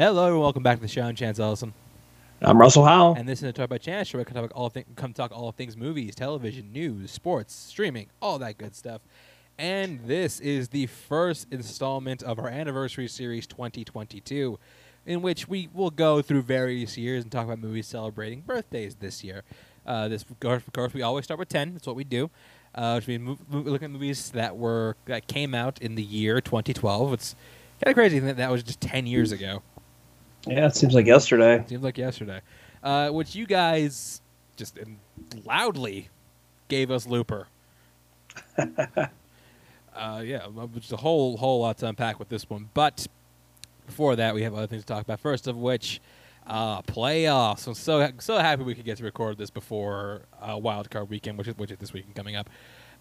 Hello, and welcome back to the show. I'm Chance Ellison, I'm Russell Howell. and this is the Talk About Chance show. where We come talk all come talk all things movies, television, news, sports, streaming, all that good stuff. And this is the first installment of our anniversary series 2022, in which we will go through various years and talk about movies celebrating birthdays this year. Uh, this, of course, of course, we always start with 10. That's what we do. Uh, which means looking at movies that were that came out in the year 2012. It's kind of crazy that that was just 10 years ago. Yeah, it seems like yesterday. Seems like yesterday. Uh, which you guys just loudly gave us Looper. uh, yeah, just a whole whole lot to unpack with this one. But before that, we have other things to talk about. First of which, uh, playoffs. I'm so so happy we could get to record this before uh, Wild Card Weekend, which is which is this weekend coming up.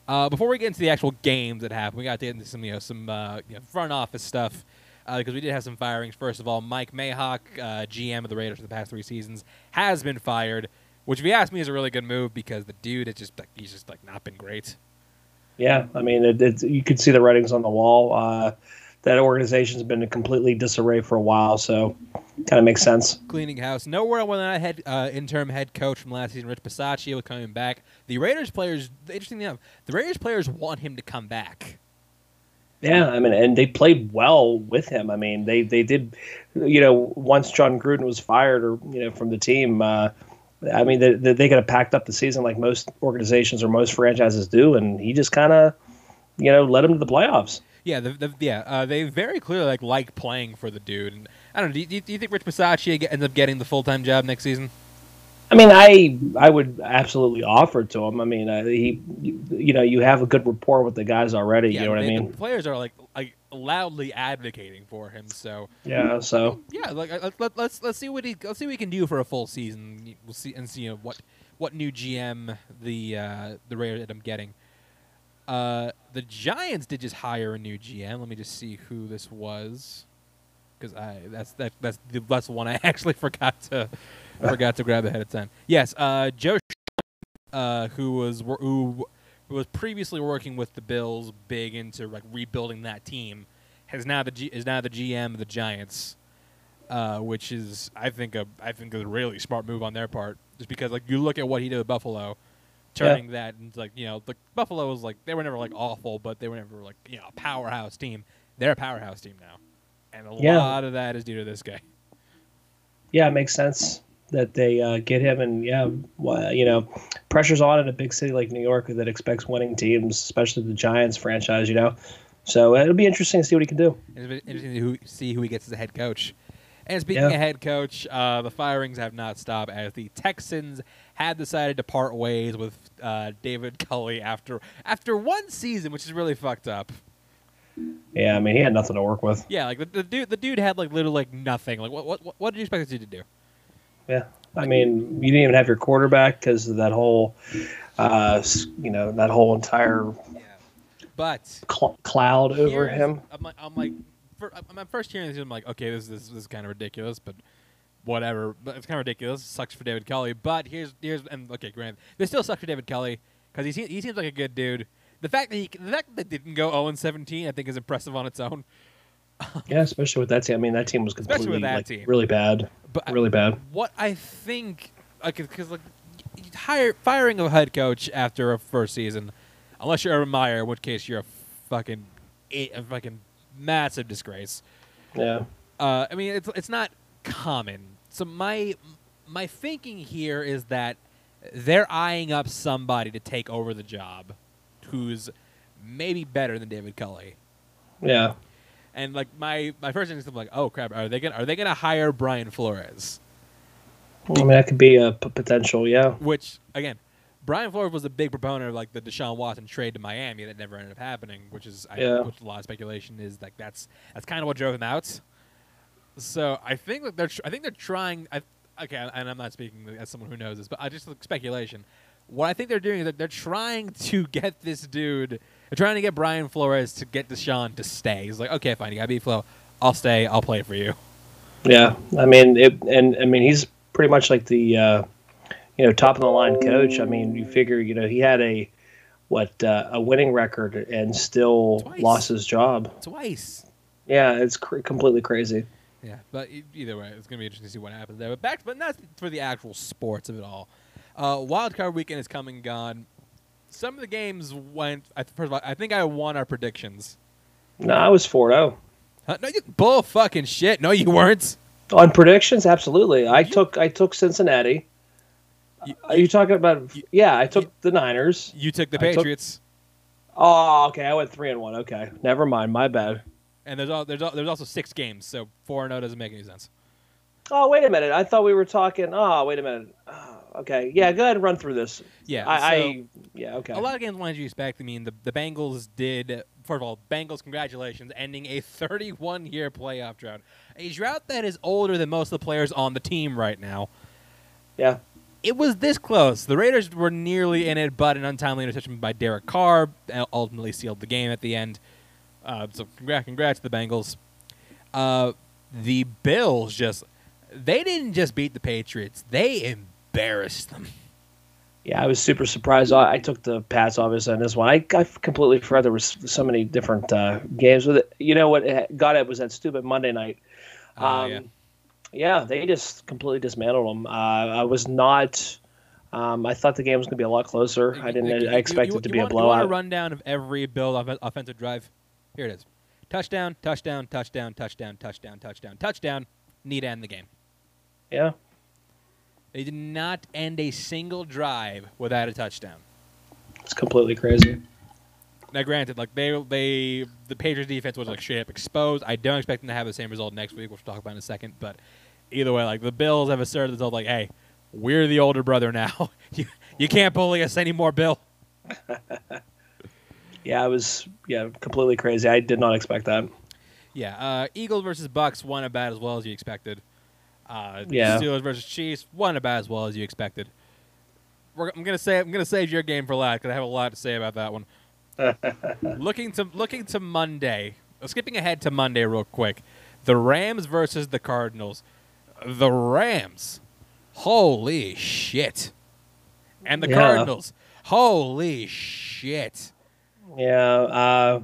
Uh, before we get into the actual games that happen, we got to get into some you know some uh, you know, front office stuff because we did have some firings. First of all, Mike Mayock, uh, GM of the Raiders for the past three seasons, has been fired. Which, if you ask me, is a really good move because the dude has just like he's just like not been great. Yeah, I mean, it, it's, you could see the writings on the wall. Uh, that organization's been in completely disarray for a while, so kind of makes sense. cleaning house. Nowhere when I had uh, interim head coach from last season, Rich Bisaccia, coming back. The Raiders players, interesting enough, the Raiders players want him to come back. Yeah, I mean, and they played well with him. I mean, they they did, you know, once Jon Gruden was fired or you know from the team. Uh, I mean, they, they, could have packed up the season like most organizations or most franchises do, and he just kind of, you know, led them to the playoffs. Yeah, the, the, yeah, uh, they very clearly like like playing for the dude. And I don't know. Do you, do you think Rich Bisaccia ends up getting the full time job next season? I mean, I I would absolutely offer to him. I mean, uh, he, you know, you have a good rapport with the guys already. Yeah, you know what I mean? The players are like like loudly advocating for him. So Yeah. So yeah, like uh, let, let, let's let's see what he let's see what he can do for a full season. We'll see and see you know, what what new GM the uh, the Raiders end up getting. Uh, the Giants did just hire a new GM. Let me just see who this was, because I that's that that's the that's the one I actually forgot to forgot to grab ahead of time. Yes, uh, Joe, uh, who was who was previously working with the Bills, big into like rebuilding that team, has now the G- is now the GM of the Giants, uh, which is I think a I think a really smart move on their part, just because like you look at what he did with Buffalo, turning that into like you know the Buffalo was like they were never like awful, but they were never like you know a powerhouse team. They're a powerhouse team now, and a Yeah. lot of that is due to this guy. yeah, it makes sense that they uh, get him, and yeah, well, you know, pressure's on in a big city like New York that expects winning teams, especially the Giants franchise. You know, so uh, it'll be interesting to see what he can do. It's been interesting to see who he gets as a head coach. And speaking Yeah. of head coach, uh, the firings have not stopped as the Texans have decided to part ways with uh, David Culley after after one season, which is really fucked up. Yeah, I mean, he had nothing to work with. Yeah, like the, the dude, the dude had like literally like nothing. Like what what what- did you expect this dude to do? Yeah, I mean, you didn't even have your quarterback because of that whole, uh, you know, that whole entire Yeah, but cl- cloud over him. I'm like, I'm like, for, I'm first hearing this, I'm like, okay, this this, this is kind of ridiculous, but whatever. But it's kind of ridiculous. Sucks for David Culley. But here's here's and okay, Grant, this still sucks for David Culley because he se- he seems like a good dude. The fact that he the fact that didn't go 0 17, I think, is impressive on its own. Yeah, especially with that team. I mean, that team was completely with that like, team. really bad, But really bad. what I think, like, because like, hire firing a head coach after a first season, unless you're Urban Meyer, in which case you're a fucking a fucking massive disgrace. Yeah, Uh, I mean, it's it's not common. So my my thinking here is that they're eyeing up somebody to take over the job, who's maybe better than David Culley. yeah. And like my my first instinct, was like, oh crap, are they gonna are they gonna hire Brian Flores? I mean, that could be a p- potential. Yeah, Which again, Brian Flores was a big proponent of like the Deshaun Watson trade to Miami that never ended up happening, which is I, Yeah. which a lot of speculation is like that's that's kind of what drove him out. So I think that they're tr- I think they're trying. I, okay, and I'm not speaking as someone who knows this, but I just like speculation. What I think they're doing is that they're trying to get this dude. They're trying to get Brian Flores to get Deshaun to stay. He's like, okay, fine, you got to be Flo. I'll stay. I'll play for you. yeah. I mean, it, and I mean, he's pretty much like the, uh, you know, top of the line coach. I mean, you figure, you know, he had a what uh, a winning record and still Twice. lost his job. Twice. Yeah, it's cr- completely crazy. Yeah, but e- either way, it's gonna be interesting to see what happens there. But back, but not for the actual sports of it all. Uh, Wild card weekend is coming and gone. Some of the games went. I, first of all, I think I won our predictions. No, I was 4 0. Huh? No, you bull fucking shit. No, you weren't. On predictions, absolutely. I took I took Cincinnati. You, Are you talking about? you- yeah, I took the Niners. you took the I took- Patriots, Oh, okay. I went three and one. Okay, never mind. My bad. and there's al- there's al- there's also six games, so four and zero doesn't make any sense. Oh, wait a minute. I thought we were talking. Oh, wait a minute. Ah, Okay. Yeah, go ahead and run through this. Yeah, I, so- I yeah. Okay. A lot of games went as you expect. I mean, the, the Bengals did. First of all, Bengals, congratulations, ending a 31 year playoff drought. A drought that is older than most of the players on the team right now. Yeah. It was this close. The Raiders were nearly in it, but an untimely interception by Derek Carr ultimately sealed the game at the end. Uh, so, congrats, congrats to the Bengals. Uh, the Bills just. They didn't just beat the Patriots, they embarrassed them. Yeah, I was super surprised. I, I took the Pats obviously on this one. I, I completely forgot there was so many different uh, games with it. You know what it got it was that stupid Monday night. Oh, Um, yeah. yeah. they just completely dismantled them. Uh, I was not. Um, I thought the game was going to be a lot closer. I didn't. You- I you- expected you- it to you be want, a You want a blowout. rundown of every Bill off- offensive drive? Here it is: touchdown, touchdown, touchdown, touchdown, touchdown, touchdown, touchdown. Need to end the game. Yeah, They did not end a single drive without a touchdown. it's completely crazy. Now, granted, like they they the Patriots defense was like straight up exposed. I don't expect them to have the same result next week, which we'll talk about in a second. But either way, like the Bills have asserted themselves, like, hey, we're the older brother now. you you can't bully us anymore, Bill. Yeah, it was yeah completely crazy. I did not expect that. Yeah, uh, Eagles versus Bucks won about as well as you expected. Uh, Yeah. Steelers versus Chiefs won about as well as you expected. We're, I'm gonna say I'm gonna save your game for last because I have a lot to say about that one. looking to looking to Monday, uh, skipping ahead to Monday real quick. The Rams versus the Cardinals. The Rams, holy shit, and the Yeah. Cardinals, holy shit. Yeah, uh,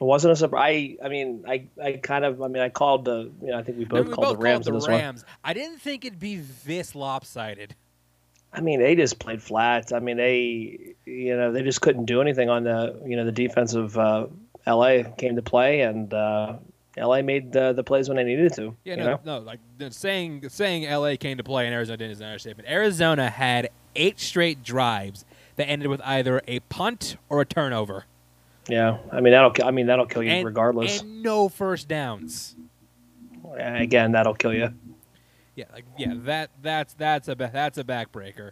it wasn't a surprise. I, I mean, I, I kind of, I mean, I called the, you know, I think we both we called the Rams the in this one. Rams. I didn't think it'd be this lopsided. I mean, they just played flat. I mean, they, you know, they just couldn't do anything on the, you know, the defensive. Uh, L.A. came to play, and uh, L.A. made the, the plays when they needed to. Yeah, no, know? no. Like saying saying LA came to play and Arizona didn't is an understatement. Arizona had eight straight drives that ended with either a punt or a turnover, Yeah, I mean that'll, I mean that'll kill you and, regardless. and no first downs. Again, that'll kill you Yeah, like yeah, that that's that's a that's a backbreaker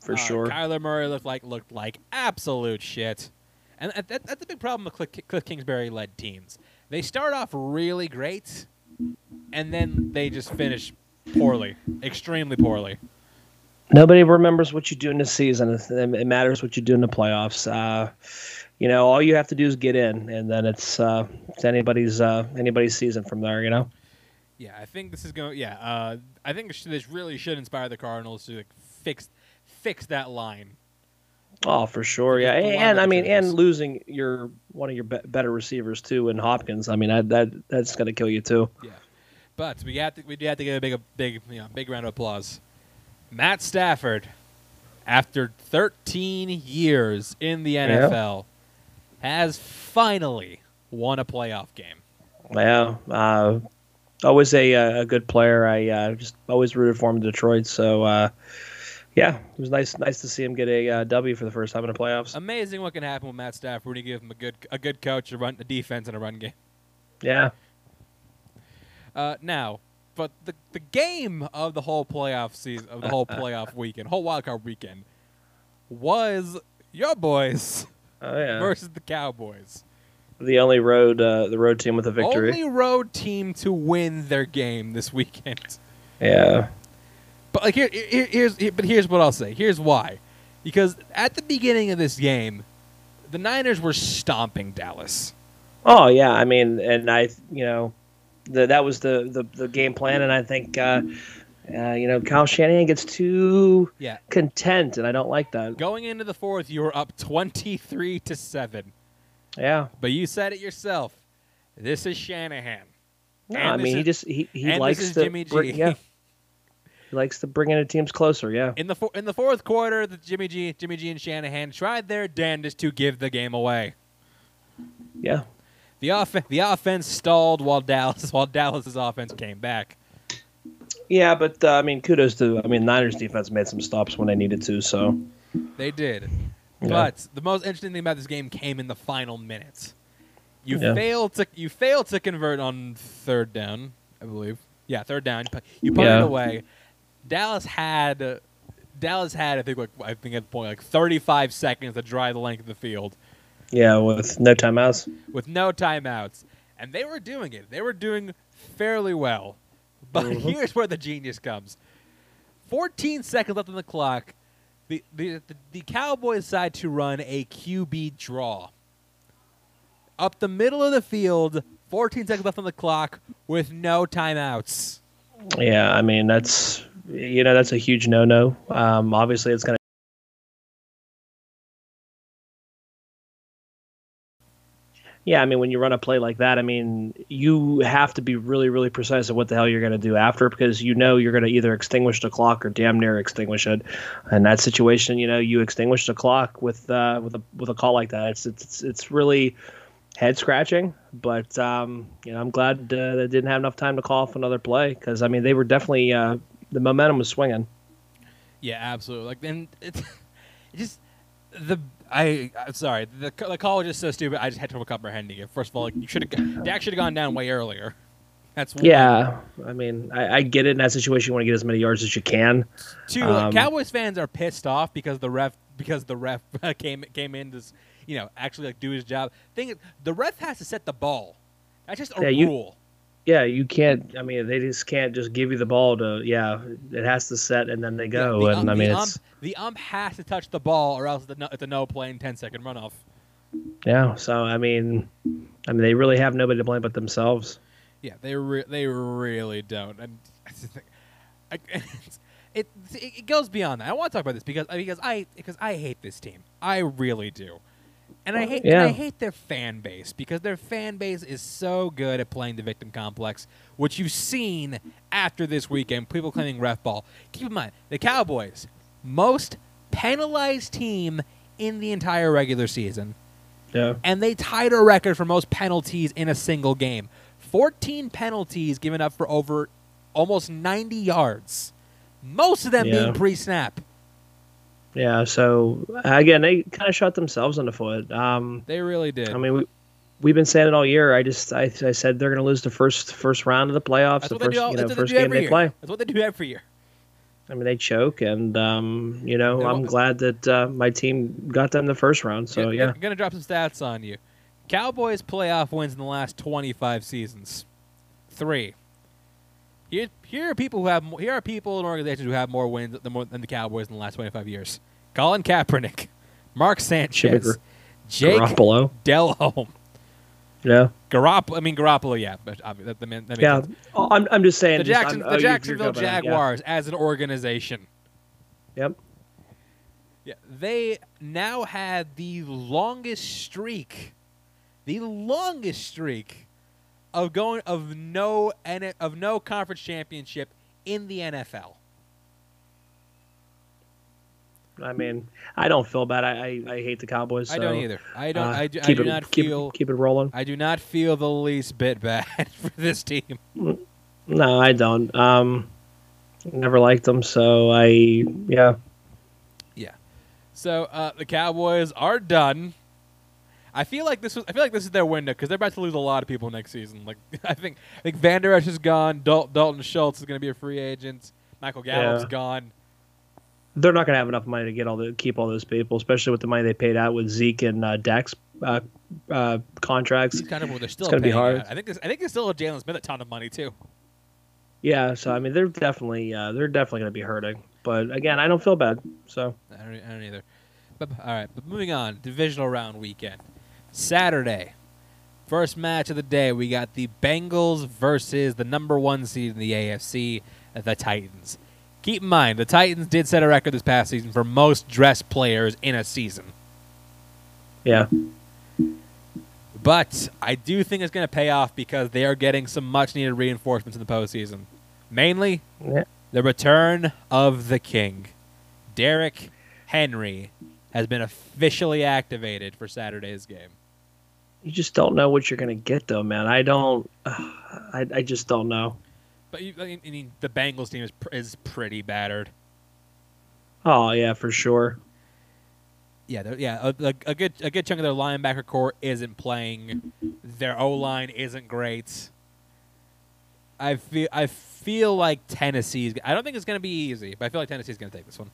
for Uh, sure. Kyler Murray looked like looked like absolute shit, and that, that, that's a big problem with Cliff, Cliff Kingsbury led teams. They start off really great, and then they just finish poorly, extremely poorly. Nobody remembers what you do in the season. It, it matters what you do in the playoffs. Uh, you know, all you have to do is get in, and then it's uh, it's anybody's uh, anybody's season from there. You know. Yeah, I think this is going. Yeah, uh, I think this- really should inspire the Cardinals to like, fix fix that line. Oh, for sure, yeah, and I mean, and losing your one of your be- better receivers too, in Hopkins. I mean, that, that that's gonna kill you too. Yeah, but we have to we do have to give a big a big you know, big round of applause. Matt Stafford, after 13 years in the NFL, has finally won a playoff game. Yeah, uh, always a a good player. I uh, just always rooted for him in Detroit. So uh, yeah, it was nice nice to see him get a uh, W for the first time in the playoffs. Amazing what can happen with Matt Stafford when you give him a good a good coach, a run a defense, and a run game. Yeah, Uh, now, but the the game of the whole playoff season, of the whole playoff weekend, whole wild card weekend, was your boys oh yeah. versus the Cowboys. The only road uh, the road team with a victory. The only road team to win their game this weekend. Yeah. But like here, here here's here, but here's what I'll say. Here's why, because at the beginning of this game, the Niners were stomping Dallas. Oh yeah, I mean, and I, you know, the, that was the, the the game plan, and I think, uh, uh, you know, Kyle Shanahan gets too Yeah. content, and I don't like that. Going into the fourth, you were up twenty-three to seven. Yeah, But you said it yourself. This is Shanahan. No, And I mean he just he, he likes is to Jimmy G. bring- yeah, he likes to bring in the teams closer. Yeah, In the in the fourth quarter, the Jimmy G, Jimmy G, and Shanahan tried their damnedest to give the game away. yeah, The off- the offense stalled while Dallas while Dallas's offense came back. Yeah. But uh, I mean, kudos to I mean Niners defense made some stops when they needed to. So They did. Yeah. But the most interesting thing about this game came in the final minutes. You Yeah. failed to you failed to convert on third down, I believe. Yeah, third down. You pu- put Yeah. it away. Dallas had Dallas had I think like I think at the point like 35 seconds to drive the length of the field yeah, with no timeouts. with no timeouts, and they were doing it. They were doing fairly well. But Mhm. here's where the genius comes. 14 seconds left on the clock. The, the, the, the Cowboys decide to run a QB draw. Up the middle of the field, 14 seconds left on the clock with no timeouts. Yeah, I mean that's you know that's a huge no-no. Um, obviously, it's going Yeah, I mean when you run a play like that, I mean you have to be really, really precise of what the hell you're going to do after because you know you're going to either extinguish the clock or damn near extinguish it. In that situation, you know you extinguish the clock with uh, with a with a call like that. It's it's it's really head scratching, but um, you know I'm glad uh, they didn't have enough time to call off another play because I mean they were definitely uh, the momentum was swinging. Yeah, absolutely. Like, and it's it just the I I'm sorry the the call was just so stupid. I just had trouble comprehending it. First of all, like, you should have Dak should have gone down way earlier. That's one. Yeah, I mean I, I get it in that situation. You want to get as many yards as you can. Two like, Um, Cowboys fans are pissed off because the ref because the ref came came in to you know actually like do his job. Thing is, the ref has to set the ball. That's just a Yeah, you- rule. Yeah, you can't. I mean, they just can't just give you the ball to. Yeah, it has to set and then they go. Yeah, the, and ump, I mean, the, it's ump, the ump has to touch the ball, or else the no, it's a no play and 10 second runoff. yeah. So I mean, I mean, they really have nobody to blame but themselves. Yeah, they re- they really don't, and it's just like- I, it it goes beyond that. I want to talk about this because because I because I hate this team. I really do, and I hate and I hate their fan base because their fan base is so good at playing the victim complex, which you've seen after this weekend. People claiming ref ball. Keep in mind the Cowboys, most penalized team in the entire regular season Yeah. and they tied a record for most penalties in a single game. 14 penalties given up for over almost 90 yards. Most of them Yeah. being pre-snap. Yeah. So again, they kind of shot themselves in the foot. Um, They really did. I mean, we, we've been saying it all year. I just I, I said they're going to lose the first first round of the playoffs, that's the first all- you know first game they year. play. That's what they do every year. I mean, they choke, and um, you know, I'm glad that uh, my team got them the first round. So Yeah, yeah, I'm gonna drop some stats on you. Cowboys playoff wins in the last 25 seasons. Three. Here, here are people who have here are people in organizations who have more wins than, than the Cowboys in the last 25 years. Colin Kaepernick, Mark Sanchez, Jake Garoppolo. Delhomme, Yeah, Garoppolo. I mean Garoppolo, yeah, but obvi- that, that, man- that makes yeah. sense. I'm I'm just saying. The, Jackson, the oh, you're- you're Jacksonville jumping yeah. Jaguars as an organization. Yep. Yeah, they now had the longest streak, the longest streak of going of no of no conference championship in the NFL. I mean, I don't feel bad. I I, I hate the Cowboys. I don't either. I don't. uh, I do, I do it, not keep, feel. keep it rolling. I do not feel the least bit bad for this team. No, I don't. Um, never liked them. So I yeah. Yeah. So uh, the Cowboys are done. I feel like this was. I feel like this is their window because they're about to lose a lot of people next season. Like I think. I think Vander Esch is gone. Dal- Dalton Schultz is going to be a free agent. Michael Gallup's Yeah. gone. They're not gonna have enough money to get all the keep all those people, especially with the money they paid out with Zeke and uh, Dak's uh, uh, contracts. He's kind of. They're still. gonna be hard. out. I think. This, I think they still a Jaylon Smith a ton of money too. Yeah, so I mean, they're definitely uh, they're definitely gonna be hurting. But again, I don't feel bad. So I don't, I don't either. But all right. But moving on. Divisional round weekend. Saturday. First match of the day. We got the Bengals versus the number one seed in the AFC, the Titans. Keep in mind, the Titans did set a record this past season for most dressed players in a season. yeah, But I do think it's going to pay off because they are getting some much needed reinforcements in the postseason. Mainly, Yeah. the return of the king. Derrick Henry has been officially activated for Saturday's game. You just don't know what you're gonna get, though, man. I don't. I I just don't know. But you, I mean, the Bengals team is pr- is pretty battered. Oh yeah, for sure. Yeah, yeah. A, a, a good a good chunk of their linebacker core isn't playing. Their O line isn't great. I feel I feel like Tennessee's. I don't think it's going to be easy, but I feel like Tennessee's going to take this one.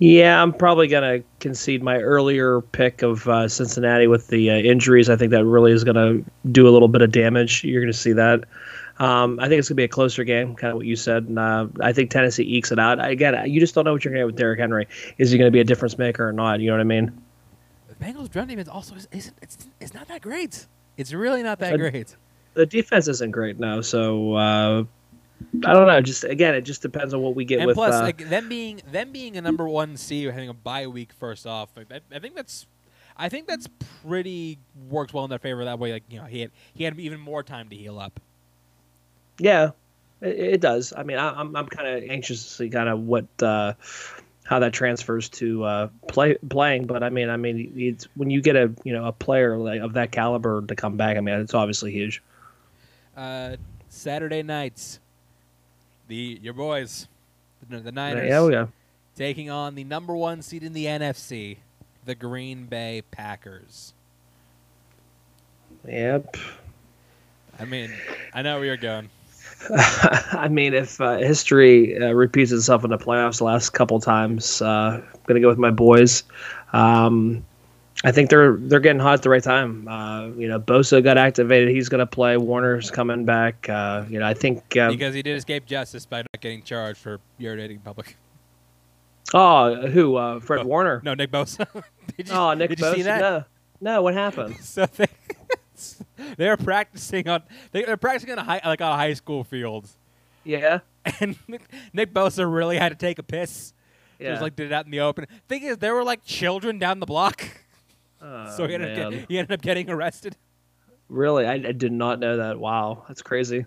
Yeah, I'm probably gonna concede my earlier pick of uh, Cincinnati with the uh, injuries. I think that really is gonna do a little bit of damage. You're gonna see that. Um, I think it's gonna be a closer game, kind of what you said. And, uh, I think Tennessee ekes it out. Again, you just don't know what you're gonna get with Derrick Henry. Is he gonna be a difference maker or not? You know what I mean? The Bengals' run defense also is, isn't it's, it's not that great. It's really not that great. The defense isn't great now, so uh, I don't know. Just again, it just depends on what we get And with. plus, uh, like them being them being a number one seed, or having a bye week first off, like, I, I think that's. I think that's pretty works well in their favor. That way, like you know, he had he had even more time to heal up. Yeah, it, it does. I mean, I, I'm I'm kind of anxious to see kind of what uh, how that transfers to uh, play playing. But I mean, I mean, it's when you get a you know a player like of that caliber to come back. I mean, it's obviously huge. Uh, Saturday nights, the your boys, the, the Niners, oh yeah. taking on the number one seed in the NFC, the Green Bay Packers. Yep. I mean, I know where you're going. I mean, if uh, history uh, repeats itself in the playoffs the last couple times, uh, I'm gonna go with my boys. Um, I think they're they're getting hot at the right time. Uh, you know, Bosa got activated; he's gonna play. Warner's coming back. Uh, you know, I think. Uh, because he did escape justice by not getting charged for urinating in public. oh, who? Uh, Fred Oh, Warner. No, Nick Bosa. did you, Oh, Nick did you see Bosa? that? No, no. What happened? So they they were practicing on they, they're practicing on a high, like on a high school field, Yeah, and Nick Bosa really had to take a piss. He yeah. was like did it out in the open. Thing is, there were like children down the block, Oh, so he ended, up get, he ended up getting arrested. Really, I, I did not know that. Wow, that's crazy.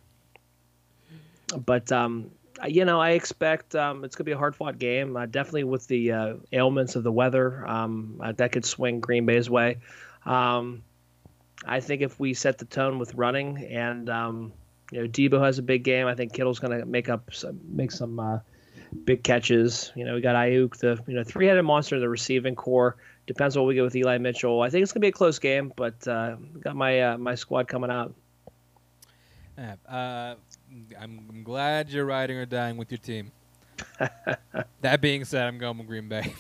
But um, you know, I expect um, it's gonna be a hard fought game. Uh, definitely with the uh, ailments of the weather, um, uh, that could swing Green Bay's way. Um, I think if we set the tone with running and um, you know Deebo has a big game, I think Kittle's gonna make up some, make some uh, big catches. You know, we got Aiyuk, the you know three headed monster in the receiving core. Depends what we get with Eli Mitchell. I think it's gonna be a close game, but uh, got my uh, my squad coming out. Uh, I'm, I'm glad you're riding or dying with your team. that being said, I'm going with Green Bay.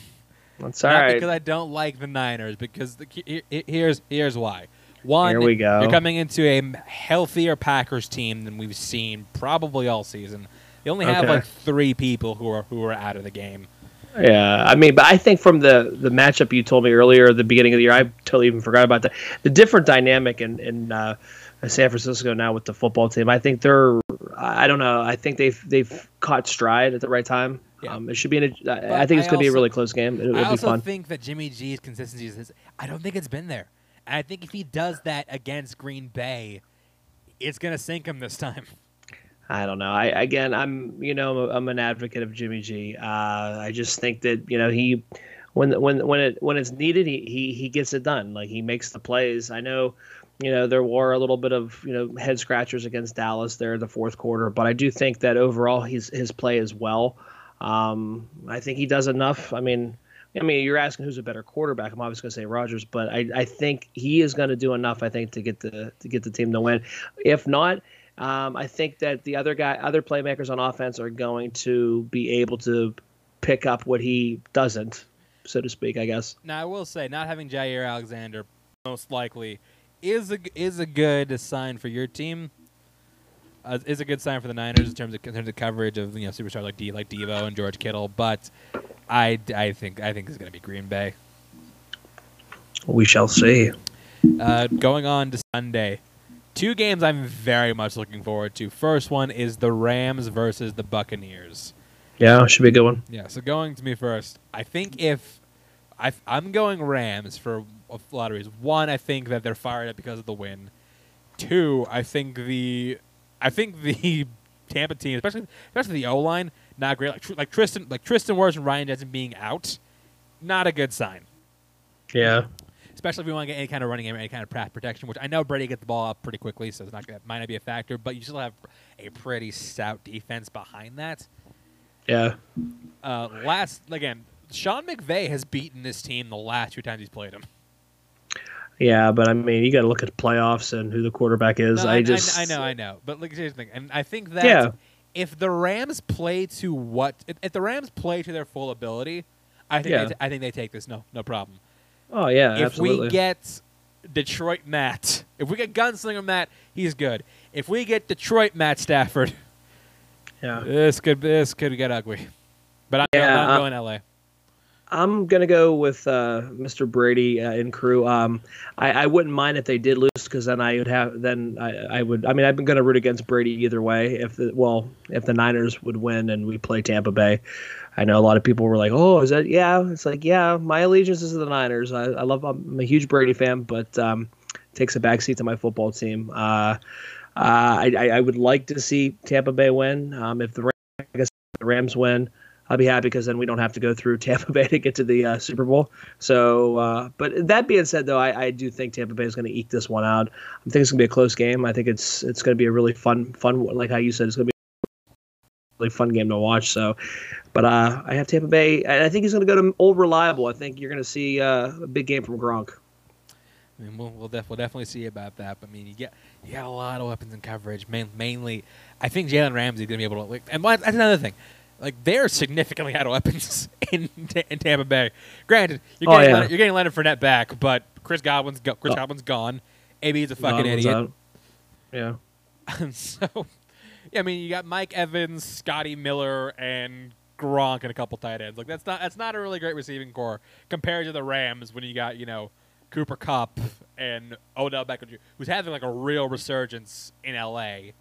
That's all Not right. because I don't like the Niners, because the, he- he- here's here's why. One, Here we go. you're coming into a healthier Packers team than we've seen probably all season. They only have Okay. like three people who are who are out of the game. Yeah, I mean, but I think from the the matchup you told me earlier at the beginning of the year, I totally even forgot about that. The different dynamic in in uh, San Francisco now with the football team, I think they're, I don't know, I think they've they've caught stride at the right time. Yeah. Um, it should be, in a, I think it's going to be a really close game. It'll, I be also fun. think that Jimmy G's consistency is. I don't think it's been there, and I think if he does that against Green Bay, it's gonna sink him this time. I don't know. I again, I'm you know I'm an advocate of Jimmy G. Uh, I just think that you know he when when when it when it's needed, he, he he gets it done. Like he makes the plays. I know, you know there were a little bit of you know head scratchers against Dallas there in the fourth quarter, but I do think that overall he's his play as well. Um, I think he does enough. I mean. I mean, you're asking who's a better quarterback. I'm obviously going to say Rodgers, but I, I think he is going to do enough. I think to get the to get the team to win. If not, um, I think that the other guy, other playmakers on offense are going to be able to pick up what he doesn't, so to speak. I guess. Now I will say, not having Jaire Alexander most likely is a is a good sign for your team. Uh, is a good sign for the Niners in terms of in terms of coverage of you know superstars like D like Devo and George Kittle, but I, I think I think it's going to be Green Bay. We shall see. Uh, going on to Sunday, two games I'm very much looking forward to. First one is the Rams versus the Buccaneers. Yeah, should be a good one. Yeah, so going to me first. I think if I, I'm going Rams for a lot of reasons. One, I think that they're fired up because of the win. Two, I think the, I think the Tampa team, especially especially the O line, not great. Like Tr- like Tristan, like Tristan Wirfs and Ryan Jensen being out, not a good sign. Yeah. Especially if we want to get any kind of running game, or any kind of pass protection, which I know Brady gets the ball up pretty quickly, so it's not gonna, might not be a factor. But you still have a pretty stout defense behind that. Yeah. Uh, last again, Sean McVay has beaten this team the last two times he's played him. Yeah, but I mean, you got to look at the playoffs and who the quarterback is. No, I just, I, know, I know, but like here's the thing, and I think that Yeah. if the Rams play to what, if, if the Rams play to their full ability, I think Yeah. they t- I think they take this. No, no problem. Oh yeah, if absolutely. we get Detroit Matt, if we get Gunslinger Matt, he's good. If we get Detroit Matt Stafford, yeah, this could this could get ugly. But I'm, Yeah, I'm uh, going LA. I'm gonna go with uh, Mr. Brady uh, and crew. Um, I, I wouldn't mind if they did lose because then I would have then I, I would. I mean, I've been gonna root against Brady either way. If the well, if the Niners would win and we play Tampa Bay, I know a lot of people were like, "Oh, is that yeah?" It's like, yeah, my allegiance is to the Niners. I, I love. I'm a huge Brady fan, but um, takes a backseat to my football team. Uh, uh, I, I would like to see Tampa Bay win. Um, if the Rams, the Rams win. I'll be happy because then we don't have to go through Tampa Bay to get to the uh, Super Bowl. So, uh, but that being said, though, I, I do think Tampa Bay is going to eke this one out. I think it's going to be a close game. I think it's it's going to be a really fun fun like how you said it's going to be really fun game to watch. So, but uh, I have Tampa Bay. I think he's going to go to old reliable. I think you're going to see uh, a big game from Gronk. I mean, we'll we'll, def- we'll definitely see about that. But I mean, you get you got a lot of weapons in coverage. Main, mainly, I think Jalen Ramsey's gonna be able to. Like, and that's another thing. Like they're significantly out of weapons in, Ta- in Tampa Bay. Granted, you're Oh, getting yeah. Leonard, you're getting Leonard Fournette back, but Chris Godwin's go- Chris Oh. Godwin's gone. AB's a fucking Godwin's idiot. out. Yeah. And so, I mean, you got Mike Evans, Scotty Miller, and Gronk, and a couple tight ends. Like that's not that's not a really great receiving core compared to the Rams when you got you know Cooper Kupp and Odell Beckham, Jr., who's having like a real resurgence in LA.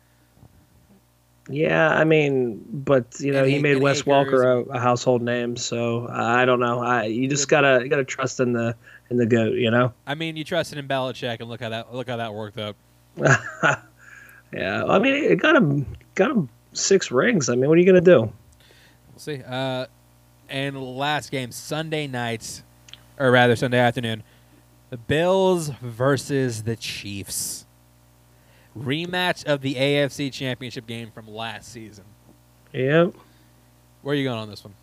Yeah, I mean, but you know, And he made Wes Akers Walker a, a household name, so I don't know. I you just gotta you gotta trust in the in the goat, you know. I mean, you trusted in Belichick, and look how that look how that worked out. yeah, I mean, it got him got him six rings. I mean, what are you gonna do? We'll see. Uh, and last game Sunday night, or rather Sunday afternoon, the Bills versus the Chiefs. Rematch of the AFC Championship game from last season. Yep. Where are you going on this one?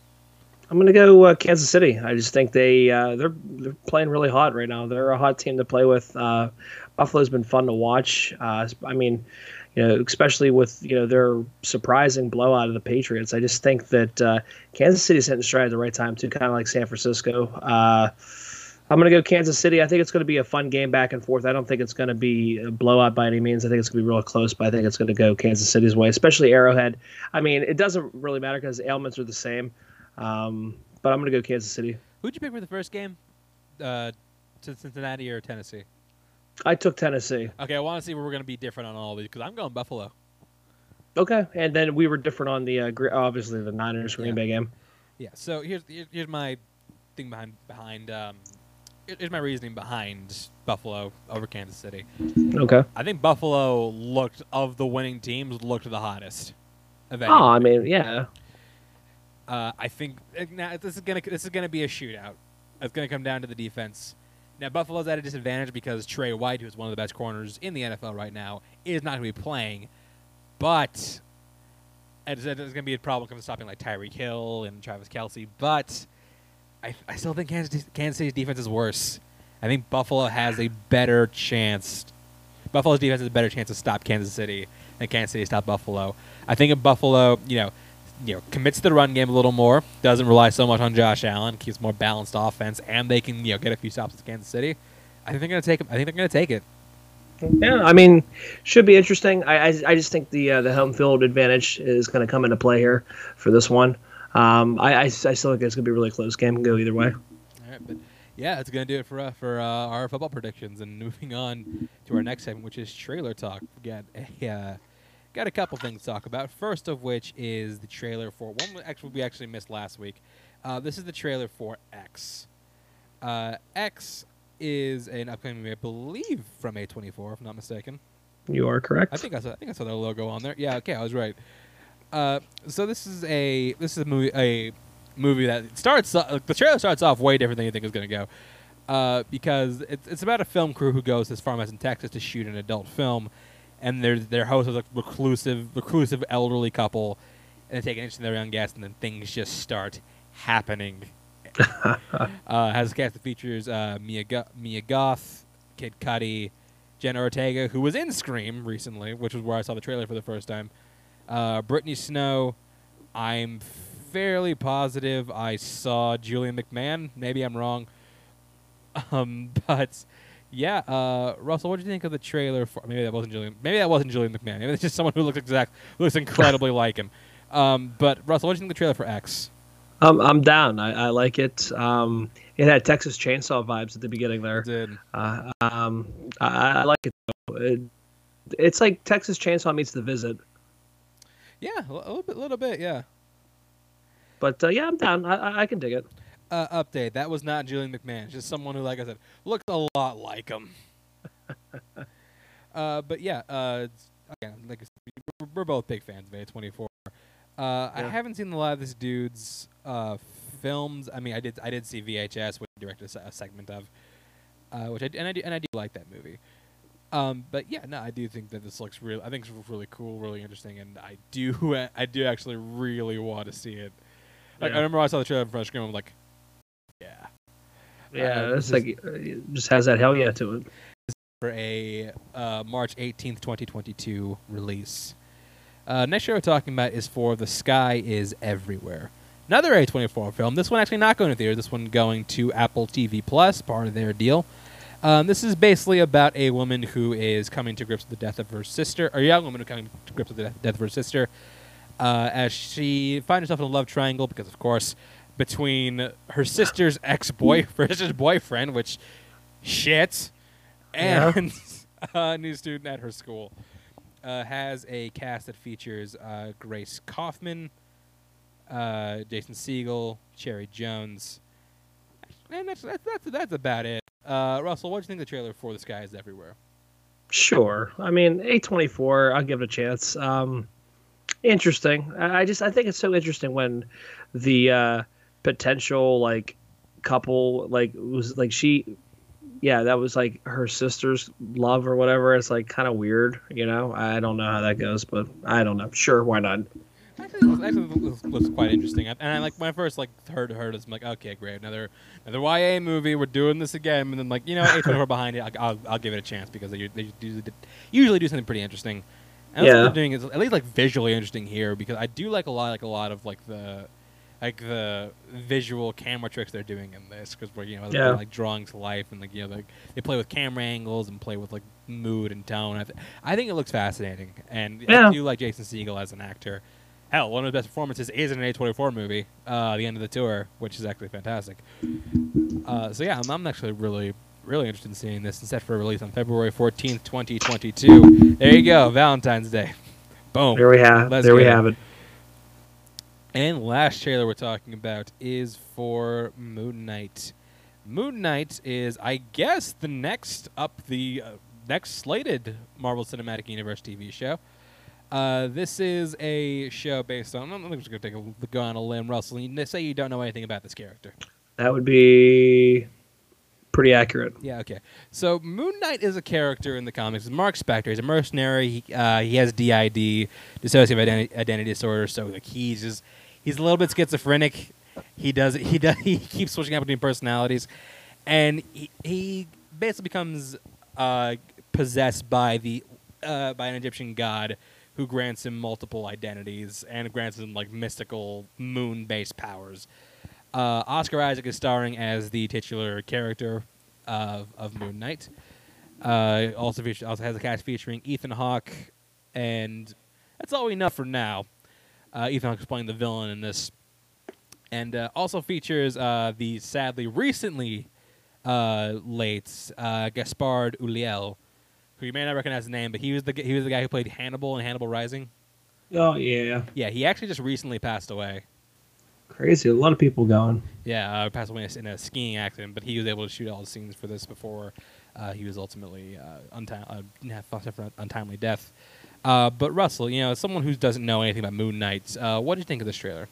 I'm gonna go uh, Kansas City. I just think they uh, they're they're playing really hot right now. They're a hot team to play with. Uh, Buffalo's been fun to watch. Uh, I mean, you know, especially with you know their surprising blowout of the Patriots. I just think that uh, Kansas City's hitting stride at the right time too, kind of like San Francisco. Uh, I'm gonna go Kansas City. I think it's gonna be a fun game back and forth. I don't think it's gonna be a blowout by any means. I think it's gonna be real close, but I think it's gonna go Kansas City's way, especially Arrowhead. I mean, it doesn't really matter because the ailments are the same. Um, but I'm gonna go Kansas City. Who'd you pick for the first game? Uh, to Cincinnati or Tennessee? I took Tennessee. Okay, I want to see where we're going to be different on all of these because I'm going Buffalo. Okay, and then we were different on the uh, obviously the Niners Green Yeah. Bay game. Yeah. So here's here's, here's my thing behind behind um, here's my reasoning behind Buffalo over Kansas City. Okay. I think Buffalo looked of the winning teams looked the hottest. Of Oh. I mean, yeah. Uh, I think uh, now this is gonna this is gonna be a shootout. It's gonna come down to the defense. Now Buffalo's at a disadvantage because Tre White, who's one of the best corners in the NFL right now, is not to be playing. But it's, to be a problem coming stopping like Tyreek Hill and Travis Kelce. But I, I still think Kansas, Kansas City's defense is worse. I think Buffalo has a better chance. Buffalo's defense has a better chance to stop Kansas City than Kansas City to stop Buffalo. I think if Buffalo, you know, you know, commits to the run game a little more, doesn't rely so much on Josh Allen, keeps more balanced offense, and they can, you know, get a few stops with Kansas City. I think they're going to take. I think they're going to take it. Yeah, I mean, should be interesting. I, I, I just think the uh, the home field advantage is going to come into play here for this one. Um, I, I, I still think it's going to be a really close game. Can go either way. All right, but yeah, that's gonna do it for uh, for uh, our football predictions. And moving on to our next segment, which is trailer talk. We got a uh, got a couple things to talk about. First of which is the trailer for one. we Actually, we actually missed last week. Uh, this is the trailer for X. Uh, X is an upcoming movie, I believe, from A24, if I'm not mistaken. You are correct. I think I saw, I think I saw their logo on there. Yeah, okay, I was right. Uh, so this is a this is a movie a movie that starts uh, the trailer starts off way different than you think it's going to go. Uh, because it's, it's about a film crew who goes to this farmhouse in Texas to shoot an adult film, and their their host is a reclusive reclusive elderly couple, and they take an interest in their young guest, and then things just start happening. uh, has a cast that features uh, Mia, Go- Mia Goth, Kid Cudi, Jenna Ortega, who was in Scream recently, which was where I saw the trailer for the first time. Uh, Brittany Snow. I'm fairly positive I saw Julian McMahon. Maybe I'm wrong. Um, but yeah, uh, Russell, what did you think of the trailer? For maybe that wasn't Julian. Maybe that wasn't Julian McMahon. Maybe it's just someone who looks exact, looks incredibly like him. Um, but Russell, what did you think of the trailer for X? Um, I'm down. I, I like it. Um, it had Texas Chainsaw vibes at the beginning there. It did. Uh, um, I, I like it, it. It's like Texas Chainsaw meets The Visit. Yeah, a little bit, little bit, yeah. But uh, yeah, I'm down. I, I can dig it. Uh, update: That was not Julian McMahon. Just someone who, like I said, looks a lot like him. uh, but yeah, uh, again, like I said, we're- both big fans of A24. Uh, I haven't seen a lot of this dude's uh, films. I mean, I did I did see VHS, which he directed a a segment of, uh, which I and I do, and I do like that movie. Um, but yeah, no, I do think that this looks real. I think it's really cool, really interesting, and I do I do actually really want to see it. Like, I remember I saw the trailer in front of the screen. I'm like, yeah. Yeah, Uh, it's like it just has that hell yeah to it. for a uh, March 18th, 2022 release. Uh, next show we're talking about is for The Sky is Everywhere. Another A24 film. This one actually not going to theater. This one going to Apple TV Plus, part of their deal. Um, this is basically about a woman who is coming to grips with the death of her sister, or a young woman who coming to grips with the death of her sister, uh, as she finds herself in a love triangle because, of course, between her sister's ex-boy, her sister's boyfriend, which shit, Yeah. and a new student at her school. Uh, has a cast that features uh, Grace Kaufman, uh, Jason Segel, Cherry Jones, and that's that's that's, that's about it. Uh, Russell, what do you think of the trailer for The Sky Is Everywhere? Sure. I mean, A24, I'll give it a chance. Um, interesting. I I just I think it's so interesting when the uh, potential like couple like was like she yeah, that was like her sister's love or whatever. It's like kind of weird, you know. I don't know how that goes, but I don't know. Sure, why not? Actually, actually it looks, looks quite interesting. And I like when I first like heard heard I'm like, okay, great, another another YA movie. We're doing this again, and then like you know, A24 behind it, I'll, I'll, I'll give it a chance because they, they usually, usually do something pretty interesting. And that's what Yeah. they're doing is at least like visually interesting here because I do like a lot like a lot of like the like the visual camera tricks they're doing in this because we're you know they're, Yeah. like drawing to life and like you know like they play with camera angles and play with like mood and tone. I, th- I think it looks fascinating, and Yeah. I do like Jason Segel as an actor. Hell, one of the best performances is in an A24 movie, uh, the end of the tour, which is actually fantastic. Uh, so yeah, I'm, I'm actually really, really interested in seeing this. It's set for release on February 14th, 2022. There you go, Valentine's Day. Boom. There we have Let's there we it. have it. And last trailer we're talking about is for Moon Knight. Moon Knight is, I guess, the next up the uh, next slated Marvel Cinematic Universe TV show. Uh, this is a show based on. I'm just going to take a go on a limb, Russell. You say you don't know anything about this character. That would be pretty accurate. Yeah, okay. So Moon Knight is a character in the comics. It's Mark Spector. He's a mercenary. He, uh, he has DID, dissociative identity, identity disorder. So like he's just he's a little bit schizophrenic. He does he does he keeps switching out between personalities, and he, he basically becomes uh, possessed by the uh, by an Egyptian god who grants him multiple identities and grants him like mystical moon-based powers. Uh, Oscar Isaac is starring as the titular character of, of Moon Knight. Uh, also feature, also has a cast featuring Ethan Hawke, and that's all we know for now. Uh, Ethan Hawke is playing the villain in this, and uh, also features uh, the sadly recently uh, late uh, Gaspard Ulliel, who you may not recognize the name, but he was the he was the guy who played Hannibal in Hannibal Rising. Oh yeah. Yeah, he actually just recently passed away. Crazy, a lot of people going. Yeah, uh, passed away in a skiing accident, but he was able to shoot all the scenes for this before uh, he was ultimately uh, unti- uh, untimely death. Uh, but Russell, you know, as someone who doesn't know anything about Moon Knight, uh, what did you think of this trailer?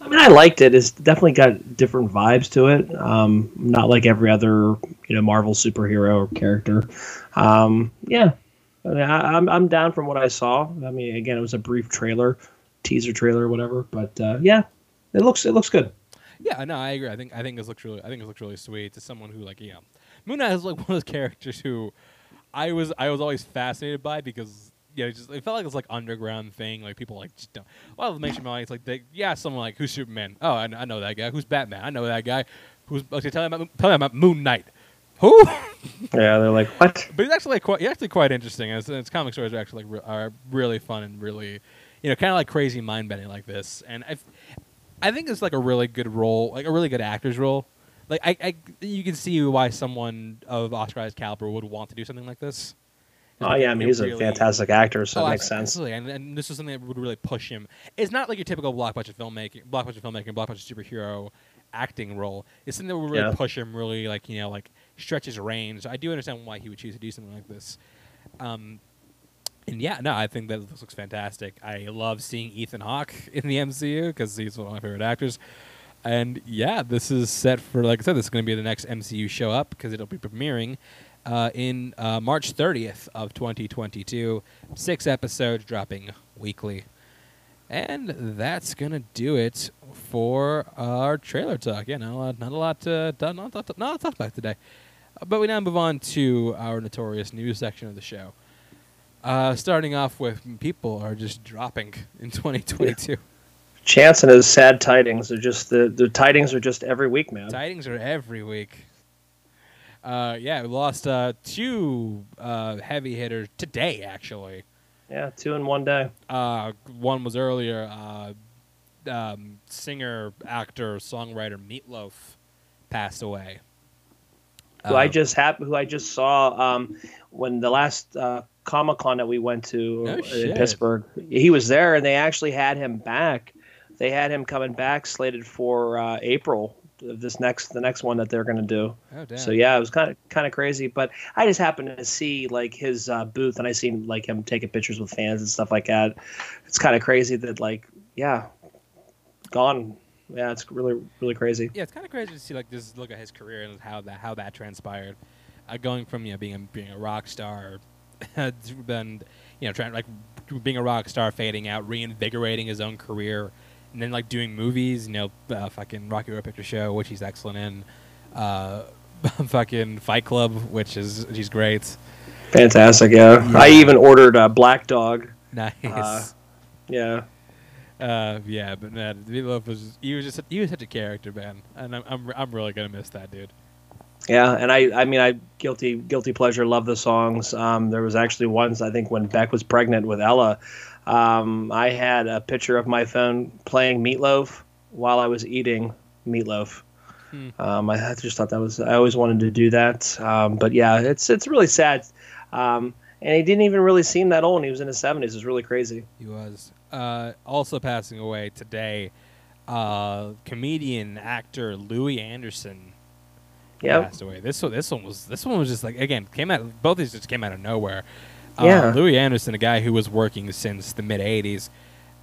I mean, I liked it. It's definitely got different vibes to it. Um, not like every other, you know, Marvel superhero character. Um, yeah, I mean, I, I'm I'm down from what I saw. I mean, again, it was a brief trailer, teaser trailer, whatever. But uh, yeah, it looks it looks good. Yeah, no, I agree. I think I think this looks really I think this looks really sweet to someone who like you know, Moon Knight is like one of those characters who I was I was always fascinated by because yeah, it just it felt like it's like underground thing. Like people like just don't. Well, the mainstream audience like they yeah, someone like who's Superman? Oh, I, I know that guy. Who's Batman? I know that guy. Who's okay? Tell me about tell me about Moon Knight. Who? yeah, they're like what? But he's actually like quite actually quite interesting. And his, comic stories are actually like re- are really fun and really, you know, kind of like crazy mind bending like this. And I, I think it's like a really good role, like a really good actor's role. Like I, I you can see why someone of Oscar caliber would want to do something like this. Oh yeah, I mean he's really, a fantastic actor, so oh, it makes sense. Absolutely, and, and, this is something that would really push him. It's not like your typical blockbuster filmmaking, blockbuster filmmaking, blockbuster superhero acting role. It's something that would really yeah. push him, really like you know, like stretch his range. I do understand why he would choose to do something like this. Um, and yeah, no, I think that this looks fantastic. I love seeing Ethan Hawke in the MCU because he's one of my favorite actors. And yeah, this is set for, like I said, this is going to be the next MCU show up because it'll be premiering uh, in uh, March 30th of 2022. Six episodes dropping weekly. And that's gonna do it for our trailer talk. Yeah, not a lot, not a lot, to, not, not, not, not talk about today. Uh, but we now move on to our notorious news section of the show. Uh, starting off with people are just dropping in 2022. Chance and his sad tidings are just the the tidings are just every week, man. Tidings are every week. Uh, yeah, we lost uh, two uh, heavy hitters today, actually. Yeah, two in one day. Uh, one was earlier. Uh, um, singer, actor, songwriter Meatloaf passed away. Who I uh, just hap- who I just saw um, when the last uh, Comic Con that we went to no in Pittsburgh. He was there, and they actually had him back. They had him coming back, slated for uh, April this next the next one that they're going to do. Oh, damn. So yeah, it was kind of kind of crazy. But I just happened to see like his uh, booth, and I seen like him taking pictures with fans and stuff like that. It's kind of crazy that like yeah, gone. Yeah, it's really really crazy. Yeah, it's kind of crazy to see like this look at his career and how that how that transpired. Uh, going from you know being a, being a rock star, then you know trying like being a rock star, fading out, reinvigorating his own career and then like doing movies, you know, uh, fucking Rocky Horror Picture Show, which he's excellent in, uh, fucking Fight Club, which is he's great. Fantastic, yeah. yeah. I even ordered a Black Dog. Nice. Uh, yeah. Uh, yeah, but man, Meatloaf was he was just he was such a character, man, and I'm I'm, I'm really gonna miss that dude. Yeah, and I I mean I guilty guilty pleasure love the songs. Um, there was actually once I think when Beck was pregnant with Ella, um, I had a picture of my phone playing Meatloaf while I was eating meatloaf. Hmm. Um, I just thought that was I always wanted to do that. Um, but yeah, it's it's really sad. Um, and he didn't even really seem that old. He was in his seventies. It's really crazy. He was uh, also passing away today. Uh, comedian actor Louie Anderson yep. passed away. This one, this one was this one was just like again came out. Both of these just came out of nowhere. Yeah. Uh, Louie Anderson, a guy who was working since the mid '80s,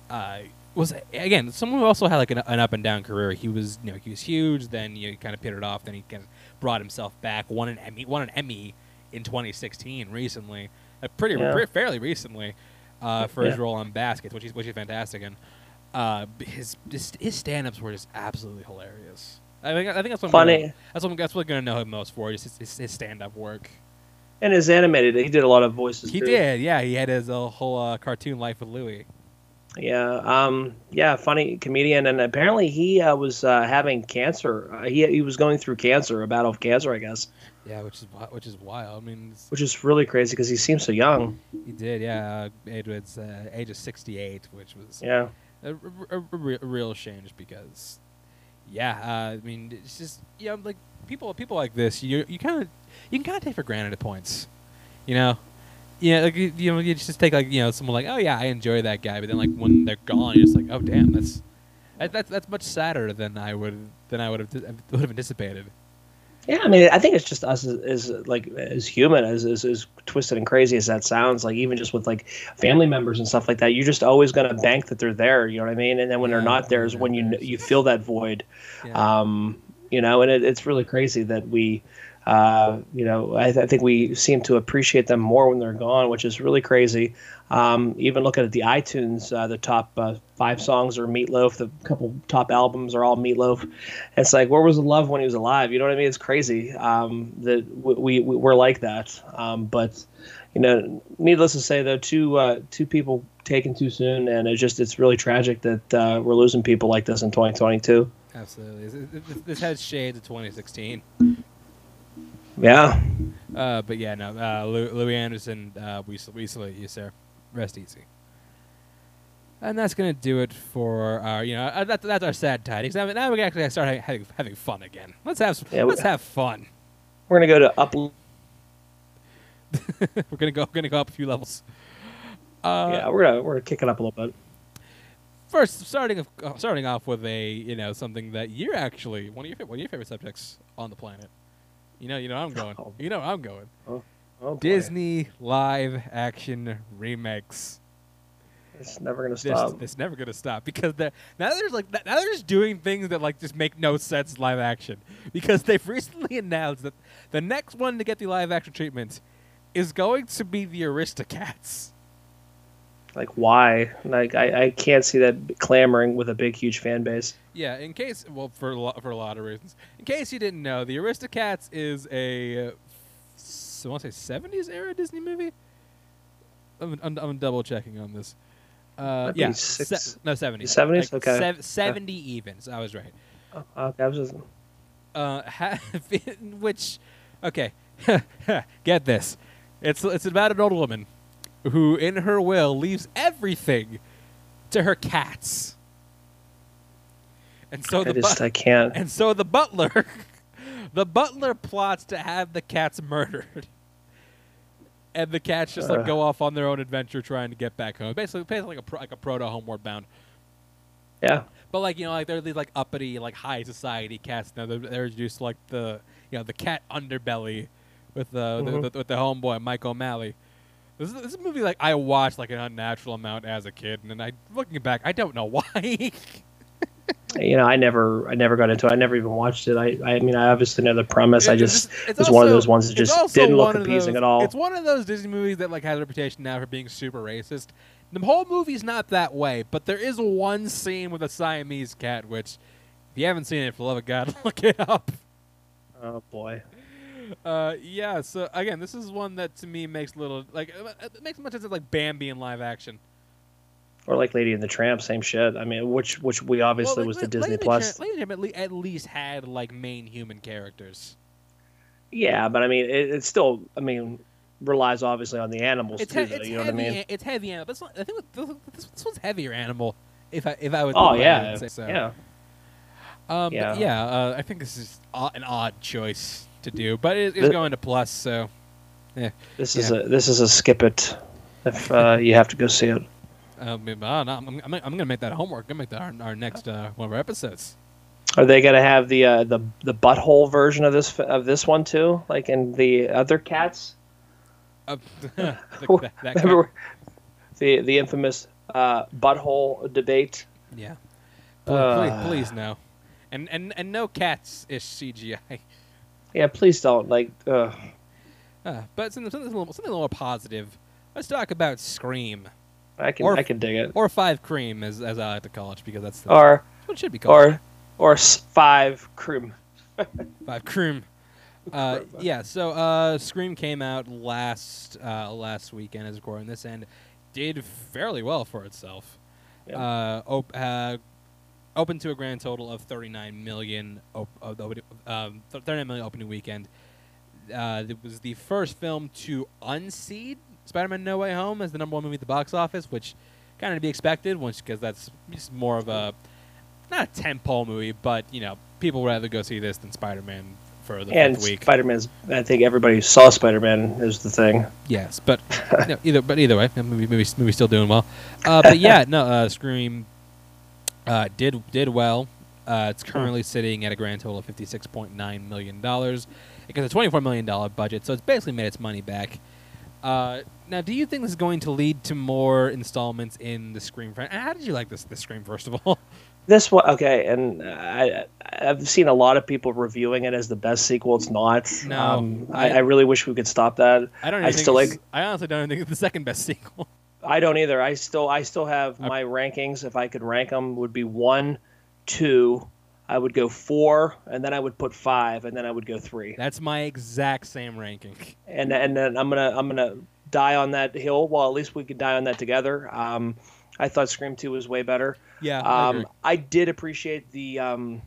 uh, was again someone who also had like an, an, up and down career. He was you know he was huge. Then you know, kind of petered off. Then he kind of brought himself back. Won an Emmy. Won an Emmy in 2016 recently. Uh, pretty yeah. fairly recently uh, for yeah. his role on Baskets, which he's which he's fantastic in. Uh, his, his his stand-ups were just absolutely hilarious. I think I think that's what funny. Gonna, that's what that's what I'm gonna know him most for. Just his, his, his stand-up work. And is animated, he did a lot of voices. He too. did, yeah. He had his uh, whole uh, cartoon life with Louie. Yeah, um, yeah, funny comedian, and apparently he uh, was uh, having cancer. Uh, he he was going through cancer, a battle of cancer, I guess. Yeah, which is which is wild. I mean, which is really crazy because he seems so young. He did, yeah. Uh, age of sixty eight, which was yeah a, a, a, a real shame, just because. Yeah, uh, I mean, it's just yeah, like people people like this, you you kind of you can kind of take for granted at points. You know, yeah, like you, you know, you just take like you know someone like, oh yeah, I enjoy that guy, but then like when they're gone, you're just like, oh damn, that's That, that's that's much sadder than I would than I would have would have anticipated. Yeah, I mean, I think it's just us as, as like as human, as, as as twisted and crazy as that sounds. Like even just with like family members and stuff like that, you're just always gonna bank that they're there. You know what I mean? And then when Yeah, they're not there is when you you feel that void. Yeah. Um, you know, and it, it's really crazy that we, uh, you know, I, I think we seem to appreciate them more when they're gone, which is really crazy. Um, even looking at the iTunes, uh, the top uh, five songs are Meatloaf. The couple top albums are all Meatloaf. It's like, where was the love when he was alive? You know what I mean? It's crazy um, that we, we we're like that. Um, but you know, needless to say, though, two uh, two people taken too soon, and it's just it's really tragic that uh, we're losing people like this in 2022. Absolutely, this has shades of 2016. Yeah. Uh, but yeah, no, uh, Lou- Louie Anderson, uh, we we salute you, sir. Rest easy. And that's gonna do it for our, you know, uh, that, that's our sad tidings. Now, now we can actually start ha- having, having fun again. Let's have some, Yeah, let's have fun. We're gonna go to up. we're gonna go we're gonna go up a few levels. Uh, yeah, we're gonna we're gonna kick it up a little bit. First, starting of, uh, starting off with a you know something that you're actually one of your one of your favorite subjects on the planet. You know, you know I'm going. Oh. You know I'm going. Oh, oh, boy. Disney live action remakes. It's never gonna stop. it's never gonna stop because now there's like now they're just doing things that like just make no sense live action because they've recently announced that the next one to get the live action treatment is going to be the Aristocats. Like why? Like I, I can't see that clamoring with a big huge fan base. Yeah, in case well for a lot, for a lot of reasons. In case you didn't know, the Aristocats is a so I want to say 70s era Disney movie. I'm, I'm, I'm double checking on this. Uh, yeah, se- no 70s. 70s? Like Okay. sev- 70 So I was right. Oh, okay, I was just, Uh, ha- which, okay, get this. It's it's about an old woman who, in her will, leaves everything to her cats. And so I the just bu- I can't. and so the butler, the butler plots to have the cats murdered. And the cats just like go off on their own adventure trying to get back home. Basically, basically like a pro, like a proto homeward bound. Yeah, But like you know, like they're these like uppity, like high society cats. Now they're, they're introduced to, like the you know the cat underbelly with the, Mhm. the, with the homeboy Mike O'Malley. This is, this is a movie like I watched like an unnatural amount as a kid, and then I looking back, I don't know why. You know, I never I never got into it. I never even watched it. I I mean, I obviously know the premise. I just it's- it's was one of those ones that just didn't look appeasing those- at all. It's one of those Disney movies that like has a reputation now for being super racist. The whole movie's not that way, but there is one scene with a Siamese cat, which if you haven't seen it, for the love of God, look it up. Oh boy. Uh, yeah. So again, this is one that to me makes little like uh, it makes much sense as like Bambi in live action. Or like Lady and the Tramp, same shit. I mean, which which we obviously Well, was the Disney Plus. Tramp- Lady and the Tramp at, least had like main human characters. Yeah, but I mean, it, it's still. I mean, relies obviously on the animals It's, too. he- though, it's you know heavy. what I mean? It's heavy animal. But it's not, I think this, this, one's heavier animal. If I if I would. Oh yeah, would say so. yeah. Um, Yeah. Yeah, uh, I think this is an odd choice to do, but it, it's The- going to plus. So Yeah. This is a this is a skip it if uh, you have to go see it. I don't know, I'm, I'm, I'm gonna make that homework. I'm gonna make that our, our next uh, one of our episodes. Are they gonna have the uh, the the butthole version of this of this one too, like in the other cats? Uh, the- that- that Remember the the infamous uh, butthole debate? Yeah. Please, Uh. please, please no. And and and no cats is CGI. Yeah, please don't like. Uh, Uh, but something, something, a little, something a little more positive. Let's talk about Scream I can Or- I can dig it. or Five Cream, as as I like to call it, because that's, that's Or what it should be called. or or five cream. Five Cream. Uh, yeah. So uh, Scream came out last uh, last weekend, as recording this, and did fairly well for itself. Yeah. Uh, op- uh, opened to a grand total of 39 million. Op- opening- um, 39 million opening weekend. Uh, it was the first film to unseed Spider-Man: No Way Home as the number one movie at the box office, which kind of to be expected, once because that's just more of a not a tentpole movie, but you know people would rather go see this than Spider-Man for the And week. Spider Man's. I think everybody saw Spider Man is the thing. Yes, but no, either but either way, the movie movie movie's still doing well. Uh, but yeah, no, uh, Scream Uh, did did well. Uh, it's currently sitting at a grand total of fifty six point nine million dollars. It gets a twenty four million dollar budget, so it's basically made its money back. Now, do you think this is going to lead to more installments in the Scream franchise? How did you like this the Scream first of all? This one, okay, and I, I've seen a lot of people reviewing it as the best sequel. It's not. No, um, I, I- really wish we could stop that. I don't. I still like- I honestly don't even think it's the second best sequel. I don't either. I still, I still have I- my rankings. If I could rank them, would be one, two. I would go four, and then I would put five, and then I would go three. That's my exact same ranking. and and then I'm gonna I'm gonna die on that hill. Well, at least we could die on that together. Um, I thought Scream Two was way better. Yeah. I Um, agree. I did appreciate the um,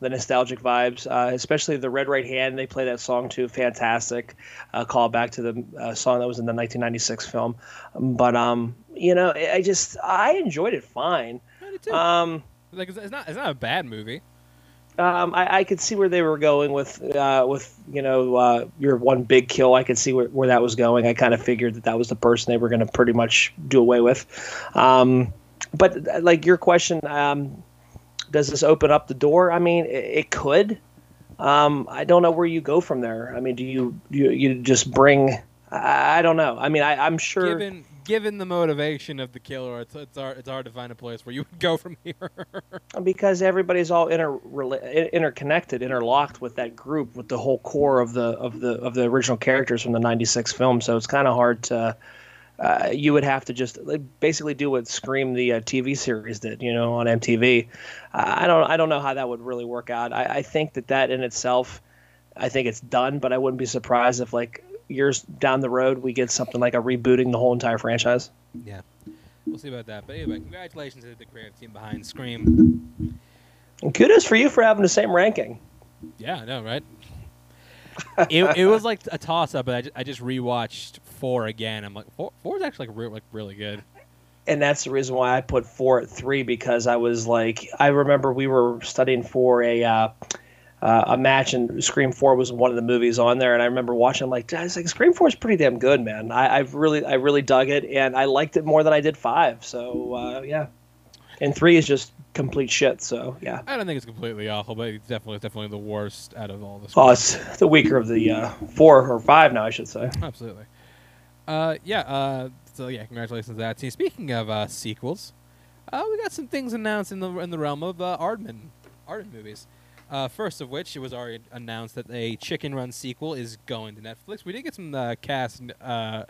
the nostalgic vibes, uh, especially the Red Right Hand. They play that song too, fantastic. Uh, call back to the uh, song that was in the 1996 film. But um, you know, I I just I enjoyed it fine. I did too. Um, like it's not. It's not a bad movie. Um, I, I could see where they were going with uh, with you know uh, your one big kill. I could see where, where that was going. I kind of figured that that was the person they were going to pretty much do away with. Um, but uh, like your question, um, does this open up the door? I mean, it, it could. Um, I don't know where you go from there. I mean, do you you, you just bring? I, I don't know. I mean, I, I'm sure. Given given the motivation of the killer, it's it's hard, it's hard to find a place where you would go from here. because everybody's all inter interconnected, interlocked with that group, with the whole core of the of the of the original characters from the '96 film. So it's kind of hard to. Uh, you would have to just basically do what Scream the uh, TV series did, you know, on MTV. Uh, I don't, I don't know how that would really work out. I, I think that that in itself, I think it's done, but I wouldn't be surprised if like years down the road we get something like a rebooting the whole entire franchise. yeah, we'll see about that. But anyway, congratulations to the creative team behind Scream. And kudos for you for having the same ranking. Yeah, I know, right? it, it was like a toss up, but I just, I just rewatched four again. I'm like, four, four is actually like, real, like really good. and that's the reason why I put four at three because I was like, I remember we were studying for a uh, uh, a match, and Scream Four was one of the movies on there, and I remember watching. like, I was like, Scream Four is pretty damn good, man. I, I really, I really dug it, and I liked it more than I did five. So uh, yeah, and three is just complete shit. So yeah, I don't think it's completely awful, but it's definitely definitely the worst out of all the. oh, it's the weaker of the uh, four or five now, I should say. Absolutely. Uh, yeah. Uh, so yeah, congratulations to that team. Speaking of uh, sequels, uh, we got some things announced in the in the realm of uh, Aardman, Aardman movies. Uh, first of which, it was already announced that a Chicken Run sequel is going to Netflix. We did get some uh, cast uh,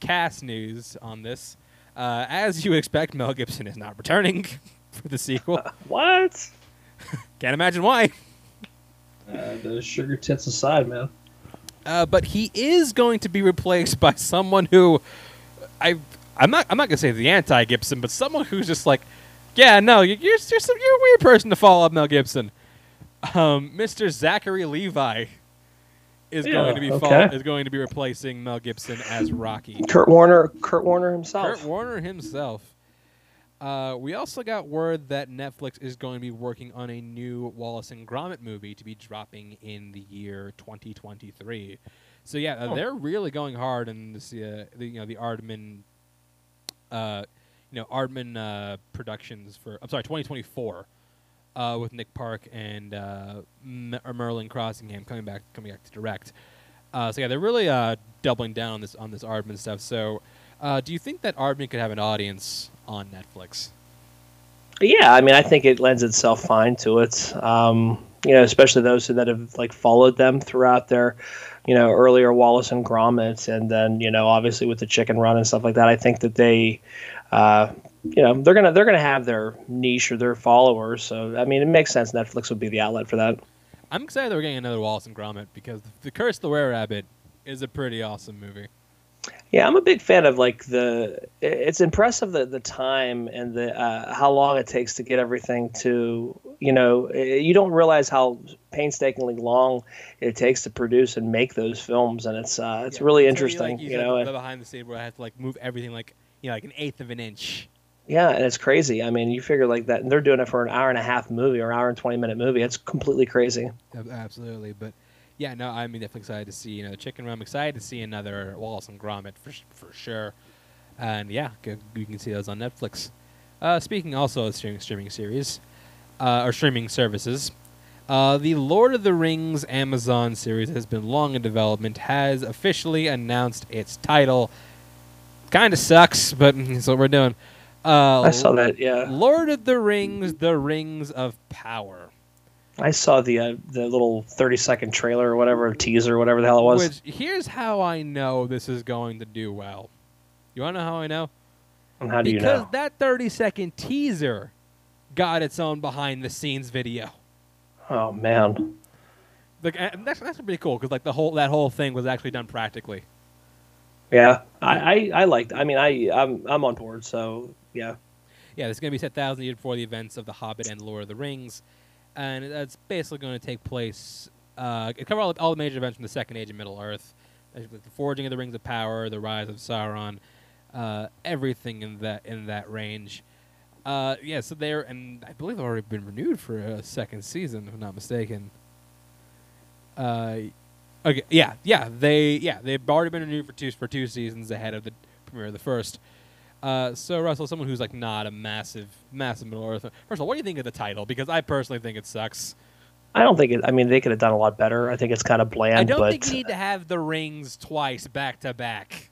cast news on this. Uh, as you would expect, Mel Gibson is not returning for the sequel. What? Can't imagine why. Uh, the sugar tits aside, man. Uh, but he is going to be replaced by someone who I I'm not I'm not gonna say the anti Gibson, but someone who's just like, yeah, no, you're you're, you're, some, you're a weird person to follow up Mel Gibson. Um, Mr. Zachary Levi is Yeah, going to be fol- okay. is going to be replacing Mel Gibson as Rocky. Kurt Warner, Kurt Warner himself. Kurt Warner himself. Uh, we also got word that Netflix is going to be working on a new Wallace and Gromit movie to be dropping in the year 2023. So yeah, uh, Oh. they're really going hard in this, uh, the you know the Aardman, uh, you know Aardman uh, Productions for I'm sorry 2024, uh, with Nick Park and uh, Merlin Crossingham coming back coming back to direct. Uh, so yeah, they're really uh, doubling down on this on this Aardman stuff. So. Uh, do you think that Aardman could have an audience on Netflix? Yeah, I mean, I think it lends itself fine to it. Um, you know, especially those that have like followed them throughout their, you know, earlier Wallace and Gromit, and then you know, obviously with the Chicken Run and stuff like that. I think that they, uh, you know, they're gonna they're gonna have their niche or their followers. So I mean, it makes sense. Netflix would be the outlet for that. I'm excited that we're getting another Wallace and Gromit because The Curse of the Were Rabbit is a pretty awesome movie. Yeah, I'm a big fan of like the. It's impressive the the time and the uh, how long it takes to get everything to you know. You don't realize how painstakingly long it takes to produce and make those films, and it's uh, it's Yeah, really tell interesting. like, You, said, know, the, behind the scenes where I have to like move everything like you know like an eighth of an inch. Yeah, and it's crazy. I mean, you figure like that, and they're doing it for an hour and a half movie or hour and twenty minute movie. It's completely crazy. Absolutely, but yeah, no, I'm definitely excited to see you know the Chicken Run. I'm excited to see another Wallace and Gromit for for sure, and yeah, you can see those on Netflix. Uh, speaking also of streaming streaming series, uh, or streaming services, uh, the Lord of the Rings Amazon series has been long in development has officially announced its title. Kind of sucks, but that's what we're doing. Uh, I saw that. Yeah, Lord of the Rings: The Rings of Power. I saw the uh, the little thirty second trailer or whatever teaser, whatever the hell it was. Which here's how I know this is going to do well. You want to know how I know? and how do because you know? Because that 30 second teaser got its own behind the scenes video. Oh man, Like that's that's pretty cool because like the whole that whole thing was actually done practically. yeah, I I, I liked. I mean, I I'm I'm on board. So yeah, Yeah, this is going to be set thousand years before the events of The Hobbit and Lord of the Rings, and it's basically going to take place. Uh, it cover all, all the major events from the Second Age of Middle Earth, the forging of the Rings of Power, the rise of Sauron, uh, everything in that in that range. Uh, yeah, so they're and I believe they've already been renewed for a second season, if I'm not mistaken. Uh, okay, yeah, yeah, they yeah they've already been renewed for two for two seasons ahead of the premiere of the first. Uh, so Russell, someone who's like not a massive, massive Middle Earth. First of all, what do you think of the title? Because I personally think it sucks. I don't think it. I mean, they could have done a lot better. I think it's kind of bland. I don't but think you need to have the rings twice back to back.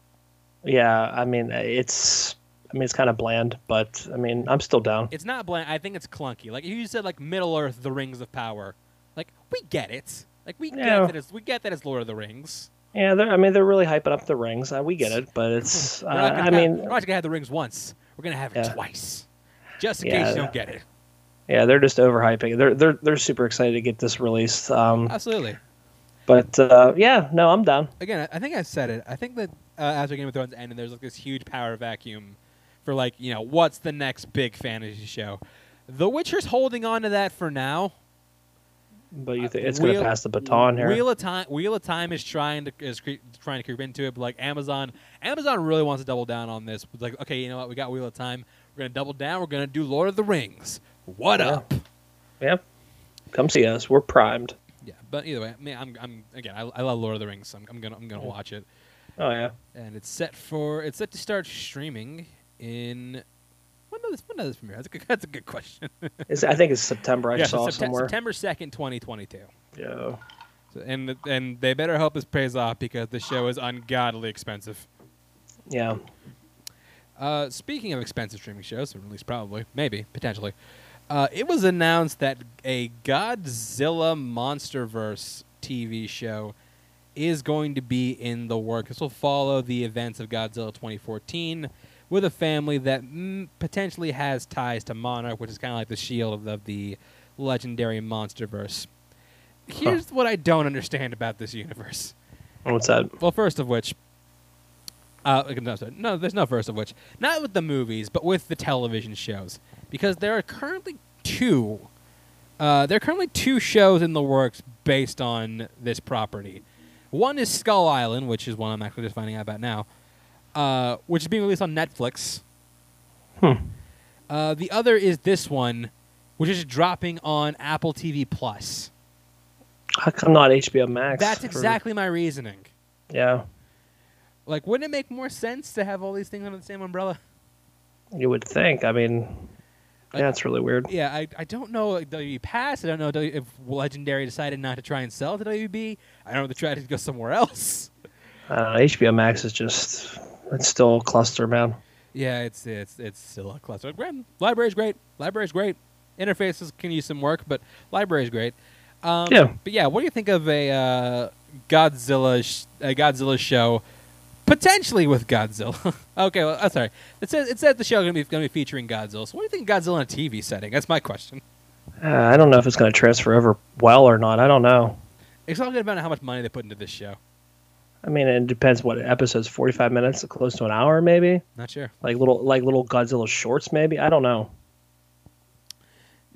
yeah, I mean, it's. I mean, it's kind of bland, but I mean, I'm still down. It's not bland. I think it's clunky. Like if you said like Middle Earth, the Rings of Power. Like we get it. Like we Yeah. get that it's we get that it's Lord of the Rings. Yeah, they're, I mean, they're really hyping up the rings. Uh, we get it, but it's. Uh, We're not gonna I have, mean, we're not gonna have the rings once. We're gonna have it Yeah. twice, just in Yeah. case you don't get it. yeah, they're just overhyping. They're they're they're super excited to get this released. Um, Absolutely. but uh, yeah, no, I'm down. again, I I think I said it. I think that uh, after Game of Thrones ended, there's like this huge power vacuum for like you know what's the next big fantasy show. The Witcher's holding on to that for now. But you Uh, think it's going to pass the baton here? Wheel of Time, Wheel of Time is trying to is cre- trying to creep into it, but like Amazon, Amazon really wants to double down on this. It's like, okay, you know what? We got Wheel of Time. We're gonna double down. We're gonna do Lord of the Rings. What Yeah. up? yeah, come see us. We're primed. Yeah, but either way, I mean, I'm, I'm again, I, I love Lord of the Rings. So I'm, I'm gonna, I'm gonna watch it. Oh yeah, and it's set for it's set to start streaming in when does when does this premiere? That's a good, that's a good question. I think it's September. I yeah, saw Septe- somewhere. September second, twenty twenty two. Yeah. So, and and they better hope this pays off because the show is ungodly expensive. Yeah. Uh, speaking of expensive streaming shows, or at least probably, maybe, potentially, uh, it was announced that a Godzilla MonsterVerse TV show is going to be in the works. This will follow the events of Godzilla 2014 with a family that mm, potentially has ties to Monarch, which is kind of like the shield of the, of the legendary MonsterVerse. Here's what I don't understand about this universe. What's that? Well, first of which, uh, no, sorry. no, there's no first of which. Not with the movies, but with the television shows, because there are currently two. Uh, there are currently two shows in the works based on this property. One is Skull Island, which is one I'm actually just finding out about now, uh, which is being released on Netflix. Hmm. Uh, the other is this one, which is dropping on Apple TV Plus. How come not HBO Max? That's exactly my reasoning. Yeah, Like, wouldn't it make more sense to have all these things under the same umbrella? you would think. I mean, yeah, it's really weird. Yeah, I, I don't know like, WB passed. I don't know if Legendary decided not to try and sell to WB. I don't know if they tried to go somewhere else. I don't know. HBO Max is just it's still a cluster, man. Yeah, it's it's it's still a cluster. Grand library's great. Library's great. Interfaces can use some work, but library's great. Um, Yeah. But yeah, what do you think of a uh, Godzilla sh- a Godzilla show? Potentially with Godzilla. okay, well, uh, sorry. It says it says the show gonna be gonna be featuring Godzilla. So what do you think of Godzilla in a TV setting? That's my question. Uh, I don't know if it's going to transfer over well or not. I don't know. It's all going to depend on how much money they put into this show. I mean, it depends. What episodes? Forty-five minutes, close to an hour, maybe. Not sure. Like little, like little Godzilla shorts, maybe. I don't know.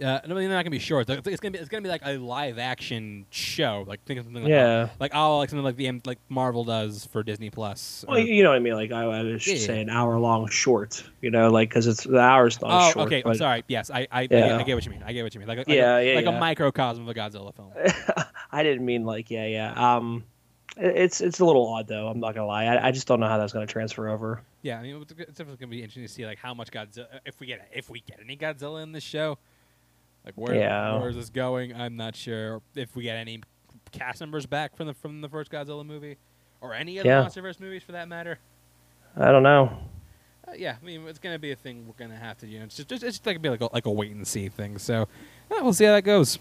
Uh, no, they're not gonna be short. It's gonna be it's gonna be like a live action show. Like think of something like Yeah. like oh like something like the like Marvel does for Disney Plus. Well, you know what I mean. Like I, I was Yeah, just yeah. saying, hour long short. You know, like because it's the hour's not oh, short. okay. I'm sorry. Yes, I I, I, get, I get what you mean. I get what you mean. Like, a- like Yeah, a, yeah, like a microcosm of a Godzilla film. I didn't mean like yeah, yeah. Um, it's it's a little odd though. I'm not gonna lie. I, I just don't know how that's gonna transfer over. Yeah, I mean, it's definitely gonna be interesting to see like how much Godzilla, if we get if we get any Godzilla in the show, like where Yeah. where is this going? I'm not sure. If we get any cast members back from the from the first Godzilla movie, or any of the Yeah. MonsterVerse movies for that matter. I don't know. Uh, yeah, I mean, it's gonna be a thing we're gonna have to, you know, it's just, it's just like be like a, like a wait and see thing. So uh, we'll see how that goes.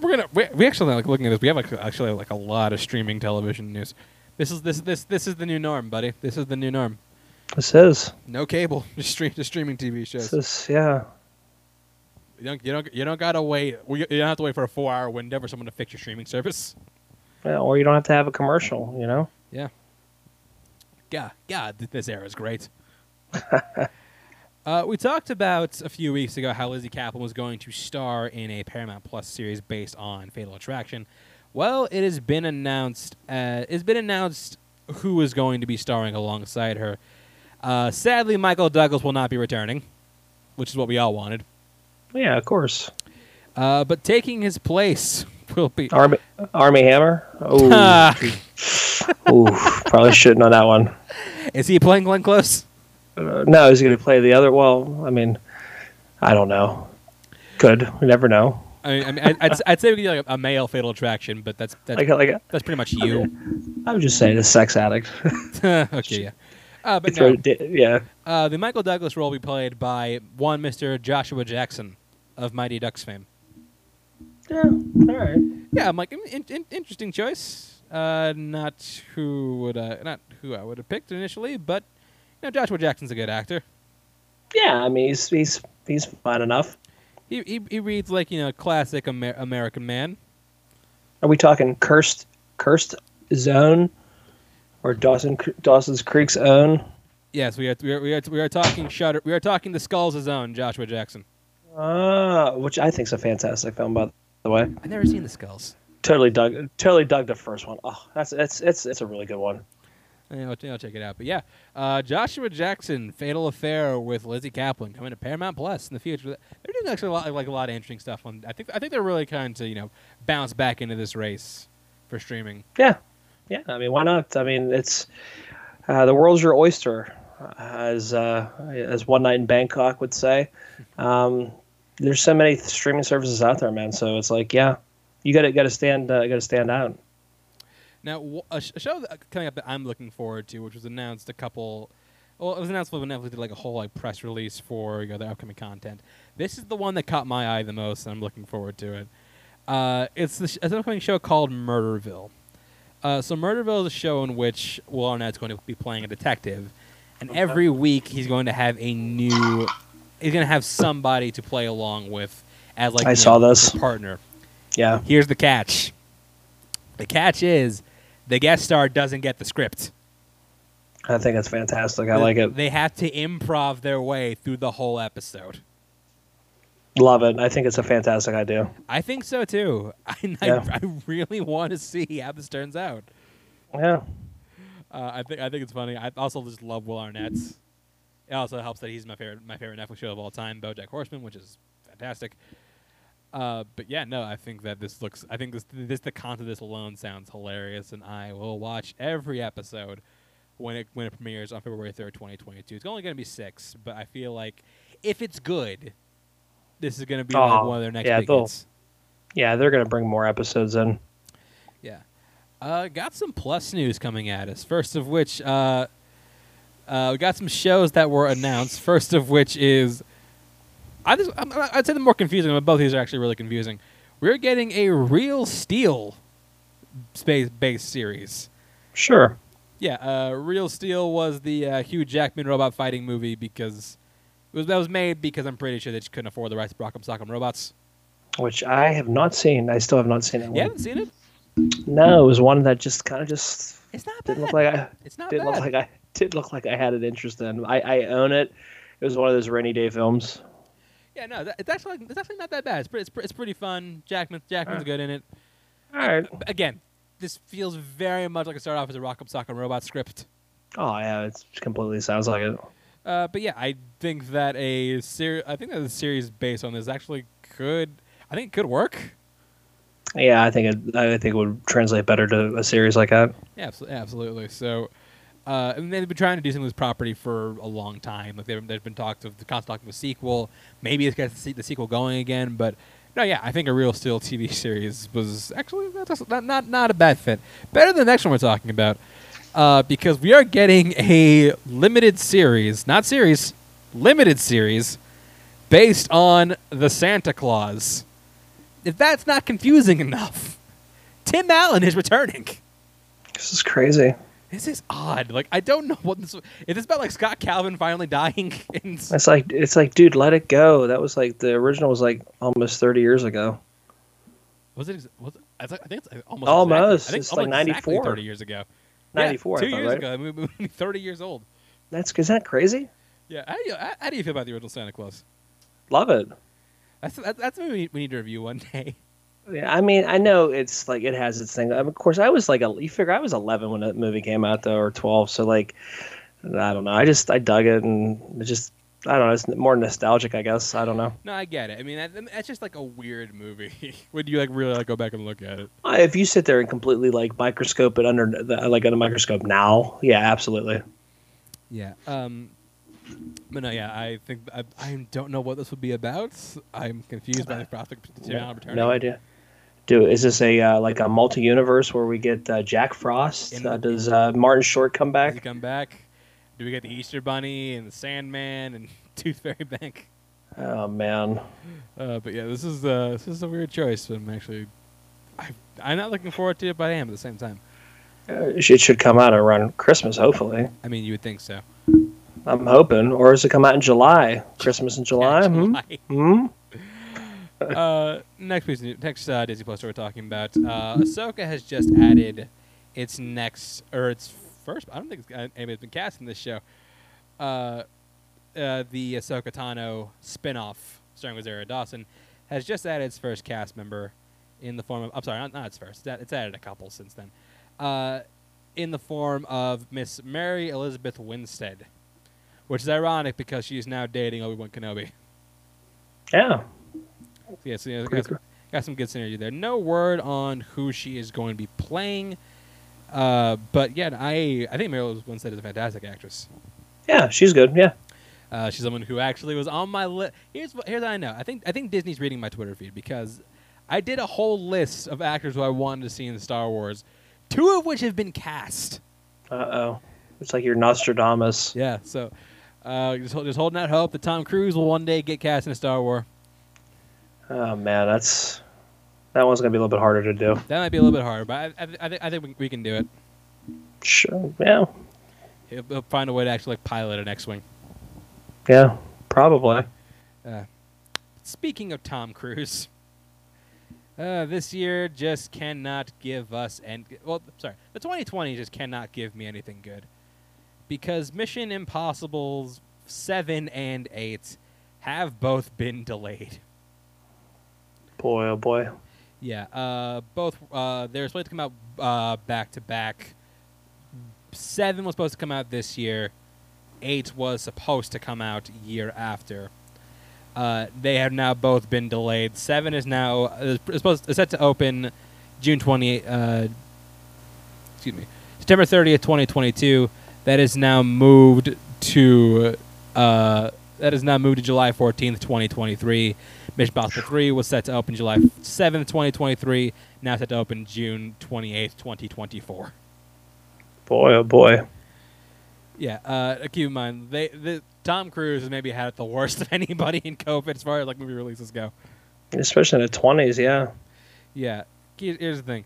We're gonna we, we actually like looking at this. We have like actually like a lot of streaming television news. This is this this this is the new norm, buddy. This is the new norm. This is. No cable, just stream just streaming TV shows. This is yeah. You don't you don't you don't gotta wait. You don't have to wait for a four hour window for someone to fix your streaming service. Yeah, or you don't have to have a commercial, you know? Yeah. God, God, this era is great. uh, we talked about a few weeks ago how Lizzy Caplan was going to star in a Paramount Plus series based on Fatal Attraction. Well, it has been announced. Uh, it's been announced who is going to be starring alongside her. Uh, sadly, Michael Douglas will not be returning, which is what we all wanted. Yeah, of course. Uh, but taking his place will be. Armie Armie Hammer. Oh. Ooh, probably shouldn't on that one. is he playing Glenn Close? Uh, no, he's going to play the other. Well, I mean, I don't know. Could we never know? I mean, I mean I'd, I'd, say we could like a male Fatal Attraction, but that's that's Like, like That's pretty much you. I would just saying, a sex addict. okay, yeah. Uh, but no, di- yeah, uh, the Michael Douglas role will be played by one Mr. Joshua Jackson of Mighty Ducks fame. yeah. All right. Yeah, I'm like, in, in, interesting choice. Uh, not who would uh, not who I would have picked initially, but know, Joshua Jackson's a good actor. Yeah, I mean, he's he's he's fine enough. He he, he reads like you know classic Amer- American man. Are we talking cursed cursed zone, or Dawson Dawson's Creek's own? Yes, we are we are we are, we are talking Shutter. We are talking the Skulls' own Joshua Jackson. Ah, which I think's a fantastic film, by the way. I've never seen the Skulls. Totally dug, totally dug the first one. Oh, that's it's it's it's a really good one. Yeah, I'll, I'll check it out. But yeah, uh, Joshua Jackson, Fatal Affair with Lizzy Caplan coming to Paramount Plus in the future. They're doing actually a lot, like a lot of interesting stuff. On I think I think they're really kind to you know bounce back into this race for streaming. Yeah, yeah. I mean, why not? I mean, it's uh, the world's your oyster, as uh, as One Night in Bangkok would say. Um, there's so many streaming services out there, man. So it's like, yeah, you got to got to stand, uh, got to stand out. Now, a, sh- a show that, coming up that I'm looking forward to, which was announced a couple. Well, it was announced when Netflix did like a whole like press release for you know their upcoming content. This is the one that caught my eye the most, and I'm looking forward to it. Uh, it's, the sh- an upcoming show called Murderville. Uh, so Murderville is a show in which Will Arnett's going to be playing a detective, and every week he's going to have a new. He's going to have somebody to play along with as like I saw know, this. his partner. Yeah, Here's the catch. The catch is the guest star doesn't get the script. I think it's fantastic. I like it. They have to improv their way through the whole episode. Love it. I think it's a fantastic idea. I think so too. I, Yeah. I, I really want to see how this turns out. Yeah. Uh, I think I think it's funny. I also just love Will Arnett's. It also helps that he's my favorite my favorite Netflix show of all time, BoJack Horseman, which is fantastic. Uh, but yeah, no, I think that this looks. I think this this the content of this alone sounds hilarious, and I will watch every episode when it when it premieres on February third, twenty twenty two. It's only going to be six, but I feel like if it's good, this is going to be like Oh, one of their next yeah, big they'll- hits. Yeah, they're gonna bring more episodes in. Yeah. Uh, got some plus news coming at us. First of which, uh, uh, we got some shows that were announced. First of which is, I just, I'm- I'd say the more confusing, but both of these are actually really confusing. We're getting a Real Steel space-based series. Sure. Yeah, uh, Real Steel was the uh, Hugh Jackman robot fighting movie because it was that was made because I'm pretty sure they just couldn't afford the rights to Rock'em Sock'em Robots. Which I have not seen. I still have not seen it. You haven't seen it? No, it was one that just kind of just It's not bad. didn't look like I it's not didn't bad. look like I didn't look like I had an interest in. I, I own it. It was one of those rainy day films. Yeah, no, that, it's actually it's actually not that bad. It's pretty, it's, pre- it's pretty fun. Jackman Jackman's Uh. good in it. All right. Again, this feels very much like a start off as a Rock Sock 'em Robot script. Oh yeah, it completely sounds like it. Uh, but yeah, I think that a series I think that a series based on this actually could I think it could work. Yeah, I think it. I think it would translate better to a series like that. Yeah, abso- absolutely. So, Uh, and they've been trying to do something with this property for a long time. Like they've, there's been talks of the constant talking of a sequel. Maybe it's got the, se- sequel going again. But no, yeah, I think a Real Steel TV series was actually not not, not a bad fit. Better than the next one we're talking about, uh, because we are getting a limited series, not series, limited series, based on the Santa Claus. If that's not confusing enough, Tim Allen is returning. This is crazy. This is odd. Like I don't know what this is this about like Scott Calvin finally dying in It's like it's like, dude, let it go. That was like the original was like almost thirty years ago. was it was it, I uh, think it's almost Almost. exactly, I think It's like almost exactly 94. 30 years ago. Ninety four. Yeah, I two thought, years right? ago. I mean, 30 years old. That's is that crazy? Yeah. How do you how, do you feel about the original Santa Claus? Love it. That's that's, that's we, we need to review one day. Yeah, I mean, I know it's like it has its thing. Of course, I was like, a, you figure I was 11 when that movie came out, though, or 12. So like, I don't know. I just I dug it, and it just I don't know. It's more nostalgic, I guess. I don't know. No, I get it. I mean, that, that's just like a weird movie. Would you like really like go back and look at it? Uh, If you sit there and completely like microscope it under the, like under a microscope now, yeah, absolutely. Yeah. Um. But no, yeah, I think I, I don't know what this would be about. I'm confused by the prospect No, no idea. Do is this a uh, like a multi universe where we get uh, Jack Frost? Uh, does uh, Martin Short come Does he back? come back? Do we get the Easter Bunny and the Sandman and Tooth Fairy Bank? Oh man, Uh, but yeah, this is uh, this is a weird choice. But I'm actually, I, I'm not looking forward to it, but I am at the same time. Uh, it should come out around Christmas, hopefully. I mean, you would think so. I'm hoping, or does it come out in July? Christmas in July? Yeah, Hmm? July. Hmm? uh, next piece, of- next uh, Disney Plus we're talking about. Uh, Ahsoka has just added its next or its first. I don't think anybody's been cast in this show. Uh, uh, the Ahsoka Tano spin-off starring Rosario Dawson has just added its first cast member in the form of. I'm sorry, not, not its first. It's added a couple since then. Uh, in the form of Miss Mary Elizabeth Winstead, which is ironic because she is now dating Obi Wan Kenobi. Yeah. Yeah, so yeah, got, some, got some good synergy there. No word on who she is going to be playing, uh, but yeah, I I think Meryl Winstead is a fantastic actress. Yeah, she's good. Yeah. Uh, she's someone who actually was on my list. Here's what here's what I know. I think I think Disney's reading my Twitter feed because I did a whole list of actors who I wanted to see in Star Wars, two of which have been cast. Uh oh. It's like you're Nostradamus. Yeah, so uh, just, just holding out hope that Tom Cruise will one day get cast in a Star Wars. Oh man, that's that one's gonna be a little bit harder to do. That might be a little bit harder, but I I, I, think I think we, we can do it. Sure. Yeah. He'll, he'll find a way to actually like, pilot an X-wing. Yeah. Probably. Uh, speaking of Tom Cruise, uh, this year just cannot give us and well, sorry, the 2020 just cannot give me anything good because Mission Impossible's seven and eight have both been delayed. Boy, oh boy. Yeah, uh, both uh, they're supposed to come out uh, back to back. Seven was supposed to come out this year. Eight was supposed to come out year after. Uh, they have now both been delayed. Seven is now is supposed is set to open June twenty. Uh, excuse me, September thirtieth, twenty twenty two. That is now moved to uh, that is now moved to July fourteenth, twenty twenty three. Mission Impossible 3 was set to open July 7th, 2023. Now set to open June 28th, 2024. Boy, oh boy. Yeah, uh, keep in mind, they, the, Tom Cruise has maybe had it the worst of anybody in COVID as far as like movie releases go. Especially in the twenties, yeah. Yeah, here's the thing.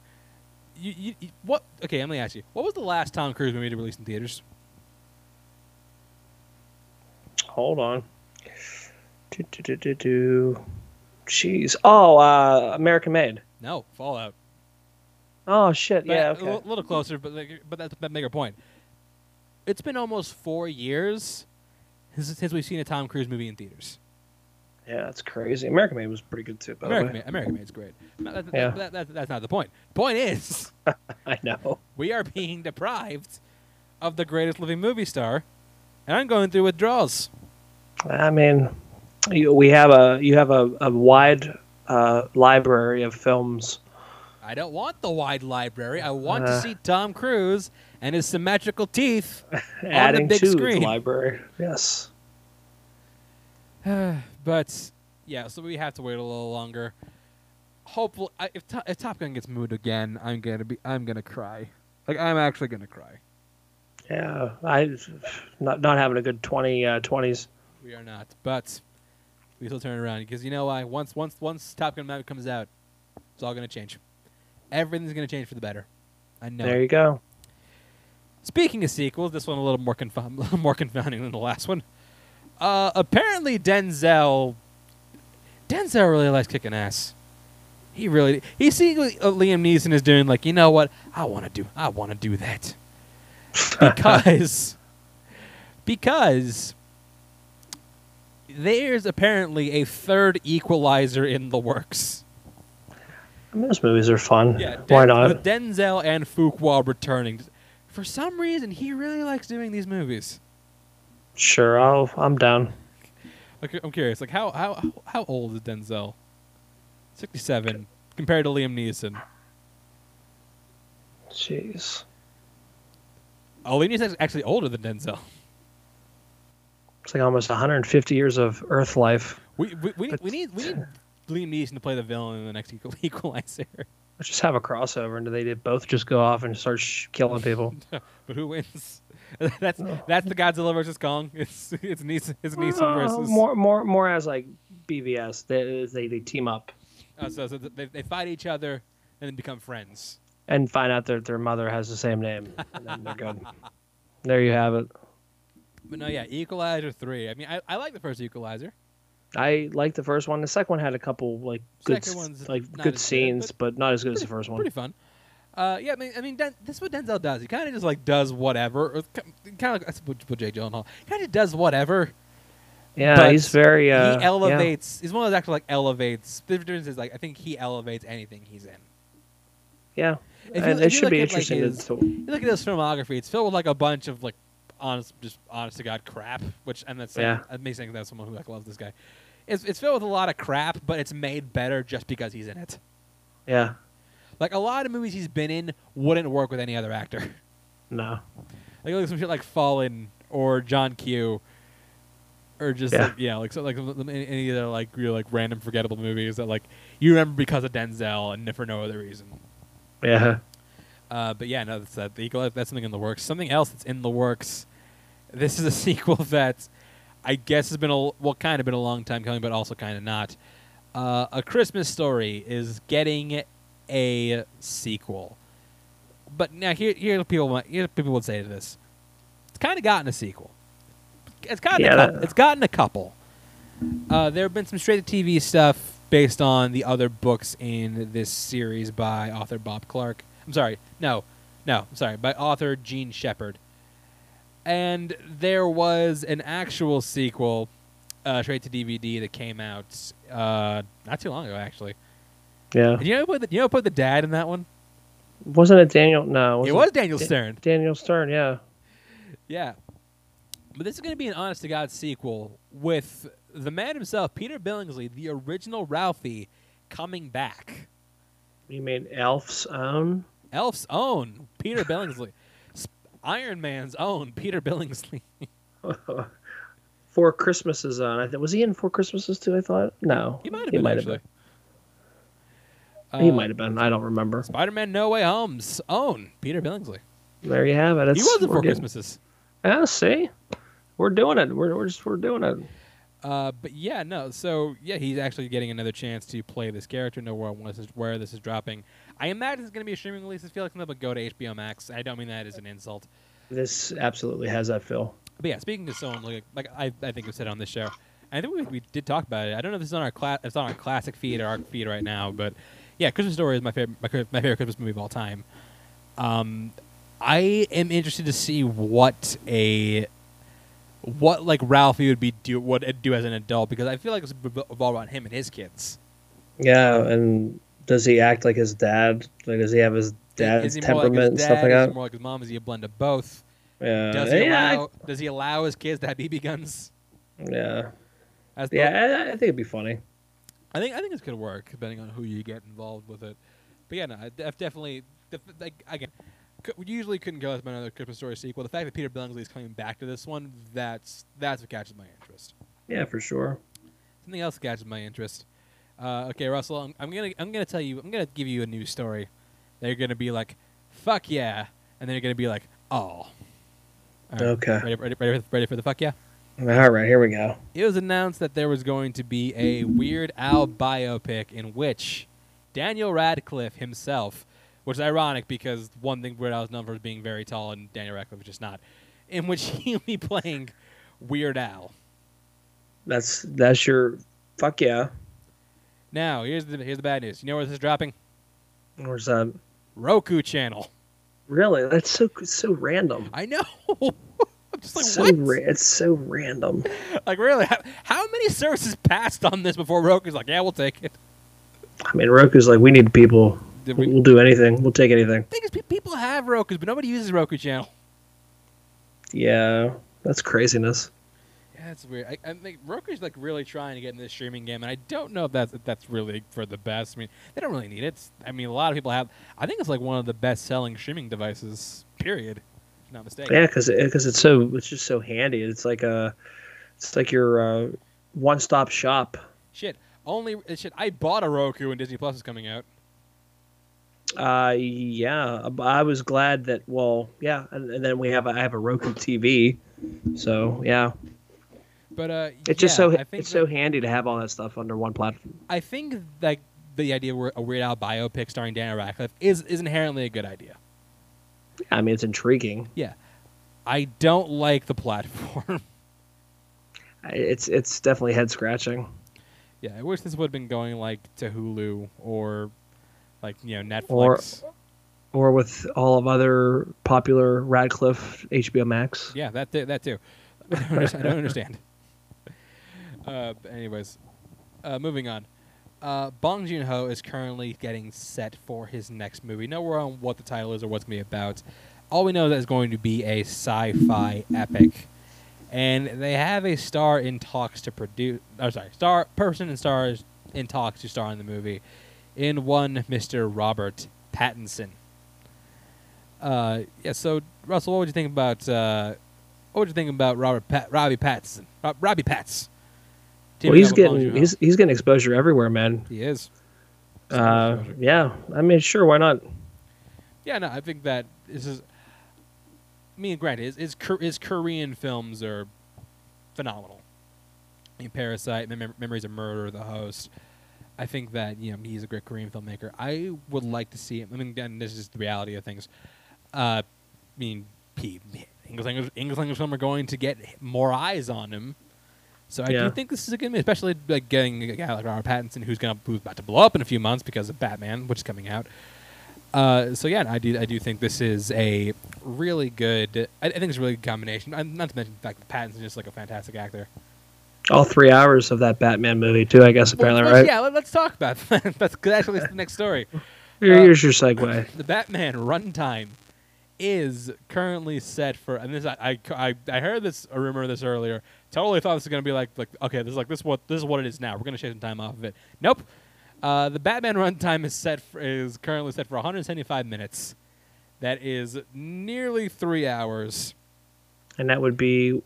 You, you, you- what? Okay, let me ask you. What was the last Tom Cruise movie to release in theaters? Hold on. Do, do, do, do, do. Jeez. Oh, uh, American Made. No, Fallout. Oh shit. But Yeah. A Okay. li- little closer, but like, but that's a bigger point. It's been almost four years since, we've seen a Tom Cruise movie in theaters. Yeah, that's crazy. American Made was pretty good too. By American, the way. Made, American Made's great. That- that- Yeah. that- that- that's not the point. Point is, I know. we are being deprived of the greatest living movie star, and I'm going through withdrawals. I mean, you, we have a you have a, a wide uh, library of films. I don't want the wide library. I want to Uh. see Tom Cruise and his symmetrical teeth. Adding big to screen. the library. Yes. but yeah, so we have to wait a little longer. Hopefully, if, To- if Top Gun gets moved again, I'm gonna be I'm gonna cry. Like I'm actually gonna cry. Yeah. I not not having a good 20 uh, 20s. We are not, but we still turn around because you know why? Once once once Top Gun Maverick comes out, it's all gonna change. Everything's gonna change for the better. I know. There it. you go. Speaking of sequels, this one a little more conf- a little more confounding than the last one. Uh, apparently, Denzel Denzel really likes kicking ass. He really he seeing what uh, Liam Neeson is doing. Like, you know what? I want to do. I want to do that because because there's apparently a third Equalizer in the works. I mean, those movies are fun. Yeah, Why not? With Denzel and Fuqua returning. For some reason, he really likes doing these movies. Sure, I'll, I'm down. Like, I'm curious, like how how how old is Denzel? Sixty-seven compared to Liam Neeson. Jeez. Oh, Liam Neeson is actually older than Denzel. It's like almost 150 years of Earth life. We we, we, need, But- we need we need Liam Neeson to play the villain in the next Equalizer. Let's just have a crossover, and they did both just go off and start sh- killing people. but who wins? that's that's the Godzilla versus Kong. It's it's Neeson it's Neeson Uh, versus. more, more, more as like BVS. They, they, they team up Uh, so so they, they fight each other and then become friends. and find out that their mother has the same name, and then they're good. There you have it. But no, yeah, Equalizer three. I mean, I, I like the first Equalizer. I liked the first one. The second one had a couple like good, like good as good, scenes, but, not as good as the first one. Pretty fun. Uh, yeah, I mean, I mean, Den- this is what Denzel does. He kind of just like does whatever. Kind of like that's what, Jay Gyllenhaal. Kind of does whatever. Yeah, but he's very. Uh, he yeah. elevates. He's one of those actors like elevates. The difference is like I think he elevates anything he's in. Yeah, If you- and if it should be at, like, interesting his- to. You look at his filmography; it's filled with like a bunch of like honest, just honest to god crap. Which and that's Yeah. that makes sense. That's someone who like loves this guy. It's it's filled with a lot of crap, but it's made better just because he's in it. Yeah, Like a lot of movies he's been in wouldn't work with any other actor. no. Like at some shit like Fallen or John Q, or just Yeah. like yeah, like so like any other like real like random forgettable movies that like you remember because of Denzel and for no other reason. Yeah, Uh, but yeah, no, that's that. The that's something in the works. Something else that's in the works. This is a sequel that I guess has been a well, kind of been a long time coming, but also kind of not. Uh, a Christmas Story is getting a sequel, but now here, here people, might- here people would say to this. It's kind of gotten a sequel. It's gotten Yeah, a couple. It's gotten a couple. Uh, there have been some straight to TV stuff based on the other books in this series by author Bob Clark. I'm sorry, no, no, I'm sorry, by author Jean Shepherd. And there was an actual sequel, uh, straight to DVD that came out uh, not too long ago, actually. yeah. And you know put the, you know put the dad in that one? Wasn't it Daniel? No, it was Daniel Da- Stern. Daniel Stern. Yeah. Yeah. But this is going to be an honest to God sequel with the man himself, Peter Billingsley, the original Ralphie, coming back. You mean Elf's own? Elf's own Peter Billingsley. Iron Man's own Peter Billingsley. Four Christmases on. I th- was he in Four Christmases too? I thought. No, He might have been, might actually. been. He Uh, might have been. I don't remember. Spider-Man No Way Home's own Peter Billingsley. There you have it. It's, he was in Four getting- Christmases. Yeah, see, we're doing it. We're we're just we're doing it. Uh, but yeah, no. So yeah, he's actually getting another chance to play this character. Know where where this is dropping. I imagine it's going to be a streaming release. I feel like something will go to HBO Max. I don't mean that as an insult. This absolutely has that feel. But yeah, speaking to someone like like I, I think we said on this show, I think we, we did talk about it. I don't know if this is on our class, it's on our classic feed or our feed right now, but yeah, Christmas Story is my favorite my, my favorite Christmas movie of all time. Um, I am interested to see what a what like Ralphie would be do what do as an adult because I feel like it's all around him and his kids. Yeah, and does he act like his dad? Like, does he have his dad's is he more like temperament his and stuff like Is that? he more like his mom? Is he a blend of both? Yeah, Does he yeah, allow Does he allow his kids to have BB guns? yeah, As the- yeah. I, I think it'd be funny. I think I think this could work depending on who you get involved with it. But yeah, no, I def- definitely. Def- like again, c- we usually couldn't go with another Christmas story sequel. The fact that Peter Billingsley is coming back to this one, that's that's what catches my interest. Yeah, for sure. Something else catches my interest. Uh, okay, Russell, I'm, I'm gonna I'm gonna tell you I'm gonna give you a news story. They're gonna be like, "Fuck yeah," and then you're gonna be like, "Oh." Right, Okay. Ready, ready, ready, for- ready for the fuck yeah? All right, here we go. It was announced that there was going to be a Weird Al biopic in which Daniel Radcliffe himself, which is ironic because one thing Weird Al is known for is being very tall, and Daniel Radcliffe is just not, in which he'll be playing Weird Al. That's that's your fuck yeah. Now, here's the here's the bad news. You know where this is dropping? Where's that? Roku channel. Really? That's so so random. I know. I'm just like so what? ra- it's so random. like really? How, how many services passed on this before Roku's like, yeah, we'll take it. I mean, Roku's like, we need people. Did We'll, we- we'll do anything. We'll take anything. thing is, people have Roku's, but nobody uses Roku channel. Yeah, that's craziness. That's weird. I, I think Roku's like really trying to get in this streaming game, and I don't know if that's if that's really for the best. I mean, they don't really need it. It's, I mean, a lot of people have. I think it's like one of the best-selling streaming devices. Period. If not mistaken. Yeah, because because it's so it's just so handy. It's like a it's like your uh, one stop shop. Shit. Only uh, shit. I bought a Roku when Disney Plus is coming out. Uh, yeah, I was glad that. Well, yeah, and, and then we have a, I have a Roku TV, so yeah, But uh, it's just so it's that- so handy to have all that stuff under one platform. I think like the idea of a Weird Al biopic starring Daniel Radcliffe is is inherently a good idea. I mean, it's intriguing. Yeah, I don't like the platform. It's it's definitely head scratching. yeah, I wish this would have been going like to Hulu or like you know Netflix. Or with all of other popular Radcliffe HBO Max. Yeah, that that too. I don't understand. Uh, anyways, uh, moving on. Uh, Bong Joon Ho is currently getting set for his next movie. No word on what the title is or what's going to be about. All we know is that it's going to be a sci-fi epic, and they have a star in talks to produce. Oh, sorry, star person and stars in talks to star in the movie, in one Mr. Robert Pattinson. Uh, yeah. So Russell, what would you think about uh, what would you think about Robert Pat- Robbie Pattinson? Rob- Robbie Pats. Well, he's up with Bong getting he's he's getting exposure everywhere, man. he is. Uh, yeah, I mean, sure, why not? Yeah, no, I think that this is. I mean, granted, his his, his Korean films are phenomenal. I mean, Parasite, Mem- Memories of Murder, The Host. I think that you know he's a great Korean filmmaker. I would like to see him. I mean, again, this is the reality of things. Uh, I mean, he, English language English language film are going to get more eyes on him. So I Yeah. do think this is a good movie, especially like getting a guy like Robert Pattinson, who's gonna who's about to blow up in a few months because of Batman, which is coming out. Uh, so yeah, I do I do think this is a really good. I, I think it's a really good combination. Uh, Not to mention the fact that Pattinson's just like a fantastic actor. All three hours of that Batman movie, too. I guess apparently, Well, right? Yeah, let, us talk about that. That's actually the next story. Here- uh, Here's your segue. The Batman runtime is currently set for, and this I, I, I heard this a rumor of this earlier. Totally thought this was gonna be like like okay, this is like this is what this is what it is now. We're gonna shave some time off of it. Nope. Uh, the Batman runtime is set for, is currently set for 175 minutes. That is nearly three hours. And that would be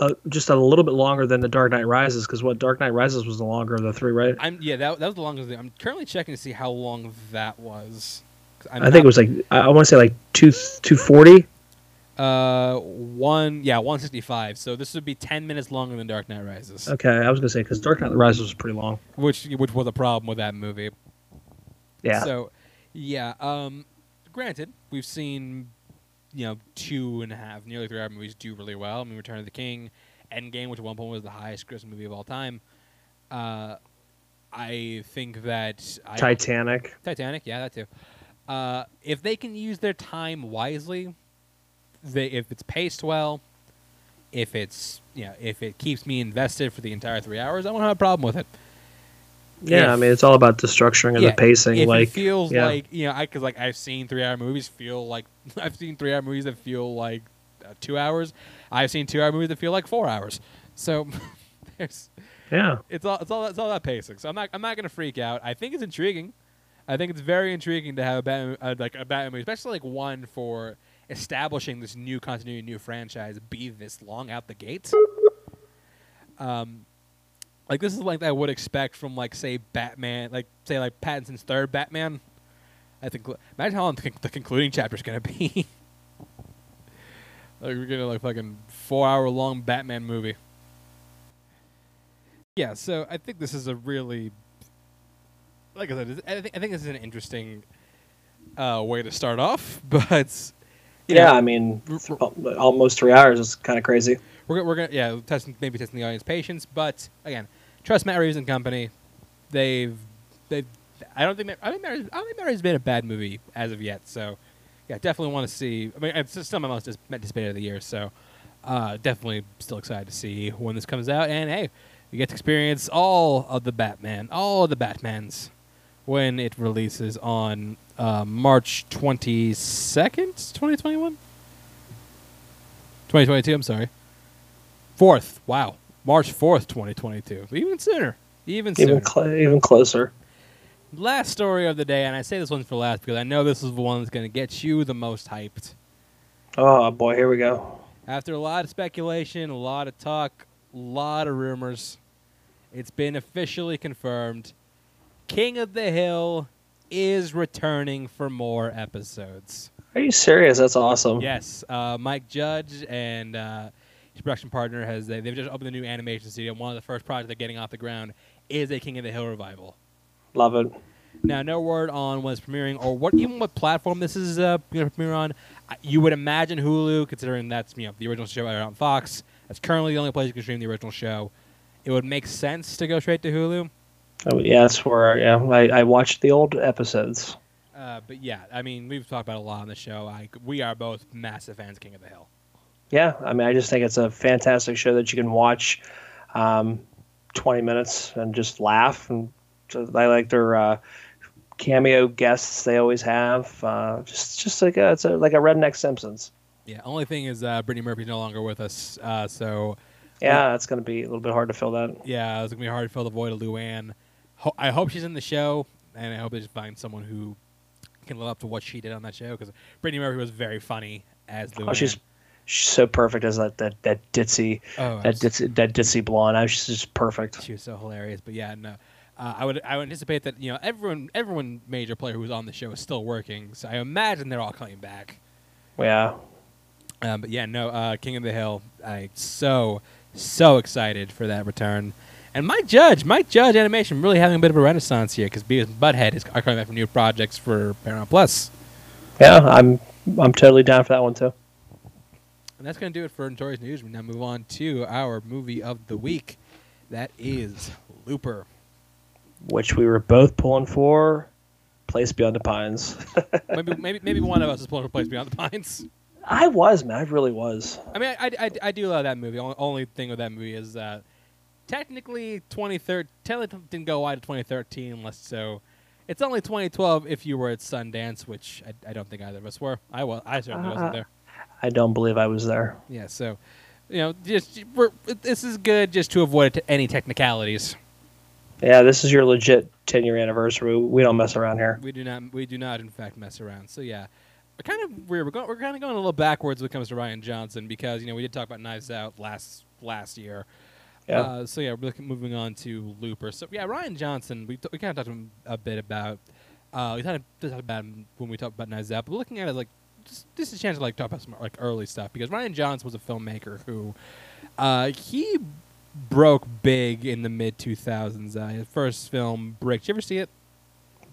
uh, just a little bit longer than the Dark Knight Rises, because what Dark Knight Rises was the longer of the three, right? I'm yeah, that, that was the longest. I'm currently checking to see how long that was. I think it was like I want to say like two two forty. uh one yeah 165. So this would be 10 minutes longer than Dark Knight Rises. Okay, I was gonna say because Dark Knight Rises was pretty long. which which was a problem with that movie. Yeah. So, yeah. Um, granted, we've seen you know two and a half, nearly three hour movies do really well. I mean, Return of the King, Endgame, which at one point was the highest grossing movie of all time. Uh, I think that I, Titanic. Titanic, yeah, that too. Uh, if they can use their time wisely, they if it's paced well, if it's you know if it keeps me invested for the entire three hours, I won't have a problem with it. Yeah, If- I mean it's all about the structuring and Yeah, the pacing. if like it feels yeah. like you know, I because like I've seen three hour movies feel like I've seen three hour movies that feel like uh, two hours. I've seen two hour movies that feel like four hours. So there's yeah, it's all it's all it's all that pacing. So I'm not I'm not gonna freak out. I think it's intriguing. I think it's very intriguing to have a Batman, uh, like a Batman movie, especially like one for establishing this new continuity, new franchise, be this long out the gate. Um, like this is like I would expect from like say Batman, like say like Pattinson's third Batman. I think imagine how long the, the concluding chapter is gonna be. like we're gonna like fucking four hour long Batman movie. Yeah, so I think this is a really, like I said, I think I think this is an interesting uh, way to start off, but yeah, know, I mean, almost three hours is kind of crazy. we're gonna, we're gonna yeah testing maybe testing the audience patience, but again, trust Matt Reeves and company. They've they I don't think I think Matt Reeves, I don't think Matt Reeves made a bad movie as of yet. So yeah, definitely want to see. I mean, it's still my most anticipated of the year. So uh, definitely still excited to see when this comes out. And hey, you get to experience all of the Batman, all of the Batmans when it releases on uh, March twenty second, twenty twenty one. 2022, I'm sorry. 4th. Wow. March 4th, 2022. Even sooner. Even sooner. Even cl- even closer. last story of the day, and I say this one's for last because I know this is the one that's going to get you the most hyped. Oh boy, here we go. After a lot of speculation, a lot of talk, a lot of rumors, it's been officially confirmed King of the Hill is returning for more episodes. Are you serious? That's awesome. Yes, uh, Mike Judge and uh, his production partner has they, they've just opened a new animation studio. One of the first projects they're getting off the ground is a King of the Hill revival. Love it. Now, no word on when it's premiering or what even what platform this is uh, going to premiere on. You would imagine Hulu, considering that's you know the original show aired on Fox. That's currently the only place you can stream the original show. It would make sense to go straight to Hulu. Oh, yeah, that's where yeah I, I watched the old episodes. Uh, but yeah, I mean, we've talked about it a lot on the show. I, we are both massive fans of King of the Hill. Yeah, I mean, I just think it's a fantastic show that you can watch, um, twenty minutes and just laugh. And I like their uh, cameo guests they always have. Uh, just just like a, it's a, like a redneck Simpsons. Yeah, only thing is uh, Brittany Murphy's no longer with us, uh, so Yeah, it's going to be a little bit hard to fill that. yeah, it's gonna be hard to fill the void of Luanne. Ho- I hope she's in the show, and I hope they just find someone who can live up to what she did on that show because Brittany Murphy was very funny as Luanne. Oh, she's she's so perfect as that that that ditzy Oh, that ditzy that ditzy blonde. I was just, just perfect. she was so hilarious. But yeah, no, uh, I would I would anticipate that you know everyone everyone major player who was on the show is still working, so I imagine they're all coming back. Yeah, Um, but yeah, no, uh, King of the Hill. I so so excited for that return. And Mike Judge, Mike Judge Animation, really having a bit of a renaissance here because Beavis and Butthead is are coming back for new projects for Paramount Plus. yeah, I'm I'm totally down for that one too. And that's going to do it for Notorious News. We now move on to our movie of the week. That is Looper. Which we were both pulling for. Place Beyond the Pines. maybe, maybe, maybe one of us is pulling for Place Beyond the Pines. I was man, I really was. I mean, I, I, I do love that movie. Only, only thing with that movie is uh, technically 2013 technically didn't go wide to 2013 unless so. It's only 2012 if you were at Sundance, which I, I don't think either of us were. I was. I certainly Uh, wasn't there. I don't believe I was there. Yeah. So, you know, just we're, this is good just to avoid t- any technicalities. Yeah, this is your legit 10 year anniversary. We don't mess around here. We do not. We do not, in fact, mess around. So yeah, we're kind of weird. We're going. We're kind of going a little backwards when it comes to Rian Johnson because you know we did talk about Knives Out last last year. Yeah. Uh, so yeah, we're moving on to Looper. So yeah, Rian Johnson. We t- we kind of talked to him a bit about. Uh, we kind of talked about him when we talked about Out, but looking at it like just, this is a chance to like talk about some like early stuff because Rian Johnson was a filmmaker who uh, he broke big in the mid 2000s. Uh, his first film, Brick. Did you ever see it?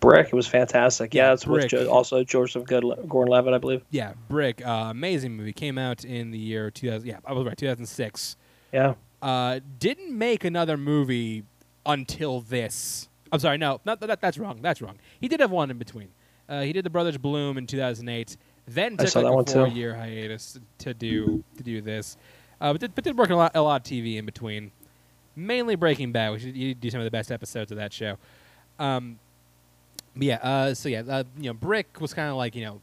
Brick, it was fantastic. Yeah, it's with Brick. jo- also Joseph Good- Gordon Levitt, I believe. Yeah, Brick. Uh, amazing movie. Came out in the year 2000. Yeah, I was right. 2006. Yeah. Uh, didn't make another movie until this. I'm sorry. No, not that. That's wrong. That's wrong. He did have one in between. Uh, he did The Brothers Bloom in 2008. Then took like a four-year hiatus to do to do this. Uh, but did, but did work a lot, a lot of TV in between. Mainly Breaking Bad, which you do some of the best episodes of that show. Um, but yeah, uh, so yeah, uh, you know, Brick was kind of like you know,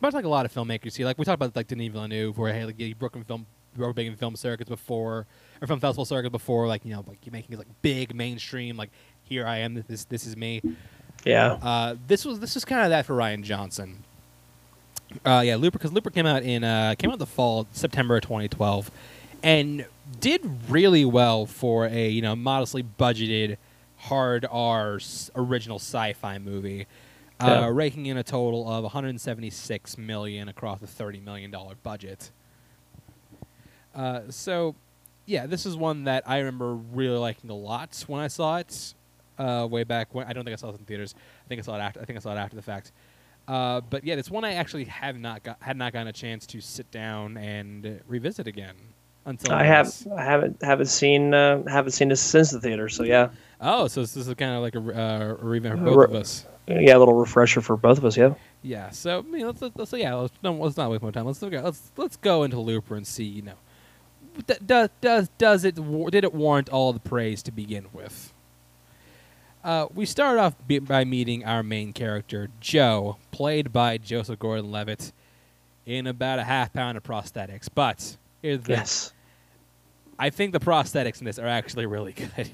much like a lot of filmmakers. See, like we talked about like Denis Villeneuve, where hey, like, he broke in film, broke big in film circuits before, or film festival circuits before, like you know, like you making it like big mainstream. Like here I am, this this is me. Yeah. Uh, this was this was kind of that for Rian Johnson. Uh, yeah, Looper because Looper came out in uh, came out in the fall September of 2012, and did really well for a you know modestly budgeted hard R original sci-fi movie, Yeah. uh, raking in a total of 176 million across a 30 million dollar budget. Uh, so, yeah, this is one that I remember really liking a lot when I saw it uh, way back when. I don't think I saw it in theaters. I think I saw it after. I think I saw it after the fact. Uh, but yeah, it's one I actually have not got had not gotten a chance to sit down and revisit again until I have this. I haven't haven't seen uh, haven't seen this since the theater. So yeah, Oh, so this is kind of like a, uh, a revamp for both re- of us. yeah, a little refresher for both of us. Yeah. Yeah. So I mean, let's, let's, let's yeah, let's, no, let's not waste more time. Let's look at, let's let's go into Looper and see. You know, does does does it did it warrant all the praise to begin with? Uh, we start off by meeting our main character, Joe, played by Joseph Gordon-Levitt, in about a half pound of prosthetics. But here's the. Yes. I think the prosthetics in this are actually really good.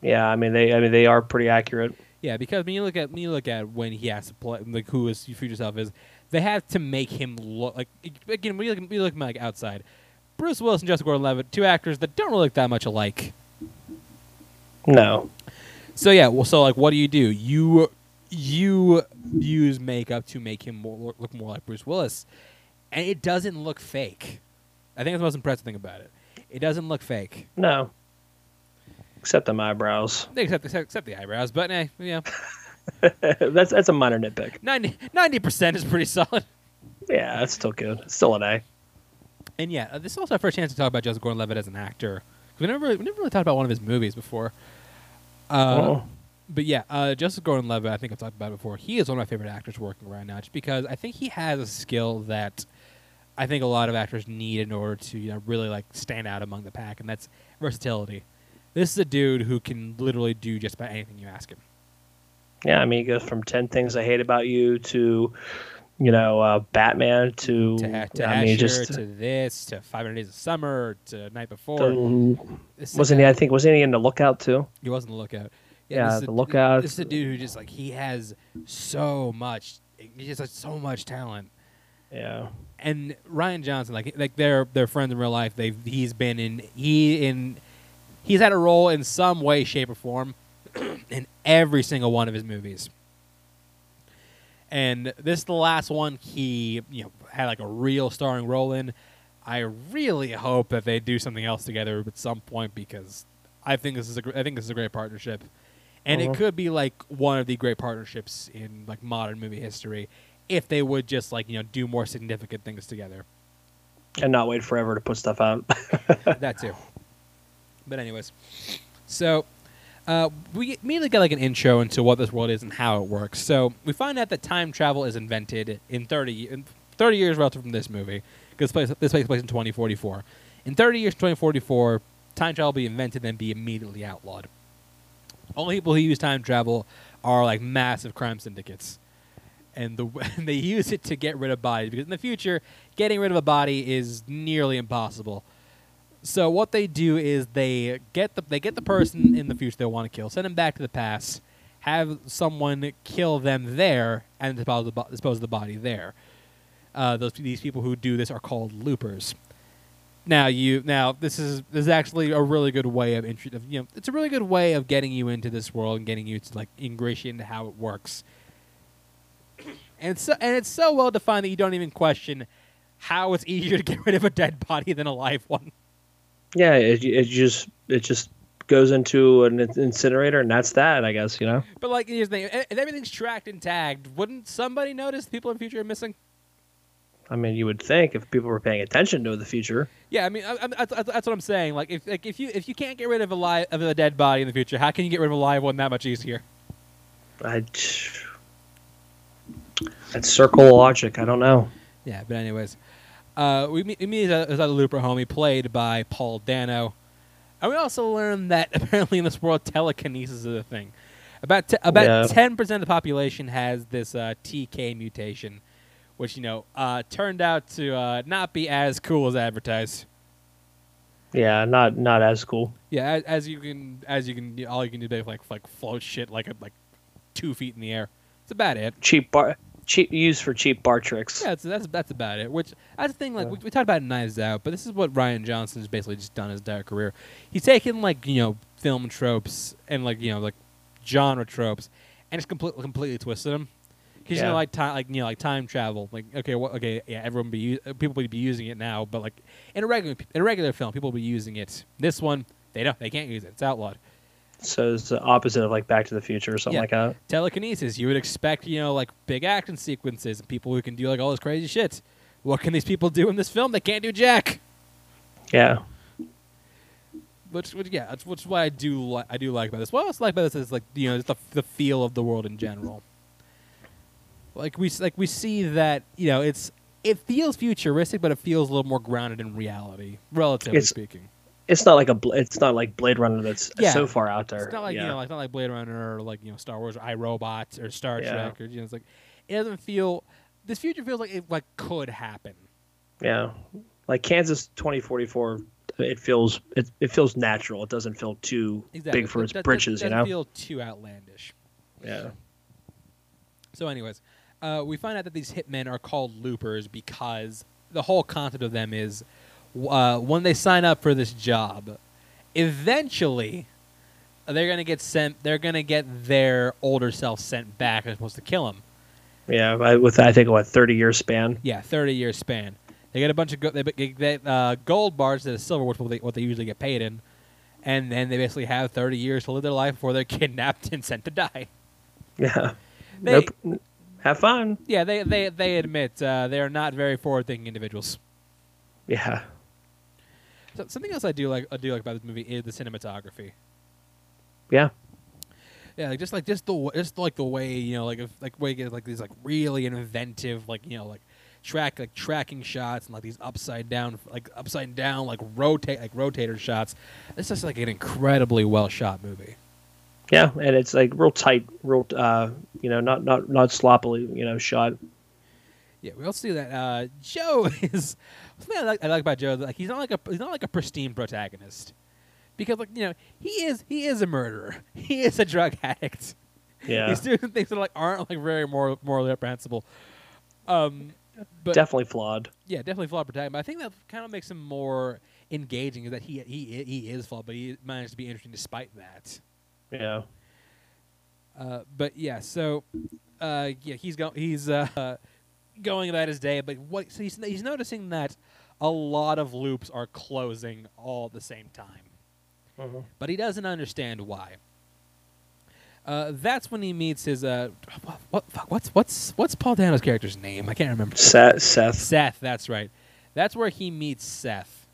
Yeah. I mean they I mean they are pretty accurate. Yeah, because when you look at when you look at when he has to play, like who his future self is, they have to make him look like again. When you look, when you look like outside, Bruce Willis and Joseph Gordon-Levitt, two actors that don't really look that much alike. No. So yeah, well, so like, what do you do? You you use makeup to make him more, look more like Bruce Willis, and it doesn't look fake. I think that's the most impressive thing about it. It doesn't look fake, No. Except the eyebrows. except except, except the eyebrows. But eh, yeah, that's that's a minor nitpick. 90 percent is pretty solid. Yeah, that's still good. It's still an A. And yeah, uh, this is also our first chance to talk about Joseph Gordon-Levitt as an actor. We never, we never really talked about one of his movies before. Uh, Oh. But yeah, uh, Joseph Gordon-Levitt, I think I've talked about it before. He is one of my favorite actors working right now, just because I think he has a skill that I think a lot of actors need in order to you know really like stand out among the pack, and that's versatility. This is a dude who can literally do just about anything you ask him. Yeah, I mean, he goes from 10 Things I Hate About You to, you know, uh, Batman to, To, ha- to I mean, Asher, just. to this, to 500 Days of Summer, to Night Before. to- wasn't he, I think, wasn't he in The Lookout too? He wasn't the lookout. Yeah, is The a- Lookout. This is a dude who just like he has so much. He just has so much talent. Yeah. And Rian Johnson, like like they're they're friends in real life. They've he's been in he in he's had a role in some way, shape, or form in every single one of his movies. And this is the last one he you know had like a real starring role in. I really hope that they do something else together at some point because I think this is a gr- I think this is a great partnership, and Uh-huh. it could be like one of the great partnerships in like modern movie history if they would just like you know do more significant things together. And not wait forever to put stuff out. that too. But anyways, so uh, we immediately get like an intro into what this world is and how it works. So we find out that time travel is invented in 30, in 30 years relative from this movie because this, this takes place in 2044. In 30 years, 2044, time travel will be invented and be immediately outlawed. Only people who use time travel are like massive crime syndicates. And, the, and they use it to get rid of bodies because in the future, getting rid of a body is nearly impossible. So what they do is they get the they get the person in the future they want to kill, send them back to the past, have someone kill them there, and dispose of the, bo- dispose of the body there. Uh, those these people who do this are called loopers. Now you now this is this is actually a really good way of, intro, of you know it's a really good way of getting you into this world and getting you to like ingratiate into how it works. And so and it's so well defined that you don't even question how it's easier to get rid of a dead body than a live one. Yeah, it, it just it just goes into an incinerator, and that's that, I guess, you know? But like here's the thing: if everything's tracked and tagged, wouldn't somebody notice people in the future are missing? I mean, you would think if people were paying attention to the future. Yeah, I mean, I, I, that's, that's what I'm saying. Like, if like if you if you can't get rid of a live of a dead body in the future, how can you get rid of a live one that much easier? I. That's circle logic. I don't know. Yeah, but anyways, uh, we meet, we meet a, a looper homie played by Paul Dano, and we also learn that apparently in this world telekinesis is a thing. About t- about ten percent of the population has this uh, TK mutation, which you know uh, turned out to uh, not be as cool as advertised. Yeah, not not as cool. Yeah, as, as you can, as you can, all you can do is like like float shit like a like two feet in the air. That's about it. Cheap bar, cheap used for cheap bar tricks. Yeah, that's that's that's about it. Which that's the thing. Like we, we talked about Knives Out, but this is what Rian Johnson's basically just done his entire career. He's taken like you know film tropes and like you know like genre tropes, and just completely completely twisted them. Because you know like time like you know like time travel. Like okay, well, okay, yeah, everyone be u- uh, people would be using it now, but like in a regular in a regular film, people will be using it. This one, they don't. They can't use it. It's outlawed. So it's the opposite of like Back to the Future or something Yeah. like that. telekinesis. You would expect, you know, like big action sequences and people who can do like all this crazy shit. What can these people do in this film? They can't do jack. Yeah. Which, which yeah, that's which is what I do li- I do like about this. What I like about this is like you know just the the feel of the world in general. Like we like we see that you know it's it feels futuristic, but it feels a little more grounded in reality, relatively It's- speaking. It's not like a. It's not like Blade Runner that's Yeah. so far out there. It's not like yeah. you know, like not like Blade Runner or like you know Star Wars or iRobot or Star Yeah. Trek or you know it's like it doesn't feel. This future feels like it like could happen. Yeah, like Kansas 2044. It feels it, it feels natural. It doesn't feel too Exactly. big for That- its that- that britches. You doesn't know. feel too outlandish. yeah. So, anyways, uh, we find out that these hitmen are called loopers because the whole concept of them is uh, when they sign up for this job, eventually they're gonna get sent. They're gonna get their older self sent back as opposed to kill them. Yeah. I- With I think what 30 year span. Yeah, thirty year span. They get a bunch of go- they they get uh, gold bars instead of silver, which what they, what they usually get paid in, and then they basically have thirty years to live their life before they're kidnapped and sent to die. Yeah. They- nope. Have fun. Yeah, they they they admit uh, they are not very forward thinking individuals. Yeah. So, something else I do like I do like about this movie is the cinematography. Yeah. Yeah, like just like just the w- just like the way you know like if, like way get like these like really inventive like you know like track like tracking shots and like these upside down like upside down like rotate like rotator shots. It's just like an incredibly well shot movie. Yeah, and it's like real tight, real uh, you know, not not not sloppily, you know, shot. Yeah, we also see that uh, Joe is something I like, I like about Joe. Like he's not like a he's not like a pristine protagonist because like you know he is he is a murderer. He is a drug addict. Yeah, He's doing things that like aren't like very moral, morally reprehensible. Um, but definitely flawed. yeah, definitely flawed protagonist. But I think that kind of makes him more engaging. Is that he he he is flawed, but he managed to be interesting despite that. Yeah, Uh, but yeah, so uh, yeah, he's going he's uh, going about his day, but what so he's he's noticing that a lot of loops are closing all at the same time, Mhm. but he doesn't understand why. Uh, that's when he meets his uh, what, what fuck, what's what's what's Paul Dano's character's name? I can't remember. Seth. Seth. Seth, that's right. That's where he meets Seth.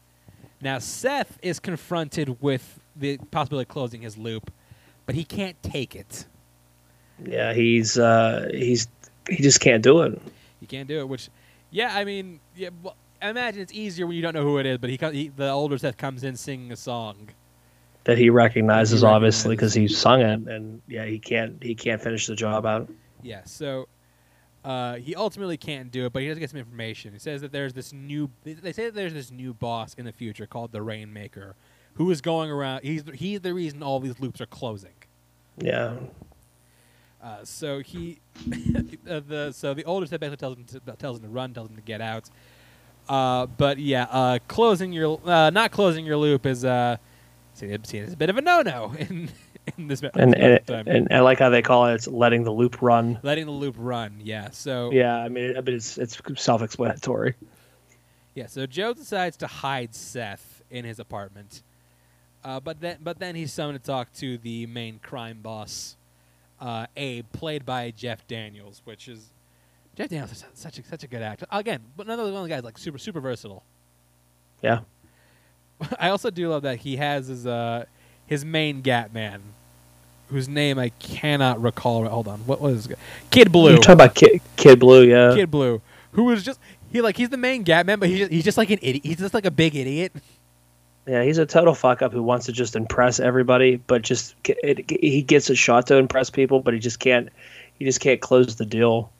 Now Seth is confronted with the possibility of closing his loop, but he can't take it. Yeah, he's uh, he's he just can't do it. You can't do it. Which, yeah, I mean, yeah. Well, I imagine it's easier when you don't know who it is. But he, he the older Seth comes in singing a song. That he recognizes, He obviously, because he sung it, and yeah, he can't he can't finish the job out. Yeah. So, uh, he ultimately can't do it, but he does get some information. He says that there's this new. They say that there's this new boss in the future called the Rainmaker, who is going around. He's he's the reason all these loops are closing. Yeah, Uh, so he, uh, the so the older Seth basically tells him to, tells him to run, tells him to get out. Uh, but yeah, uh, closing your uh, not closing your loop is uh, see, see, it's a bit of a no-no in in this and and, time. and I like how they call it. It's letting the loop run. letting the loop run. Yeah. So Yeah, I mean, I mean it's it's self-explanatory. Yeah, so Joe decides to hide Seth in his apartment, uh, but then but then he's summoned to talk to the main crime boss, uh, Abe, played by Jeff Daniels, which is Jeff Daniels is such a such a good actor. Again, but another one of the guys like super super versatile. Yeah, I also do love that he has his uh his main Gat man, whose name I cannot recall. Hold on, what was Kid Blue? You're talking about Kid, Kid Blue, yeah. Kid Blue, who was just he like he's the main Gat man, but he's just, he's just like an idiot. He's just like a big idiot. Yeah, he's a total fuck up who wants to just impress everybody, but just it, he gets a shot to impress people, but he just can't. He just can't close the deal.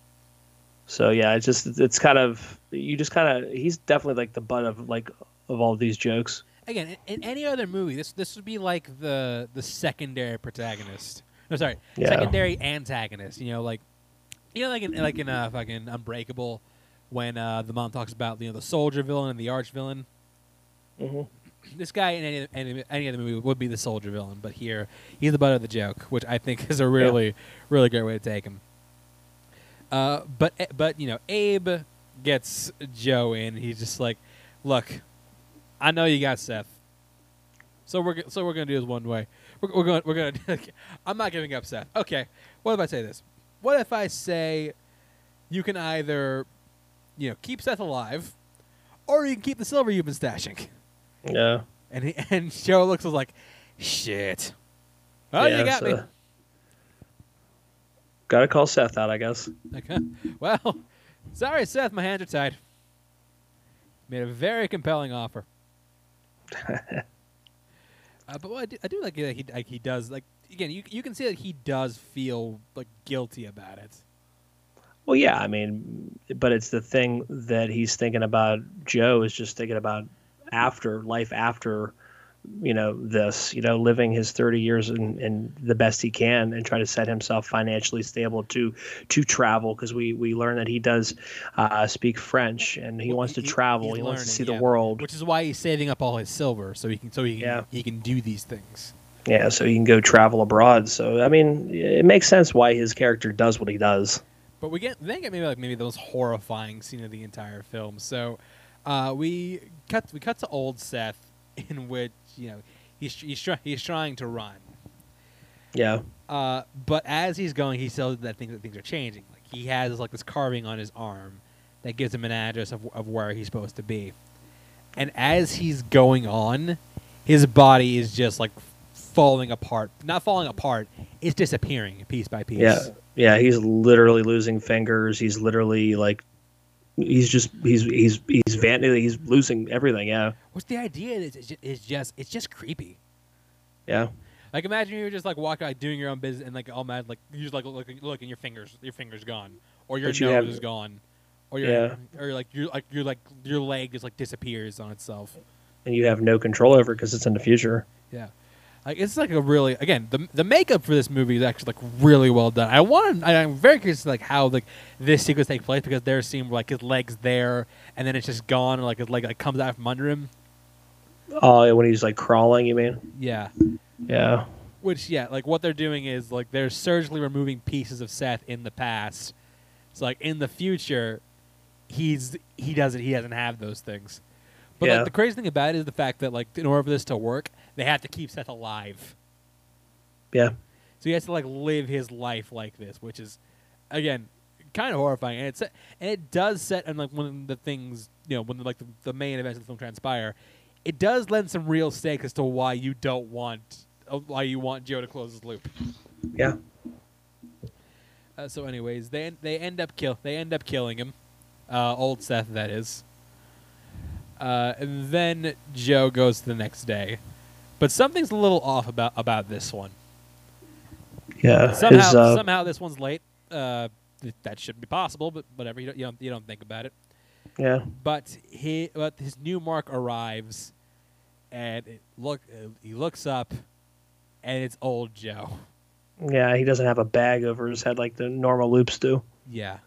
So yeah, it's just it's kind of you just kind of he's definitely like the butt of like of all these jokes. again in, in any other movie this this would be like the the secondary protagonist No, sorry, Yeah. secondary antagonist. You know, like you know, like in like in uh, fucking Unbreakable, when uh, the mom talks about you know the soldier villain and the arch villain. hmm This guy in any, any any other movie would be the soldier villain, but here he's the butt of the joke, which I think is a really really great way to take him. Uh, but but you know, Abe gets Joe in. He's just like, look, I know you got Seth, so we're so we're gonna do this one way. We're, we're going we're gonna. I'm not giving up Seth. Okay, what if I say this? What if I say you can either, you know, keep Seth alive, or you can keep the silver you've been stashing. Yeah. And he, and Joe looks was like, shit. Oh, Yeah, you got me. Gotta call Seth out, I guess. Okay. Well, sorry, Seth. My hands are tied. Made a very compelling offer. uh, but I do, I do like that he like he does like again. You you can see that he does feel like guilty about it. Well, yeah, I mean, but it's the thing that he's thinking about. Joe is just thinking about after life after, you know, this, you know, living his 30 years in, in the best he can and try to set himself financially stable to to travel because we we learn that he does uh, speak French and he Well, wants to he- travel. He wants to see learning, the world. Which is why he's saving up all his silver so he can so he can Yeah. he can do these things. Yeah, so he can go travel abroad. So I mean, it makes sense why his character does what he does. But we get then get maybe like maybe the most horrifying scene of the entire film. So uh, we cut we cut to old Seth, in which you know he's he's try, he's trying to run, Yeah, uh, but as he's going, he says that things that things are changing. Like he has like this carving on his arm that gives him an address of of where he's supposed to be, and as he's going on, his body is just like falling apart. Not falling apart; it's disappearing piece by piece. yeah, yeah. He's literally losing fingers. He's literally like, he's just he's he's he's van- he's losing everything. Yeah, What's the idea? Is it's just, it's just it's just creepy. yeah, Like imagine you're just like walking, like doing your own business, and like all mad, like you just like look, look, and your fingers, your fingers gone, or your But you nose have- is gone, or your, Yeah. or like your like your like your leg just like disappears on itself. and you have no control over it because it's in the future. Yeah, like it's like a really again the the makeup for this movie is actually like really well done. I want I- I'm very curious like how like this sequence takes place because there's a scene where like his legs there and then it's just gone, and like his leg like comes out from under him. Oh, when he's like crawling, you mean? Yeah, Yeah, Which yeah, like what they're doing is like they're surgically removing pieces of Seth in the past. So like in the future, he's he doesn't he doesn't have those things. But Yeah. like the crazy thing about it is the fact that like in order for this to work, they have to keep Seth alive. yeah, So he has to like live his life like this, which is again kind of horrifying. And it's and it does set and like one of the things you know when like the, the main events of the film transpire, it does lend some real stakes as to why you don't want uh, why you want Joe to close his loop. yeah. Uh, so, anyways, they they end up kill they end up killing him, uh, old Seth that is. Uh, and then Joe goes the next day, but something's a little off about about this one. Yeah, Somehow, his, uh, somehow this one's late. Uh, th- that shouldn't be possible, but whatever. You don't, you don't you don't think about it. yeah, But he but his new mark arrives, and it look uh, he looks up, and it's old Joe. yeah. He doesn't have a bag over his head like the normal loops do. Yeah.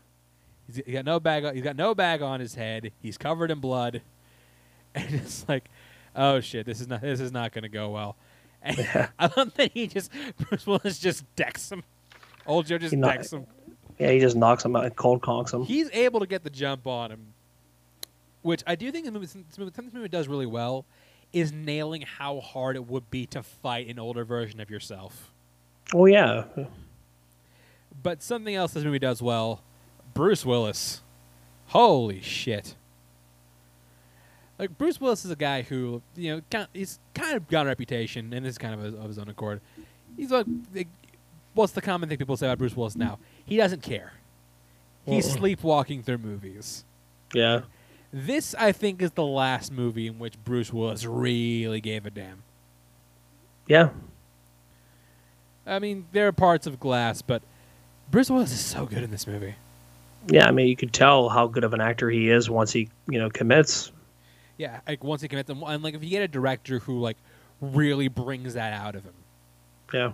He's he got no bag. He's got no bag on his head. He's covered in blood, and it's like, oh shit, this is not this is not going to go well. Yeah. I love that he just Bruce Willis just decks him. Old Joe just not- decks him. Yeah, he just knocks him out, cold conks him. He's able to get the jump on him, which I do think the movie, something this movie does really well, is nailing how hard it would be to fight an older version of yourself. Oh yeah, But something else this movie does well, Bruce Willis. Holy shit. Like Bruce Willis is a guy who, you know, kind he's kind of got a reputation, and this is kind of of his own accord. He's like, like, what's the common thing people say about Bruce Willis now? He doesn't care. He's Mm-mm. sleepwalking through movies. yeah, This, I think, is the last movie in which Bruce Willis really gave a damn. yeah. I mean, there are parts of Glass, but Bruce Willis is so good in this movie. Yeah, I mean, you could tell how good of an actor he is once he, you know, commits. Yeah, like once he commits them, and like if you get a director who like really brings that out of him. Yeah,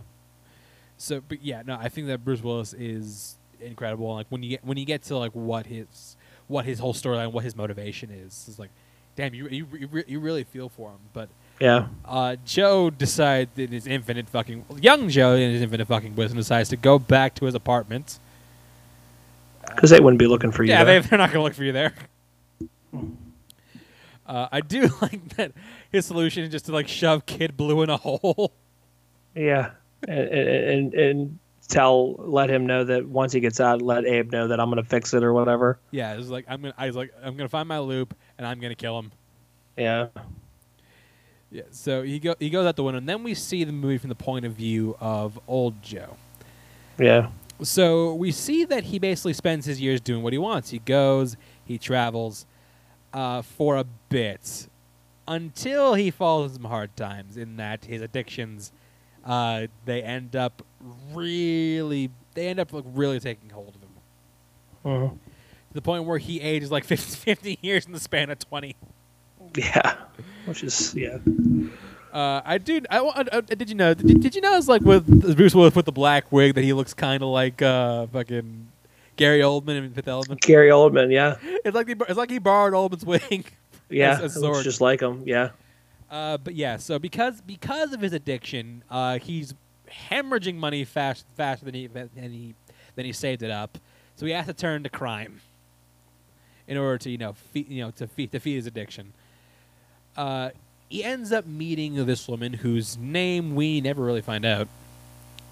So, but yeah, no, I think that Bruce Willis is incredible. Like when you get when you get to like what his what his whole storyline, what his motivation is, is like, damn, you you you, re- you really feel for him. But Yeah. uh, Joe decides in his infinite fucking young Joe in his infinite fucking wisdom decides to go back to his apartment. Because they wouldn't be looking for you. Yeah, there. they, they're not gonna look for you there. Uh, I do like that his solution is just to like shove Kid Blue in a hole. Yeah, and, and and tell let him know that once he gets out, let Abe know that I'm gonna fix it or whatever. yeah, it's like I'm gonna I was like I'm gonna find my loop and I'm gonna kill him. Yeah, Yeah, so he go he goes out the window, and then we see the movie from the point of view of old Joe. yeah, So we see that he basically spends his years doing what he wants. He goes, he travels uh, for a bit until he falls in some hard times. In that his addictions, uh, they end up really, they end up like really taking hold of him Mhm. to the point where he ages like 50, 50 years in the span of twenty. yeah. Which is yeah, Uh, I do. I, wa- uh, did you know? Did, did you know it's like with Bruce Willis with the black wig that he looks kind of like uh, fucking Gary Oldman in Fifth Element. Gary Oldman. Yeah, It's like he, it's like he borrowed Oldman's wing. yeah. As- as just like him. Yeah, Uh, but yeah, so because because of his addiction, uh, he's hemorrhaging money fast faster than he than he than he saved it up. So he has to turn to crime in order to you know feed, you know to feed to feed his addiction. Uh, he ends up meeting this woman whose name we never really find out.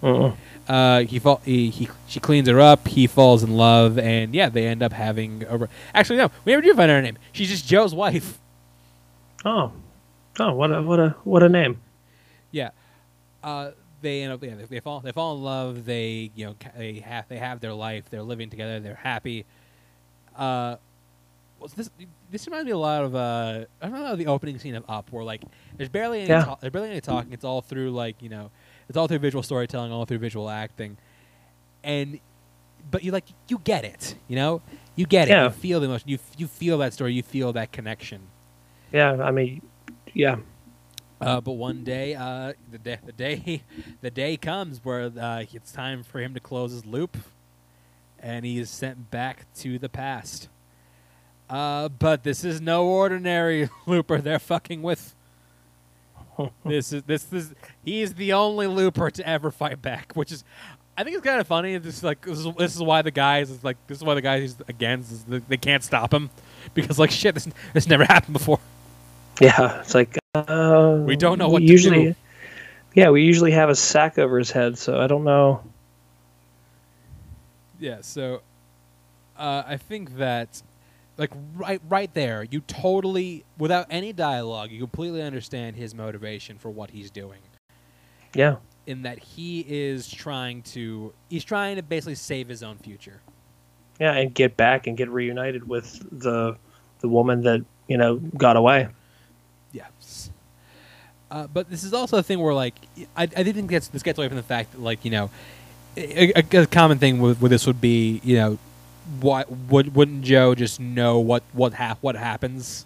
Mm-mm. Uh, he, fall, he he she cleans her up. He falls in love, and yeah, they end up having over. Actually, no, we never do find out her name. She's just Joe's wife. Oh, oh, what a what a what a name. Yeah. Uh, they end up yeah, they, they fall they fall in love. They you know they have they have their life. They're living together. They're happy. Uh, what's this this reminds me a lot of uh I don't know the opening scene of Up where like there's barely any Yeah. ta- there's barely any talking. It's all through like you know it's all through visual storytelling, all through visual acting, and but you like you get it. You know you get it. You feel the emotion. You you feel that story. You feel that connection. Yeah, I mean, yeah, Uh, but one day, uh, the day, the day, the day comes where uh, it's time for him to close his loop, and he is sent back to the past. Uh, but this is no ordinary looper they're fucking with. this is this is he is the only looper to ever fight back, which is, I think it's kind of funny. This is like this is, this is why the guys is like this is why the guys he's against they can't stop him because like shit this this never happened before. yeah. It's like uh, We don't know what to usually. do. Yeah, we usually have a sack over his head, so I don't know. Yeah, so uh, I think that like right right there, you totally without any dialogue, you completely understand his motivation for what he's doing. Yeah, In that he is trying to he's trying to basically save his own future. yeah, and get back and get reunited with the the woman that you know got away. Yes. Uh, but this is also a thing where, like, I, I do think this gets away from the fact that, like, you know, a, a, a common thing with, with this would be, you know, what would wouldn't Joe just know what what hap- what happens?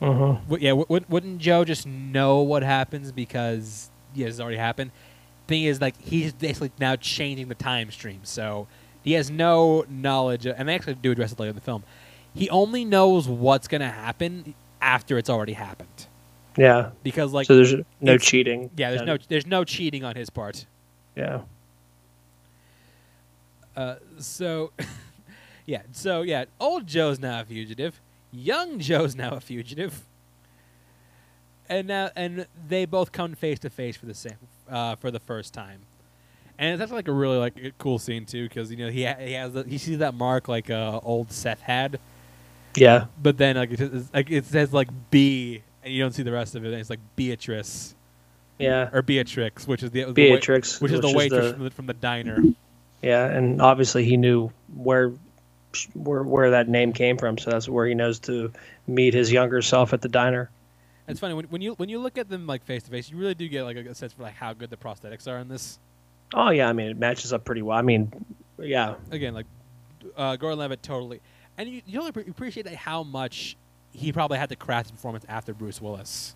Would- yeah, would, wouldn't Joe just know what happens because yeah, it's already happened? Thing is, like, he's basically now changing the time stream, so he has no knowledge. Of, and they actually do address it later in the film. He only knows what's going to happen after it's already happened Yeah. because like so there's no cheating. yeah there's then. no there's no cheating on his part Yeah. uh, so yeah so yeah old joe's now a fugitive young joe's now a fugitive and now and they both come face to face for the same uh, for the first time and that's like a really like a cool scene too because you know he ha- he has the, he sees that mark like uh, old Seth had, Yeah. but then like it, says- like it says like B and you don't see the rest of it. And it's like Beatrice Yeah. or Beatrix, which is the the wa- Beatrix, which is the which is waitress the- from, the, from the diner. Yeah, and obviously he knew where where where that name came from, so that's where he knows to meet his younger self at the diner. It's funny when, when you when you look at them like face to face, you really do get like a, sense for like how good the prosthetics are in this. Oh yeah, I mean it matches up pretty well. I mean, yeah, Again, like uh, Gordon Levitt totally, and you, you only appreciate that how much he probably had to craft his performance after Bruce Willis.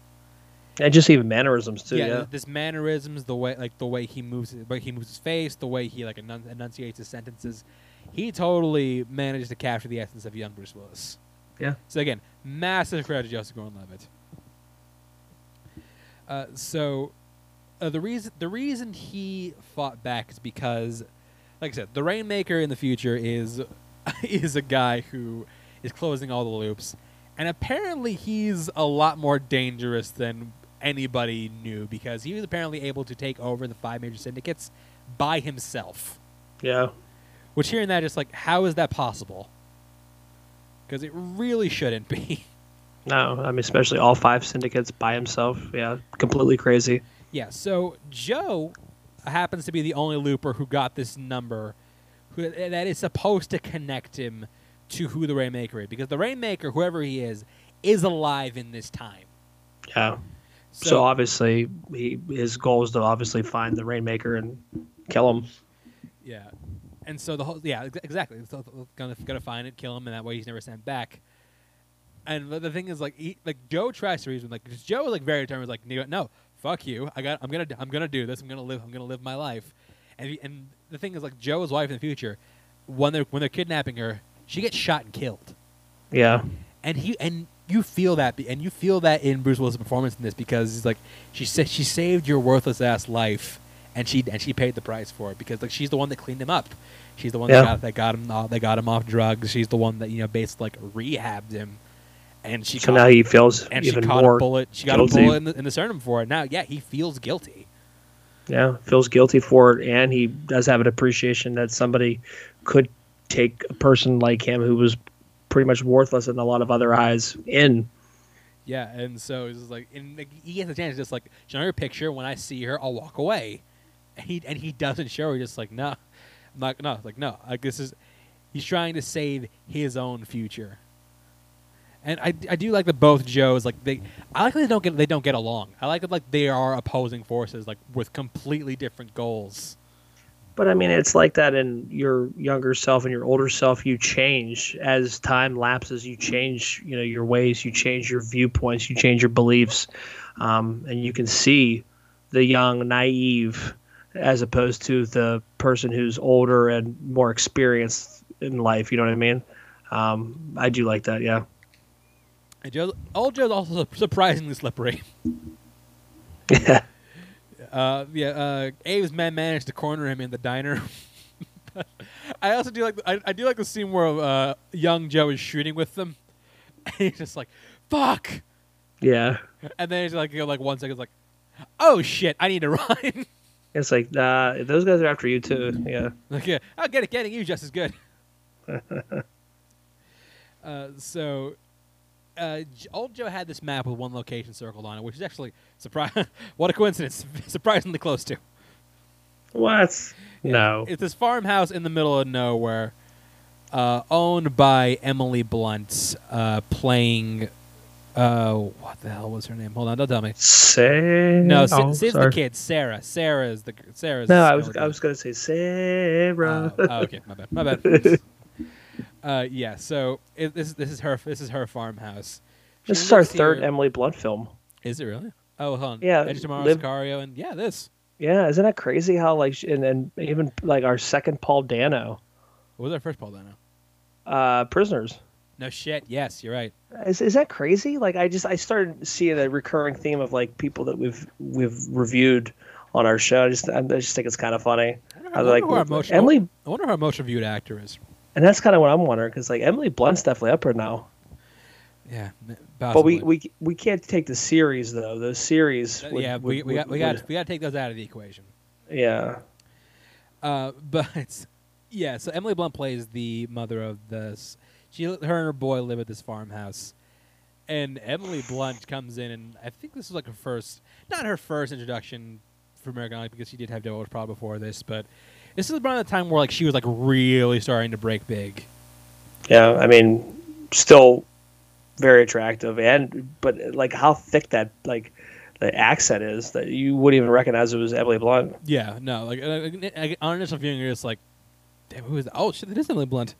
And just even mannerisms too. yeah, Yeah. this mannerisms, the way like the way he moves, the way he moves his face, the way he like enun- enunciates his sentences, he totally manages to capture the essence of young Bruce Willis. Yeah. So again, massive credit to Joseph Gordon-Levitt. Uh, so uh, the reason the reason he fought back is because, like I said, the Rainmaker in the future is is a guy who is closing all the loops, and apparently he's a lot more dangerous than anybody knew because he was apparently able to take over the five major syndicates by himself. Yeah. Which hearing that, just like, how is that possible? Because it really shouldn't be. No, I mean especially all five syndicates by himself. Yeah, completely crazy. yeah. So Joe happens to be the only looper who got this number, who that is supposed to connect him to who the Rainmaker is, because the Rainmaker, whoever he is, is alive in this time. Yeah. So, obviously, he his goal is to obviously find the Rainmaker and kill him. Yeah, and so the whole yeah ex- exactly. So gonna gonna find it, kill him, and that way he's never sent back. And the- thing is, like, he, like Joe tries to reason, like Joe is like very determined, like, no, fuck you. I got, I'm gonna, I'm gonna do this. I'm gonna live. I'm gonna live my life. And he, and the thing is, like, Joe's wife in the future, when they're when they're kidnapping her, she gets shot and killed. Yeah. And he and you feel that, and you feel that in Bruce Willis' performance in this because he's like, she said she saved your worthless ass life, and she and she paid the price for it because like she's the one that cleaned him up. She's the one Yeah. that got that got him off, that got him off drugs. She's the one that you know basically like rehabbed him, and she So caught, now he feels and she even caught more. a bullet. She got guilty. a bullet in the, in the sternum for it. Now, yeah, he feels guilty. Yeah, feels guilty for it, and he does have an appreciation that somebody could take a person like him who was pretty much worthless in a lot of other eyes in. Yeah, and so it's like, and he gets a chance just like show her a picture. When I see her, I'll walk away. And he and he doesn't show her. Just like no, I'm not no, like no. Like this is, he's trying to save his own future. And I, I do like that both Joes like they I like that they don't get they don't get along. I like that like they are opposing forces like with completely different goals. But I mean, it's like that in your younger self and your older self. You change as time lapses. You change, you know, your ways. You change your viewpoints. You change your beliefs, um, and you can see the young, naive, as opposed to the person who's older and more experienced in life. You know what I mean? Um, I do like that. Yeah. And Joe, old Joe's also surprisingly slippery. Yeah. Uh, yeah, uh, Abe's man managed to corner him in the diner. I also do like I, I do like the scene where uh, young Joe is shooting with them, and he's just like, "Fuck," Yeah. and then he's like, you know, like one second, like, "Oh shit, I need to run." It's like, nah, those guys are after you too. Yeah. like, yeah, I'll get it. Getting you just as good. uh, so, uh, old Joe had this map with one location circled on it, which is actually surprise. what a coincidence! Surprisingly close to. What? No. It's this farmhouse in the middle of nowhere, uh, owned by Emily Blunt, uh, playing. Uh, what the hell was her name? Hold on, don't tell me. Say No, Sa- oh, the kid. Sarah. Sarah is the Sarah's. No, I was I was gonna say Sarah. Oh, oh, okay, my bad. My bad. uh, yeah. So it, this this is her this is her farmhouse. She this is our third here- Emily Blunt film. Is it really? Oh, hold on. Yeah, Edge of Tomorrow, live- Sicario, and yeah, this. Yeah, isn't that crazy? How like and and even like our second Paul Dano, What was our first Paul Dano? uh, prisoners. No shit. Yes, you're right. Is is that crazy? Like I just I started seeing a recurring theme of like people that we've we've reviewed on our show. I just I just think it's kind of funny. I wonder, I I wonder like who our most Emily, I wonder our most reviewed actor is. and that's kind of what I'm wondering because like Emily Blunt's definitely up there now. Yeah, m- But we, we we can't take the series though. Those series. Uh, would- yeah, we, would- we got we got we got to take those out of the equation. Yeah. Uh, but yeah, so Emily Blunt plays the mother of this. She, her and her boy live at this farmhouse, and Emily Blunt comes in, and I think this is like her first, not her first introduction for American Idol because she did have Devil's Proud before this, but this is around the time where like she was like really starting to break big. Yeah, I mean, still very attractive, and but like how thick that like the accent is that you wouldn't even recognize it was Emily Blunt. Yeah, no, like uh, uh, on initial viewing, you're just like, damn, who is that? Oh shit, that is Emily Blunt.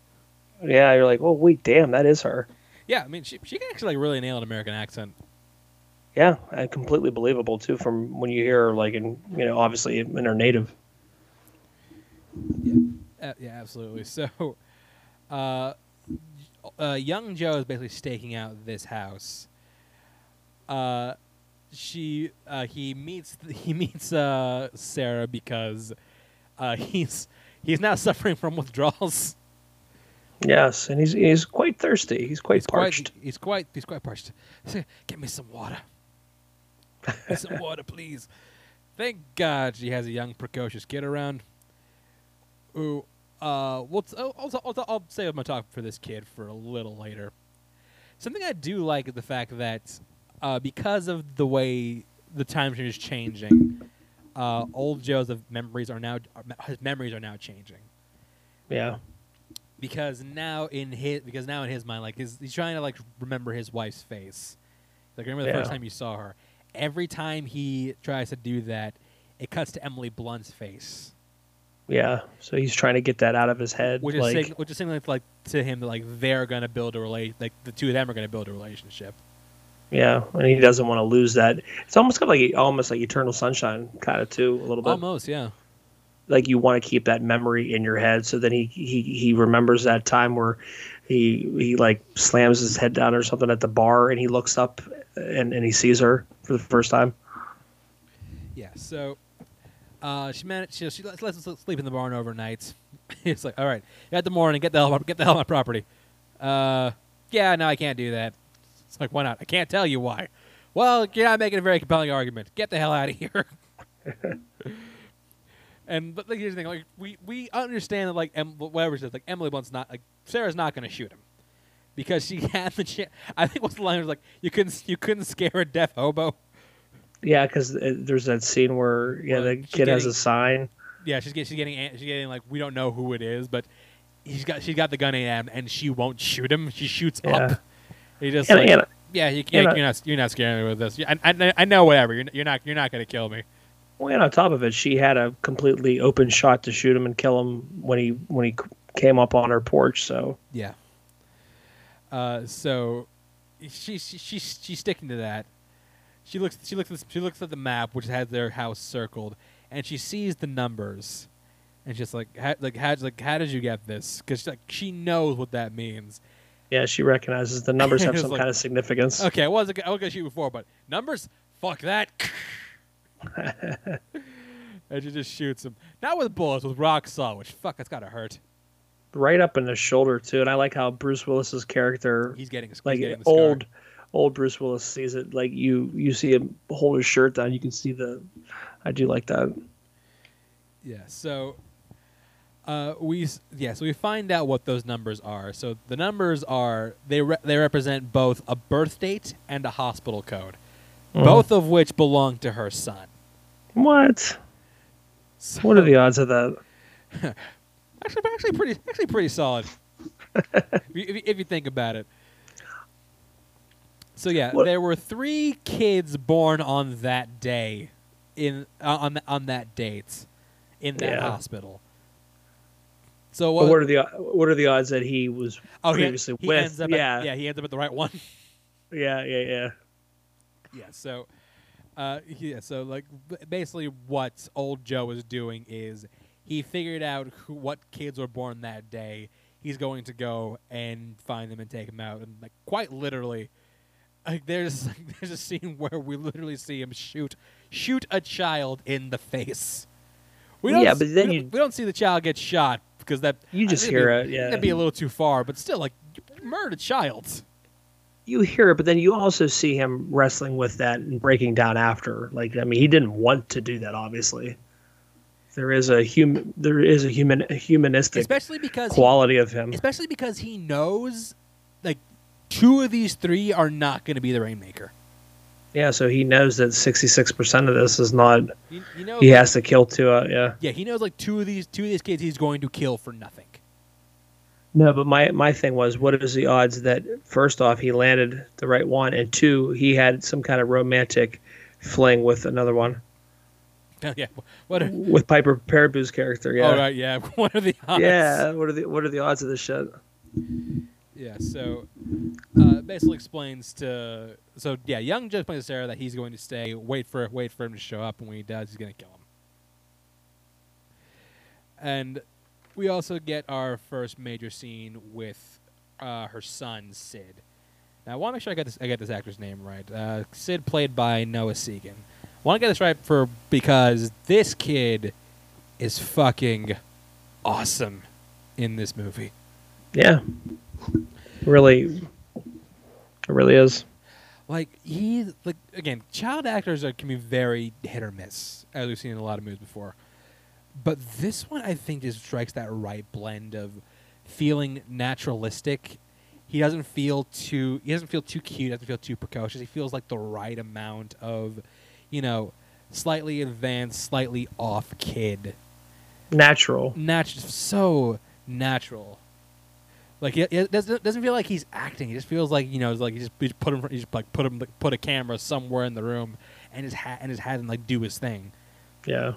Yeah, you're like, oh wait, damn, that is her. Yeah, I mean, she she can actually like really nail an American accent. Yeah, uh, completely believable too. From when you hear like in you know obviously in her native. Uh, yeah, absolutely. So, uh, uh, young Joe is basically staking out this house. Uh, she uh, he meets he meets uh, Sarah because uh, he's he's now suffering from withdrawals. Yes, and he's he's quite thirsty. He's quite He's parched. quite he's quite he's quite parched. Get me some water. Get me some water, please. Thank God she has a young, precocious kid around. Who, uh, well, t- I'll, I'll, I'll, I'll save my talk for this kid for a little later. Something I do like is the fact that, uh, because of the way the time is changing, uh, old Joe's memories are now his memories are now changing Yeah, because now in his because now in his mind like his, he's trying to like remember his wife's face like remember the first time you saw her every time he tries to do that it cuts to emily blunt's face yeah. So he's trying to get that out of his head. which like, is sig- which is signaling like to him that like they're gonna build a relate like the two of them are gonna build a relationship yeah, and he doesn't want to lose that. It's almost kind of like almost like Eternal Sunshine, kind of too, a little bit. almost yeah like you want to keep that memory in your head so then he he he remembers that time where he he like slams his head down or something at the bar and he looks up and, and he sees her for the first time yeah so uh, she managed. She, she lets, lets us sleep in the barn overnight. it's like, all right, at the morning, get the hell, get the hell out of my property. Uh, yeah, no, I can't do that. It's like, why not? I can't tell you why. Well, you're not making a very compelling argument. Get the hell out of here. and but like, here's the thing: like we we understand that like em- whatever it says, like Emily Blunt's not like Sarah's not going to shoot him because she had the chance. I think what's the line was like, you couldn't you couldn't scare a deaf hobo. yeah because uh, there's that scene where yeah Well, the kid has a sign Yeah, she's getting she's getting she's getting like we don't know who it is, but he's got she's got the gun aimed and she won't shoot him. She shoots Yeah. up. He just and, like, and yeah, you, and, you're not you're not scaring me with this. Yeah, I, I, I know whatever. You're, you're not you're not gonna kill me. Well, and on top of it she had a completely open shot to shoot him and kill him when he when he came up on her porch so Yeah. Uh, so she, she she's she's sticking to that. She looks she looks at this- she looks at the map which has their house circled, and she sees the numbers, and she's like how, like how like how did you get this? Because like she knows what that means. yeah she recognizes the numbers have some like- kind of significance Okay, I wasn't I was gonna shoot before, but numbers, fuck that. and she just shoots him. Not with bullets, with rock saw, which fuck, that's gotta hurt. right up in the shoulder too and i like how bruce willis's character He's getting he's like getting the scar. old old bruce willis sees it like you you see him hold his shirt down you can see the i do like that Yeah. So, uh, we yeah. So we find out what those numbers are. So the numbers are they re- they represent both a birth date and a hospital code, Mhm. both of which belong to her son. What So, what are the odds of that actually actually pretty actually pretty solid if, you, if you- think about it. So yeah, What- there were three kids born on that day, in uh, on on that date, in that Yeah. hospital. So what? what are the what are the odds that he was oh, he, previously he with ends up yeah at, yeah he ends up at the right one. yeah yeah yeah yeah. So, uh, yeah. So like b- basically, what old Joe is doing is he figured out who what kids were born that day. He's going to go and find them and take them out, and like quite literally, like there's there's a scene where we literally see him shoot shoot a child in the face. We don't Yeah, but then we you- don't, we don't see the child get shot because that You just that'd hear be- it, yeah. that'd be a little too far. But still, like you murdered a child. You hear it but then you also see him wrestling with that and breaking down after like i mean he didn't want to do that obviously there is a human there is a human a humanistic especially because he- quality of him especially because he knows like two of these three are not going to be the rainmaker. yeah so he knows that 66% of this is not You, you know, he like- has to kill Tua. Yeah. yeah, he knows like two of these two of these kids he's going to kill for nothing. No, but my my thing was, what is the odds that first off he landed the right one, and two he had some kind of romantic fling with another one yeah, what? Are, with Piper Perabo's character. Yeah. Oh right, yeah. What are the odds? Yeah. What are the what are the odds of this shit? Yeah, so uh, basically explains to so yeah, young Joe explains to Sarah that he's going to stay, wait for wait for him to show up, and when he does, he's gonna kill him. And we also get our first major scene with uh, her son Sid. Now I want to make sure I get this I get this actor's name right. Uh, Sid played by Noah Segan. I want to get this right for because this kid is fucking awesome in this movie. Yeah, really, it really is. Like he like again, child actors are, can be very hit or miss, as we've seen in a lot of movies before. But this one, I think, just strikes that right blend of feeling naturalistic. He doesn't feel too. He doesn't feel too cute. Doesn't feel too precocious. He feels like the right amount of, you know, slightly advanced, slightly off kid. Natural. Natural, so natural. Like it, it doesn't doesn't feel like he's acting. He just feels like you know, it's like he just, he just put him, he just like put him, like, put a camera somewhere in the room, and his hat and his hat and like do his thing. Yeah.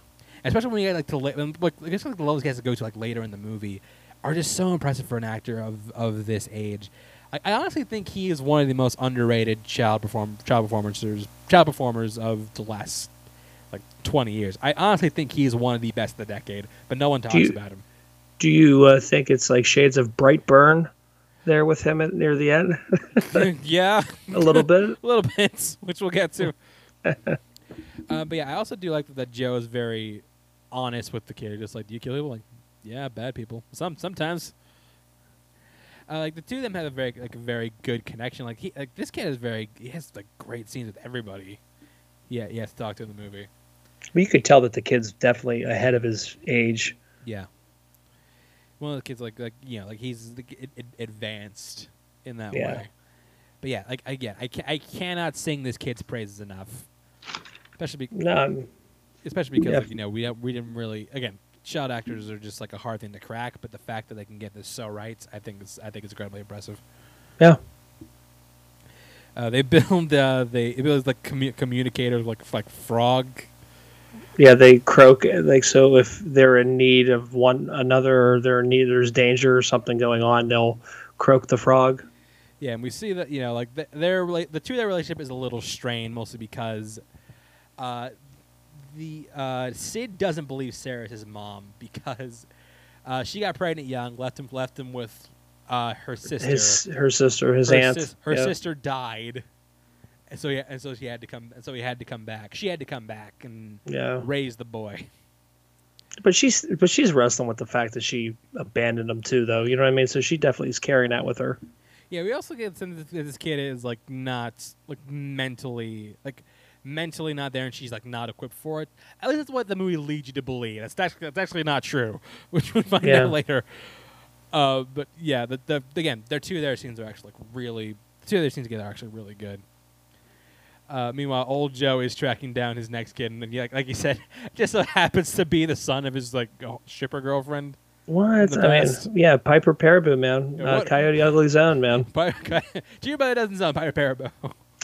Especially when you get like to la- like I guess like the levels he has to go to like later in the movie are just so impressive for an actor of of this age. I, I honestly think he is one of the most underrated child perform child performers child performers of the last like twenty years. I honestly think he is one of the best of the decade, but no one talks you- about him. Do you uh, think it's like shades of Brightburn there with him at, near the end? yeah, a little bit. a little bit, which we'll get to. uh, but yeah, I also do like that Joe is very honest with the kid. Just like, do you kill people? Like, yeah, bad people. Some sometimes. Uh, like the two of them have a very like a very good connection. Like he like this kid is very he has like great scenes with everybody. Yeah, he has to talk to in the movie. Well, you could tell that the kid's definitely ahead of his age. Yeah. One of the kids like like you know like he's like, ad- ad- advanced in that Yeah. way. But yeah, like again, I ca- I cannot sing this kid's praises enough. Especially because, No, especially because Yeah. like, you know we we didn't really again child actors are just like a hard thing to crack, but the fact that they can get this so right, I think is I think is incredibly impressive. yeah. Uh, they build uh, they it builds like commu- communicators like like frog. Yeah, they croak like so. If they're in need of one another, or they're in need, there's danger or something going on, they'll croak the frog. Yeah, and we see that you know like th- their the two their relationship is a little strained, mostly because uh, the uh, Sid doesn't believe Sarah is his mom because uh, she got pregnant young, left him left him with uh, her sister. His her sister, his her aunt. sis- her yeah. sister died, and so he, and so she had to come and so he had to come back. She had to come back and Yeah, raise the boy. but she's but she's wrestling with the fact that she abandoned him too, though. You know what I mean? So she definitely is carrying that with her. Yeah, we also get that this kid is like not like mentally like mentally not there, and she's like not equipped for it. At least that's what the movie leads you to believe. That's actually that's actually not true, which we find Yeah. out later. Uh, but yeah, the, the again, their two of their scenes are actually like really the two of their scenes together are actually really good. Uh, meanwhile, old Joe is tracking down his next kid, and then, like, like you said, just so happens to be the son of his like shipper girlfriend. What? I mean, yeah, Piper Perabo, man. Yeah, uh, Coyote Ugly's own, man. You, but it doesn't sound Pirate Perabo.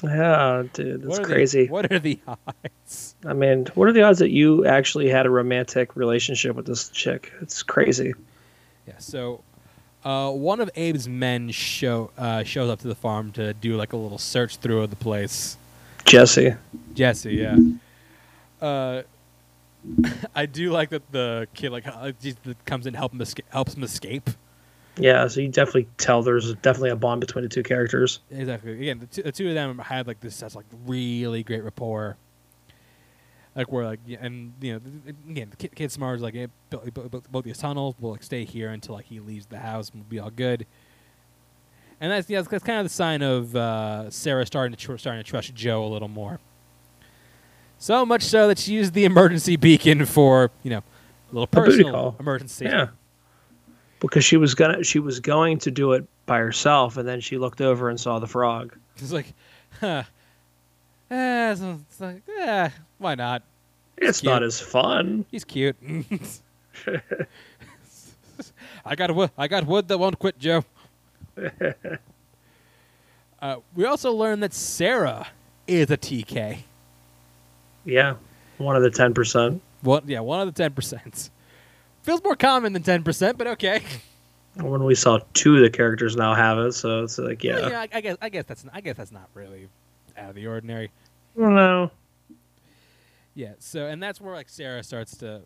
Yeah, dude, that's What are the- crazy. what are the odds? I mean, what are the odds that you actually had a romantic relationship with this chick? It's crazy. Yeah. So, uh, one of Abe's men show uh, shows up to the farm to do like a little search through of the place. Jesse. Jesse, yeah. Uh, I do like that the kid like uh, comes in help him escape, helps him escape. Yeah, so you definitely tell there's definitely a bond between the two characters. Exactly. Again, the two, the two of them had like this such like really great rapport. Like where like yeah, and you know again the kid, kid smart is like hey, build, build, build- build these tunnels. We'll like stay here until like he leaves the house and we'll be all good. And that's yeah, that's, that's kind of the sign of uh, Sarah starting to tr- starting to trust Joe a little more. So much so that she used the emergency beacon for you know a little A personal call. emergency. Yeah. Because she was gonna she was going to do it by herself and then she looked over and saw the frog. It's like, huh. Eh, so it's like, eh, why not? It's cute. not as fun. He's cute. I got wood. I got wood that won't quit, Joe. uh, we also learned that Sarah is a TK. Yeah. One of the ten percent. One, yeah, one of the ten percent. Feels more common than ten percent, but okay. When we saw two of the characters now have it, so it's like, yeah, Well, yeah, I, I guess I guess that's I guess that's not really out of the ordinary. no, Yeah. So and that's where like Sarah starts to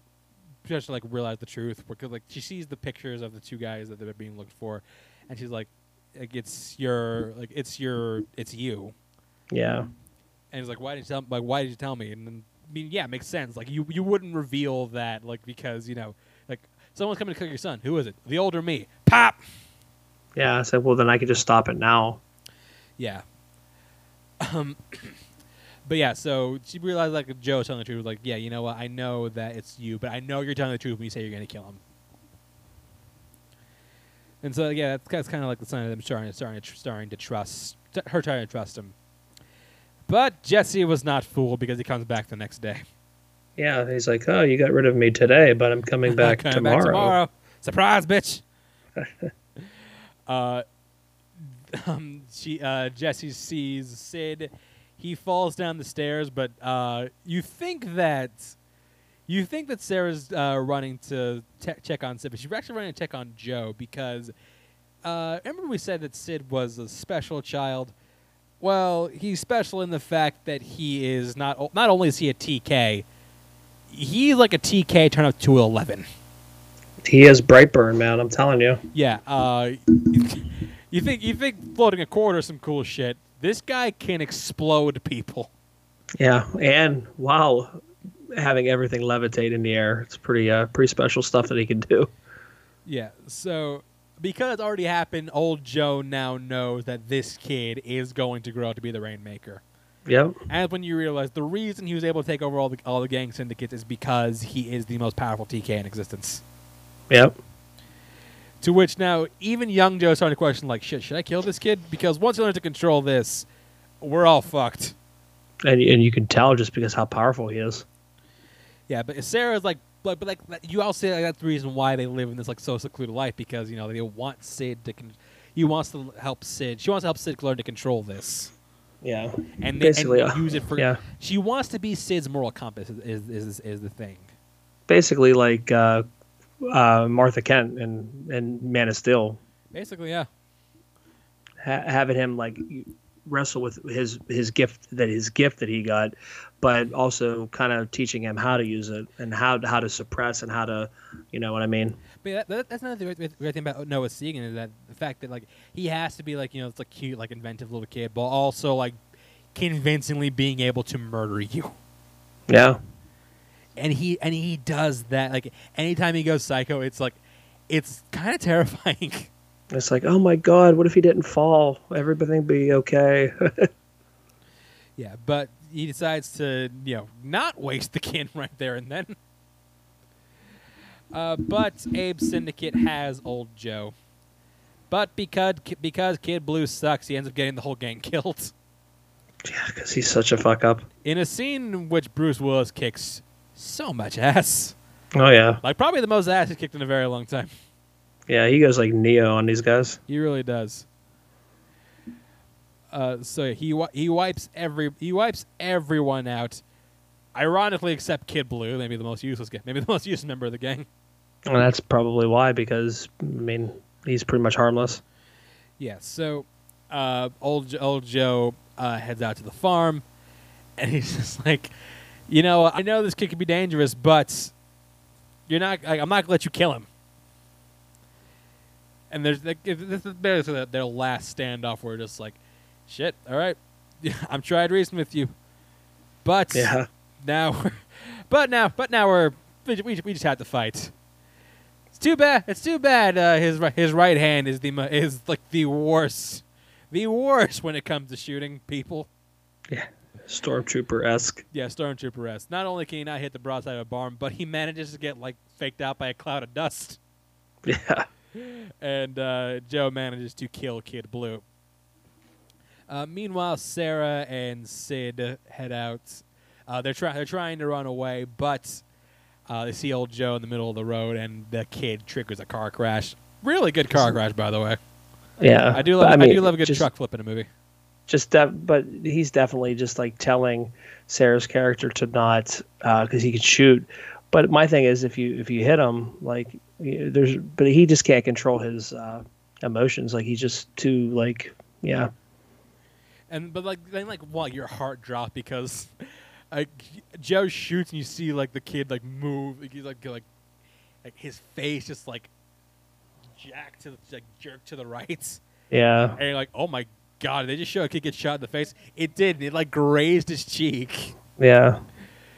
starts to like realize the truth because like she sees the pictures of the two guys that they're being looked for, and she's like, like it's your like it's your it's you. yeah, And he's like, "Why did you tell? Like, why did you tell me?" And then, I mean, yeah, it makes sense. Like, you you wouldn't reveal that, like, because you know, like, someone's coming to kill your son. Who is it? The older me. Pop. yeah. I said, well, then I could just stop it now. Yeah. Um. but yeah, so she realized like Joe was telling the truth. Like, yeah, you know what? I know that it's you, but I know you're telling the truth when you say you're gonna kill him. And so yeah, that's, that's kind of like the sign of them starting starting starting to trust her trying to trust him. But Jesse was not fooled because he comes back the next day. Yeah, he's like, oh, you got rid of me today, but I'm coming back Coming tomorrow. tomorrow. Surprise, bitch. uh, um, she uh, Jesse sees Sid. He falls down the stairs, but uh, you think that you think that Sarah's uh, running to te- check on Sid, but she's actually running to check on Joe because uh, remember we said that Sid was a special child. Well, he's special in the fact that he is not o- not only is he a TK, he's like a TK turned up to eleven. He is Brightburn, man. I'm telling you. Yeah, uh, you think you think floating a quarter is some cool shit. This guy can explode people. Yeah, and wow, having everything levitate in the air, it's pretty uh, pretty special stuff that he can do. Yeah, so because it's already happened, old Joe now knows that this kid is going to grow up to be the Rainmaker. Yep. And when you realize the reason he was able to take over all the all the gang syndicates is because he is the most powerful TK in existence. Yep. To which now even young Joe starting to question like, shit, should I kill this kid? Because once he learn to control this, we're all fucked. And and you can tell just because how powerful he is. Yeah, but Sarah's like, but, but like you all say like, that's the reason why they live in this like so secluded life because you know they want Sid to. Con- he wants to help Sid. She wants to help Sid learn to control this Yeah. and, they, Basically, and uh, use it for. yeah. She wants to be Sid's moral compass. Is is is, is the thing. Basically, like uh, uh, Martha Kent and and Man of Steel, Basically, yeah. ha- having him like wrestle with his his gift that his gift that he got, but also kind of teaching him how to use it and how how to suppress and how to, you know what I mean? But that, that, that's another great, great thing about Noah Segan is that the fact that like he has to be like you know it's like cute like inventive little kid, but also like convincingly being able to murder you. Yeah. and he and he does that like anytime he goes psycho it's like it's kind of terrifying It's like, oh my God, what if he didn't fall? Everything be okay. yeah but he decides to you know not waste the kid right there and then uh, but abe's syndicate has old joe but because because kid blue sucks he ends up getting the whole gang killed yeah, because he's such a fuck up. in a scene in which bruce willis kicks so much ass Oh yeah, like probably the most ass he's kicked in a very long time yeah. He goes like Neo on these guys. He really does. Uh, so he he wipes every he wipes everyone out, ironically except Kid Blue, maybe the most useless guy, maybe the most useless member of the gang. And that's probably why, because I mean, he's pretty much harmless. Yeah. So uh, old old Joe uh, heads out to the farm, and he's just like, you know, I know this kid can be dangerous, but you're not. I, I'm not gonna let you kill him. And there's like, this is basically their- their last standoff where just like, shit, all right, I'm trying to reason with you, but Yeah, now, we're, but now, but now we're we, we, we just had to fight. Too bad. It's too bad. Uh, his his right hand is the is like the worst, the worst when it comes to shooting people. yeah. Stormtrooper esque. Yeah, stormtrooper esque. Not only can he not hit the broadside of a barn, but he manages to get like faked out by a cloud of dust, Yeah, and uh, Joe manages to kill Kid Blue. Uh, meanwhile, Sarah and Sid head out. Uh, they're trying. They're trying to run away, but uh, they see old Joe in the middle of the road, and the kid triggers a car crash. Really good car crash, by the way. yeah. I do love. I, mean, do love a good just, truck flip in a movie. Just but he's definitely just like telling Sarah's character to not, because he can shoot, But my thing is, if you if you hit him, like there's, but he just can't control his uh, emotions. Like he's just too like yeah. And but like then like what your heart dropped because like Joe shoots and you see like the kid like move like he's like like like his face just like jack to the, like jerk to the right. Yeah. And you're like, oh my god, they just show a kid get shot in the face. It did. It like grazed his cheek. Yeah.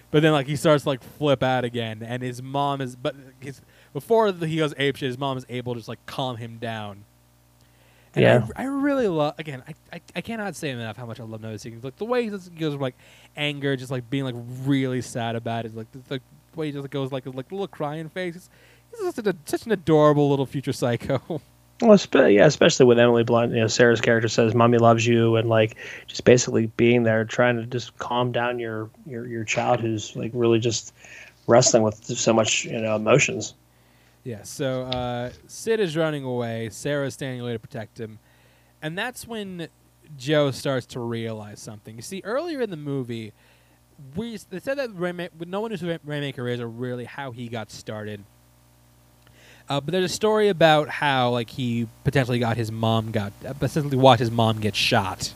But then like he starts to like flip out again, and his mom is but his before he goes apeshit, his mom is able to just like calm him down. And Yeah. I, I really love again. I, I I cannot say enough how much I love noticing like the way he goes from like anger, just like being like really sad about it, like the, the way he just goes like like a little crying face. He's, he's just such an adorable little future psycho. Well, yeah, especially with Emily Blunt, you know, Sarah's character says, "Mommy loves you," and like just basically being there, trying to just calm down your your your child who's like really just wrestling with so much you know emotions. Yeah, so uh, Sid is running away. Sarah's standing away to protect him. And that's when Joe starts to realize something. You see, earlier in the movie, we they said that Rainma- no one knows who Rainmaker is or really how he got started. Uh, but there's a story about how like he potentially got his mom got uh, essentially watched his mom get shot,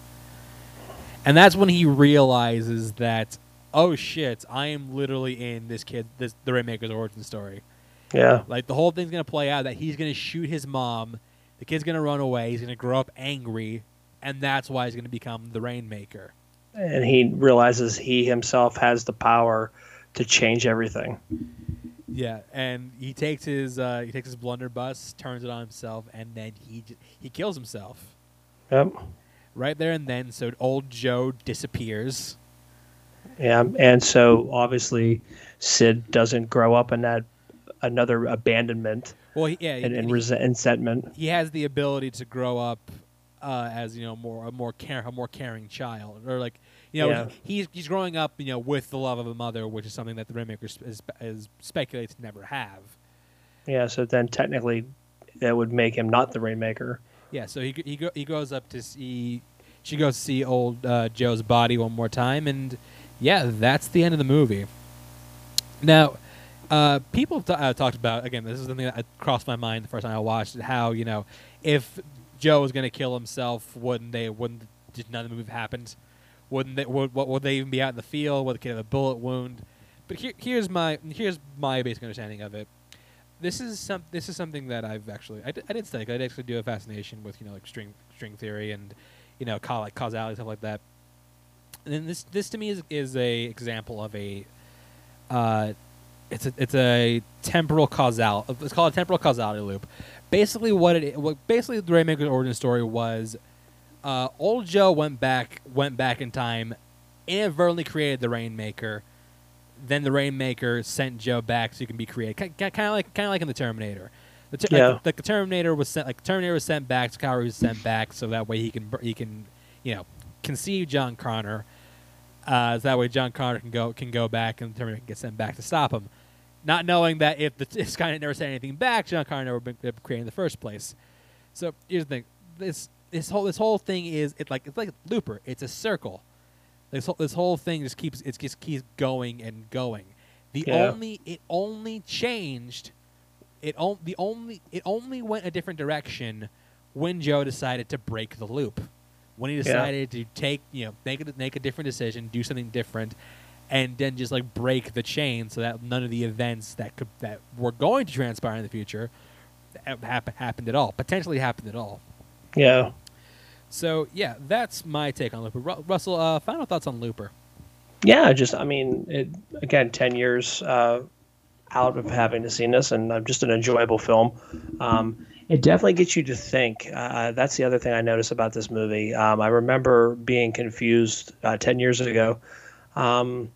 and that's when he realizes that oh shit, I am literally in this kid this the Rainmaker's origin story. Yeah, Like the whole thing's gonna play out that he's gonna shoot his mom, the kid's gonna run away, he's gonna grow up angry, and that's why he's gonna become the Rainmaker. and he realizes he himself has the power to change everything. Yeah, and he takes his uh, he takes his blunderbuss, turns it on himself, and then he j- he kills himself Yep. right there and then. So old Joe disappears. Yeah, and so obviously Sid doesn't grow up in that another abandonment Well, yeah, and, and and he- resent- resentment. he has the ability to grow up uh, as you know more a more care a more caring child, or like you know Yeah. he, he's he's growing up you know with the love of a mother, which is something that the Rainmaker is, is, is speculated to never have. Yeah, so then technically that would make him not the Rainmaker. Yeah, so he he go, he goes up to see she goes to see old uh, Joe's body one more time, and yeah, that's the end of the movie. Now, uh, people t- uh, talked about again. This is something that crossed my mind the first time I watched it. How you know if Joe was going to kill himself, wouldn't they? Wouldn't just none of the have happened? Wouldn't they? Would, would they even be out in the field? Would the kid have a bullet wound? But here, here's my here's my basic understanding of it. This is some this is something that I've actually I, d- I didn't study. I actually do a fascination with you know like string string theory and you know ca- like causality stuff like that. And this this to me is is a example of a uh, it's a it's a temporal causal. It's called a temporal causality loop. Basically, what it what basically the Rainmaker's origin story was, uh, old Joe went back went back in time, inadvertently created the Rainmaker. Then the Rainmaker sent Joe back so he can be created, kind of like kind of like in the Terminator. The, ter- Yeah. like, the, the Terminator was sent like Terminator was sent back. Skyrim was sent back so that way he can he can you know conceive John Connor. Uh, so that way John Connor can go can go back and the Terminator can get sent back to stop him. Not knowing that if the if Skynet never said anything back, John Connor never been created in the first place. So here's the thing: this this whole this whole thing is it like it's like a Looper. It's a circle. This whole, this whole thing just keeps it just keeps going and going. The Yeah. only it only changed. It on, the only it only went a different direction when Joe decided to break the loop. When he decided to take you know make a, make a different decision, do something different, and then just like break the chain so that none of the events that could that were going to transpire in the future happen, happened at all. Potentially happened at all. Yeah. So yeah, that's my take on Looper. Ru- Russell, uh, final thoughts on Looper? Yeah, just I mean, it, again, ten years uh, out of having to see this, and uh, just an enjoyable film. Um, it definitely gets you to think. Uh, that's the other thing I noticed about this movie. Um, I remember being confused uh, ten years ago, um,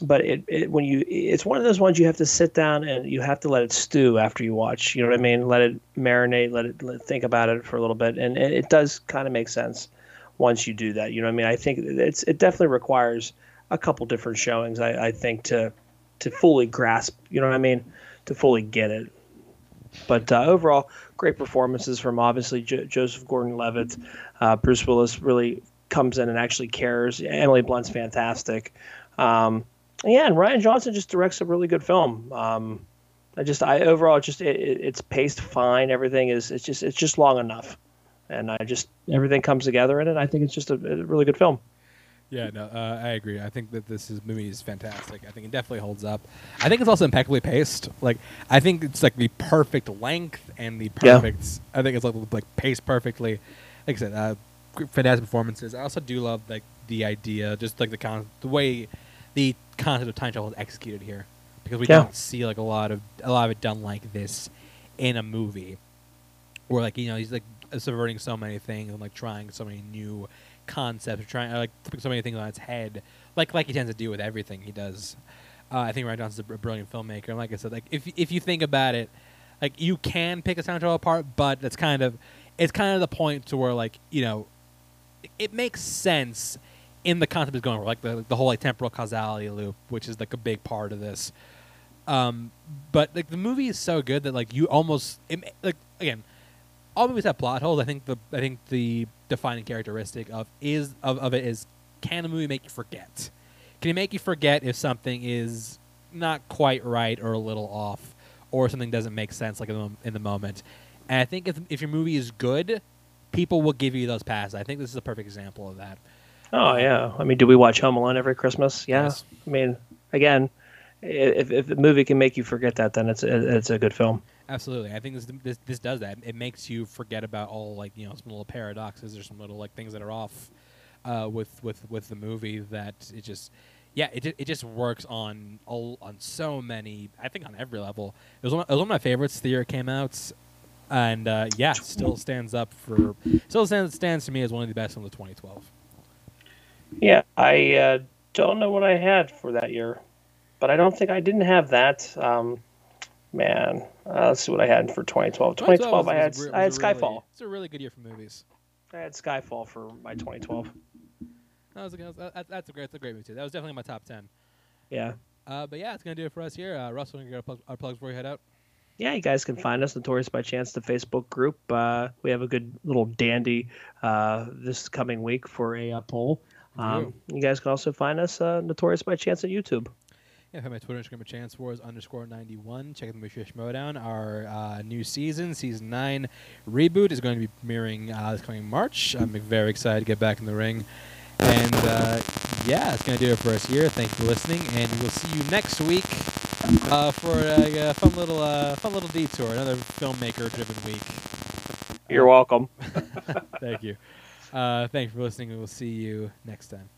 but it, it when you it's one of those ones you have to sit down and you have to let it stew after you watch. You know what I mean? Let it marinate. Let it let, think about it for a little bit, and it, it does kind of make sense once you do that. You know what I mean? I think it's it definitely requires a couple different showings. I, I think to to fully grasp. You know what I mean? To fully get it. But uh, overall, great performances from obviously jo- Joseph Gordon-Levitt. Uh, Bruce Willis really comes in and actually cares. Emily Blunt's fantastic. Um, Yeah, and Rian Johnson just directs a really good film. Um, I just, I overall just it, it, it's paced fine. Everything is, it's just, it's just long enough, and I just everything comes together in it. I think it's just a, a really good film. Yeah, no, uh, I agree. I think that this is, movie is fantastic. I think it definitely holds up. I think it's also impeccably paced. Like, I think it's like the perfect length and the Yeah. perfect. I think it's like like paced perfectly. Like I said, uh, fantastic performances. I also do love like the idea, just like the con, the way the concept of time travel is executed here, because we Yeah. don't see like a lot of a lot of it done like this in a movie, where like you know he's like subverting so many things and like trying so many new concepts, trying uh, like flipping so many things on its head, like like he tends to do with everything he does. Uh, I think Rian Johnson's a br- brilliant filmmaker, and like I said, like if if you think about it, like you can pick a soundtrack apart, but it's kind of it's kind of the point to where like you know it, it makes sense in the concept is going like the the whole like temporal causality loop, which is like a big part of this. Um, but like the movie is so good that like you almost it, like again, all movies have plot holes. I think the I think the defining characteristic of is of, of it is can a movie make you forget? Can it make you forget if something is not quite right or a little off, or something doesn't make sense like in the, in the moment? And I think if if your movie is good, people will give you those passes. I think this is a perfect example of that. Oh yeah, I mean, do we watch Home Alone every Christmas? Yeah, Yes. I mean, again, if if the movie can make you forget that, then it's it's a good film. Absolutely, I think this, this this does that. It makes you forget about all like you know some little paradoxes or some little like things that are off uh, with with with the movie. That it just yeah it it just works on all, on so many. I think on every level. It was one, it was one of my favorites the year it came out, and uh, yeah, still stands up for still stands stands to me as one of the best from the 2012. Yeah, I uh, don't know what I had for that year, but I don't think I didn't have that. Um, man, uh, let's see what I had for 2012. 2012, I had re- I had was a really- Skyfall. It's a really good year for movies. I had Skyfall for my 2012. That was a, that- that- that's a great that's a great movie too. That was definitely my top ten. Yeah. Uh, but yeah, it's gonna do it for us here. Uh, Russell, you got our, plug, our plugs before we head out. yeah, you guys can find us Notorious by Chance, the Facebook group. Uh, we have a good little dandy uh, this coming week for a uh, poll. Um, you guys can also find us uh, Notorious by Chance at YouTube. Yeah, I have my Twitter Instagram at Chance Wars underscore ninety one. Check out the Movie Schmoedown. Our uh, new season, season nine reboot, is going to be premiering uh, this coming March. I'm very excited to get back in the ring. And uh, yeah, it's going to do it for us here. Thank you for listening, and we'll see you next week uh, for a, uh fun little uh, fun little detour, another filmmaker-driven week. You're welcome. Thank you. Uh, thank you for listening, we'll see you next time.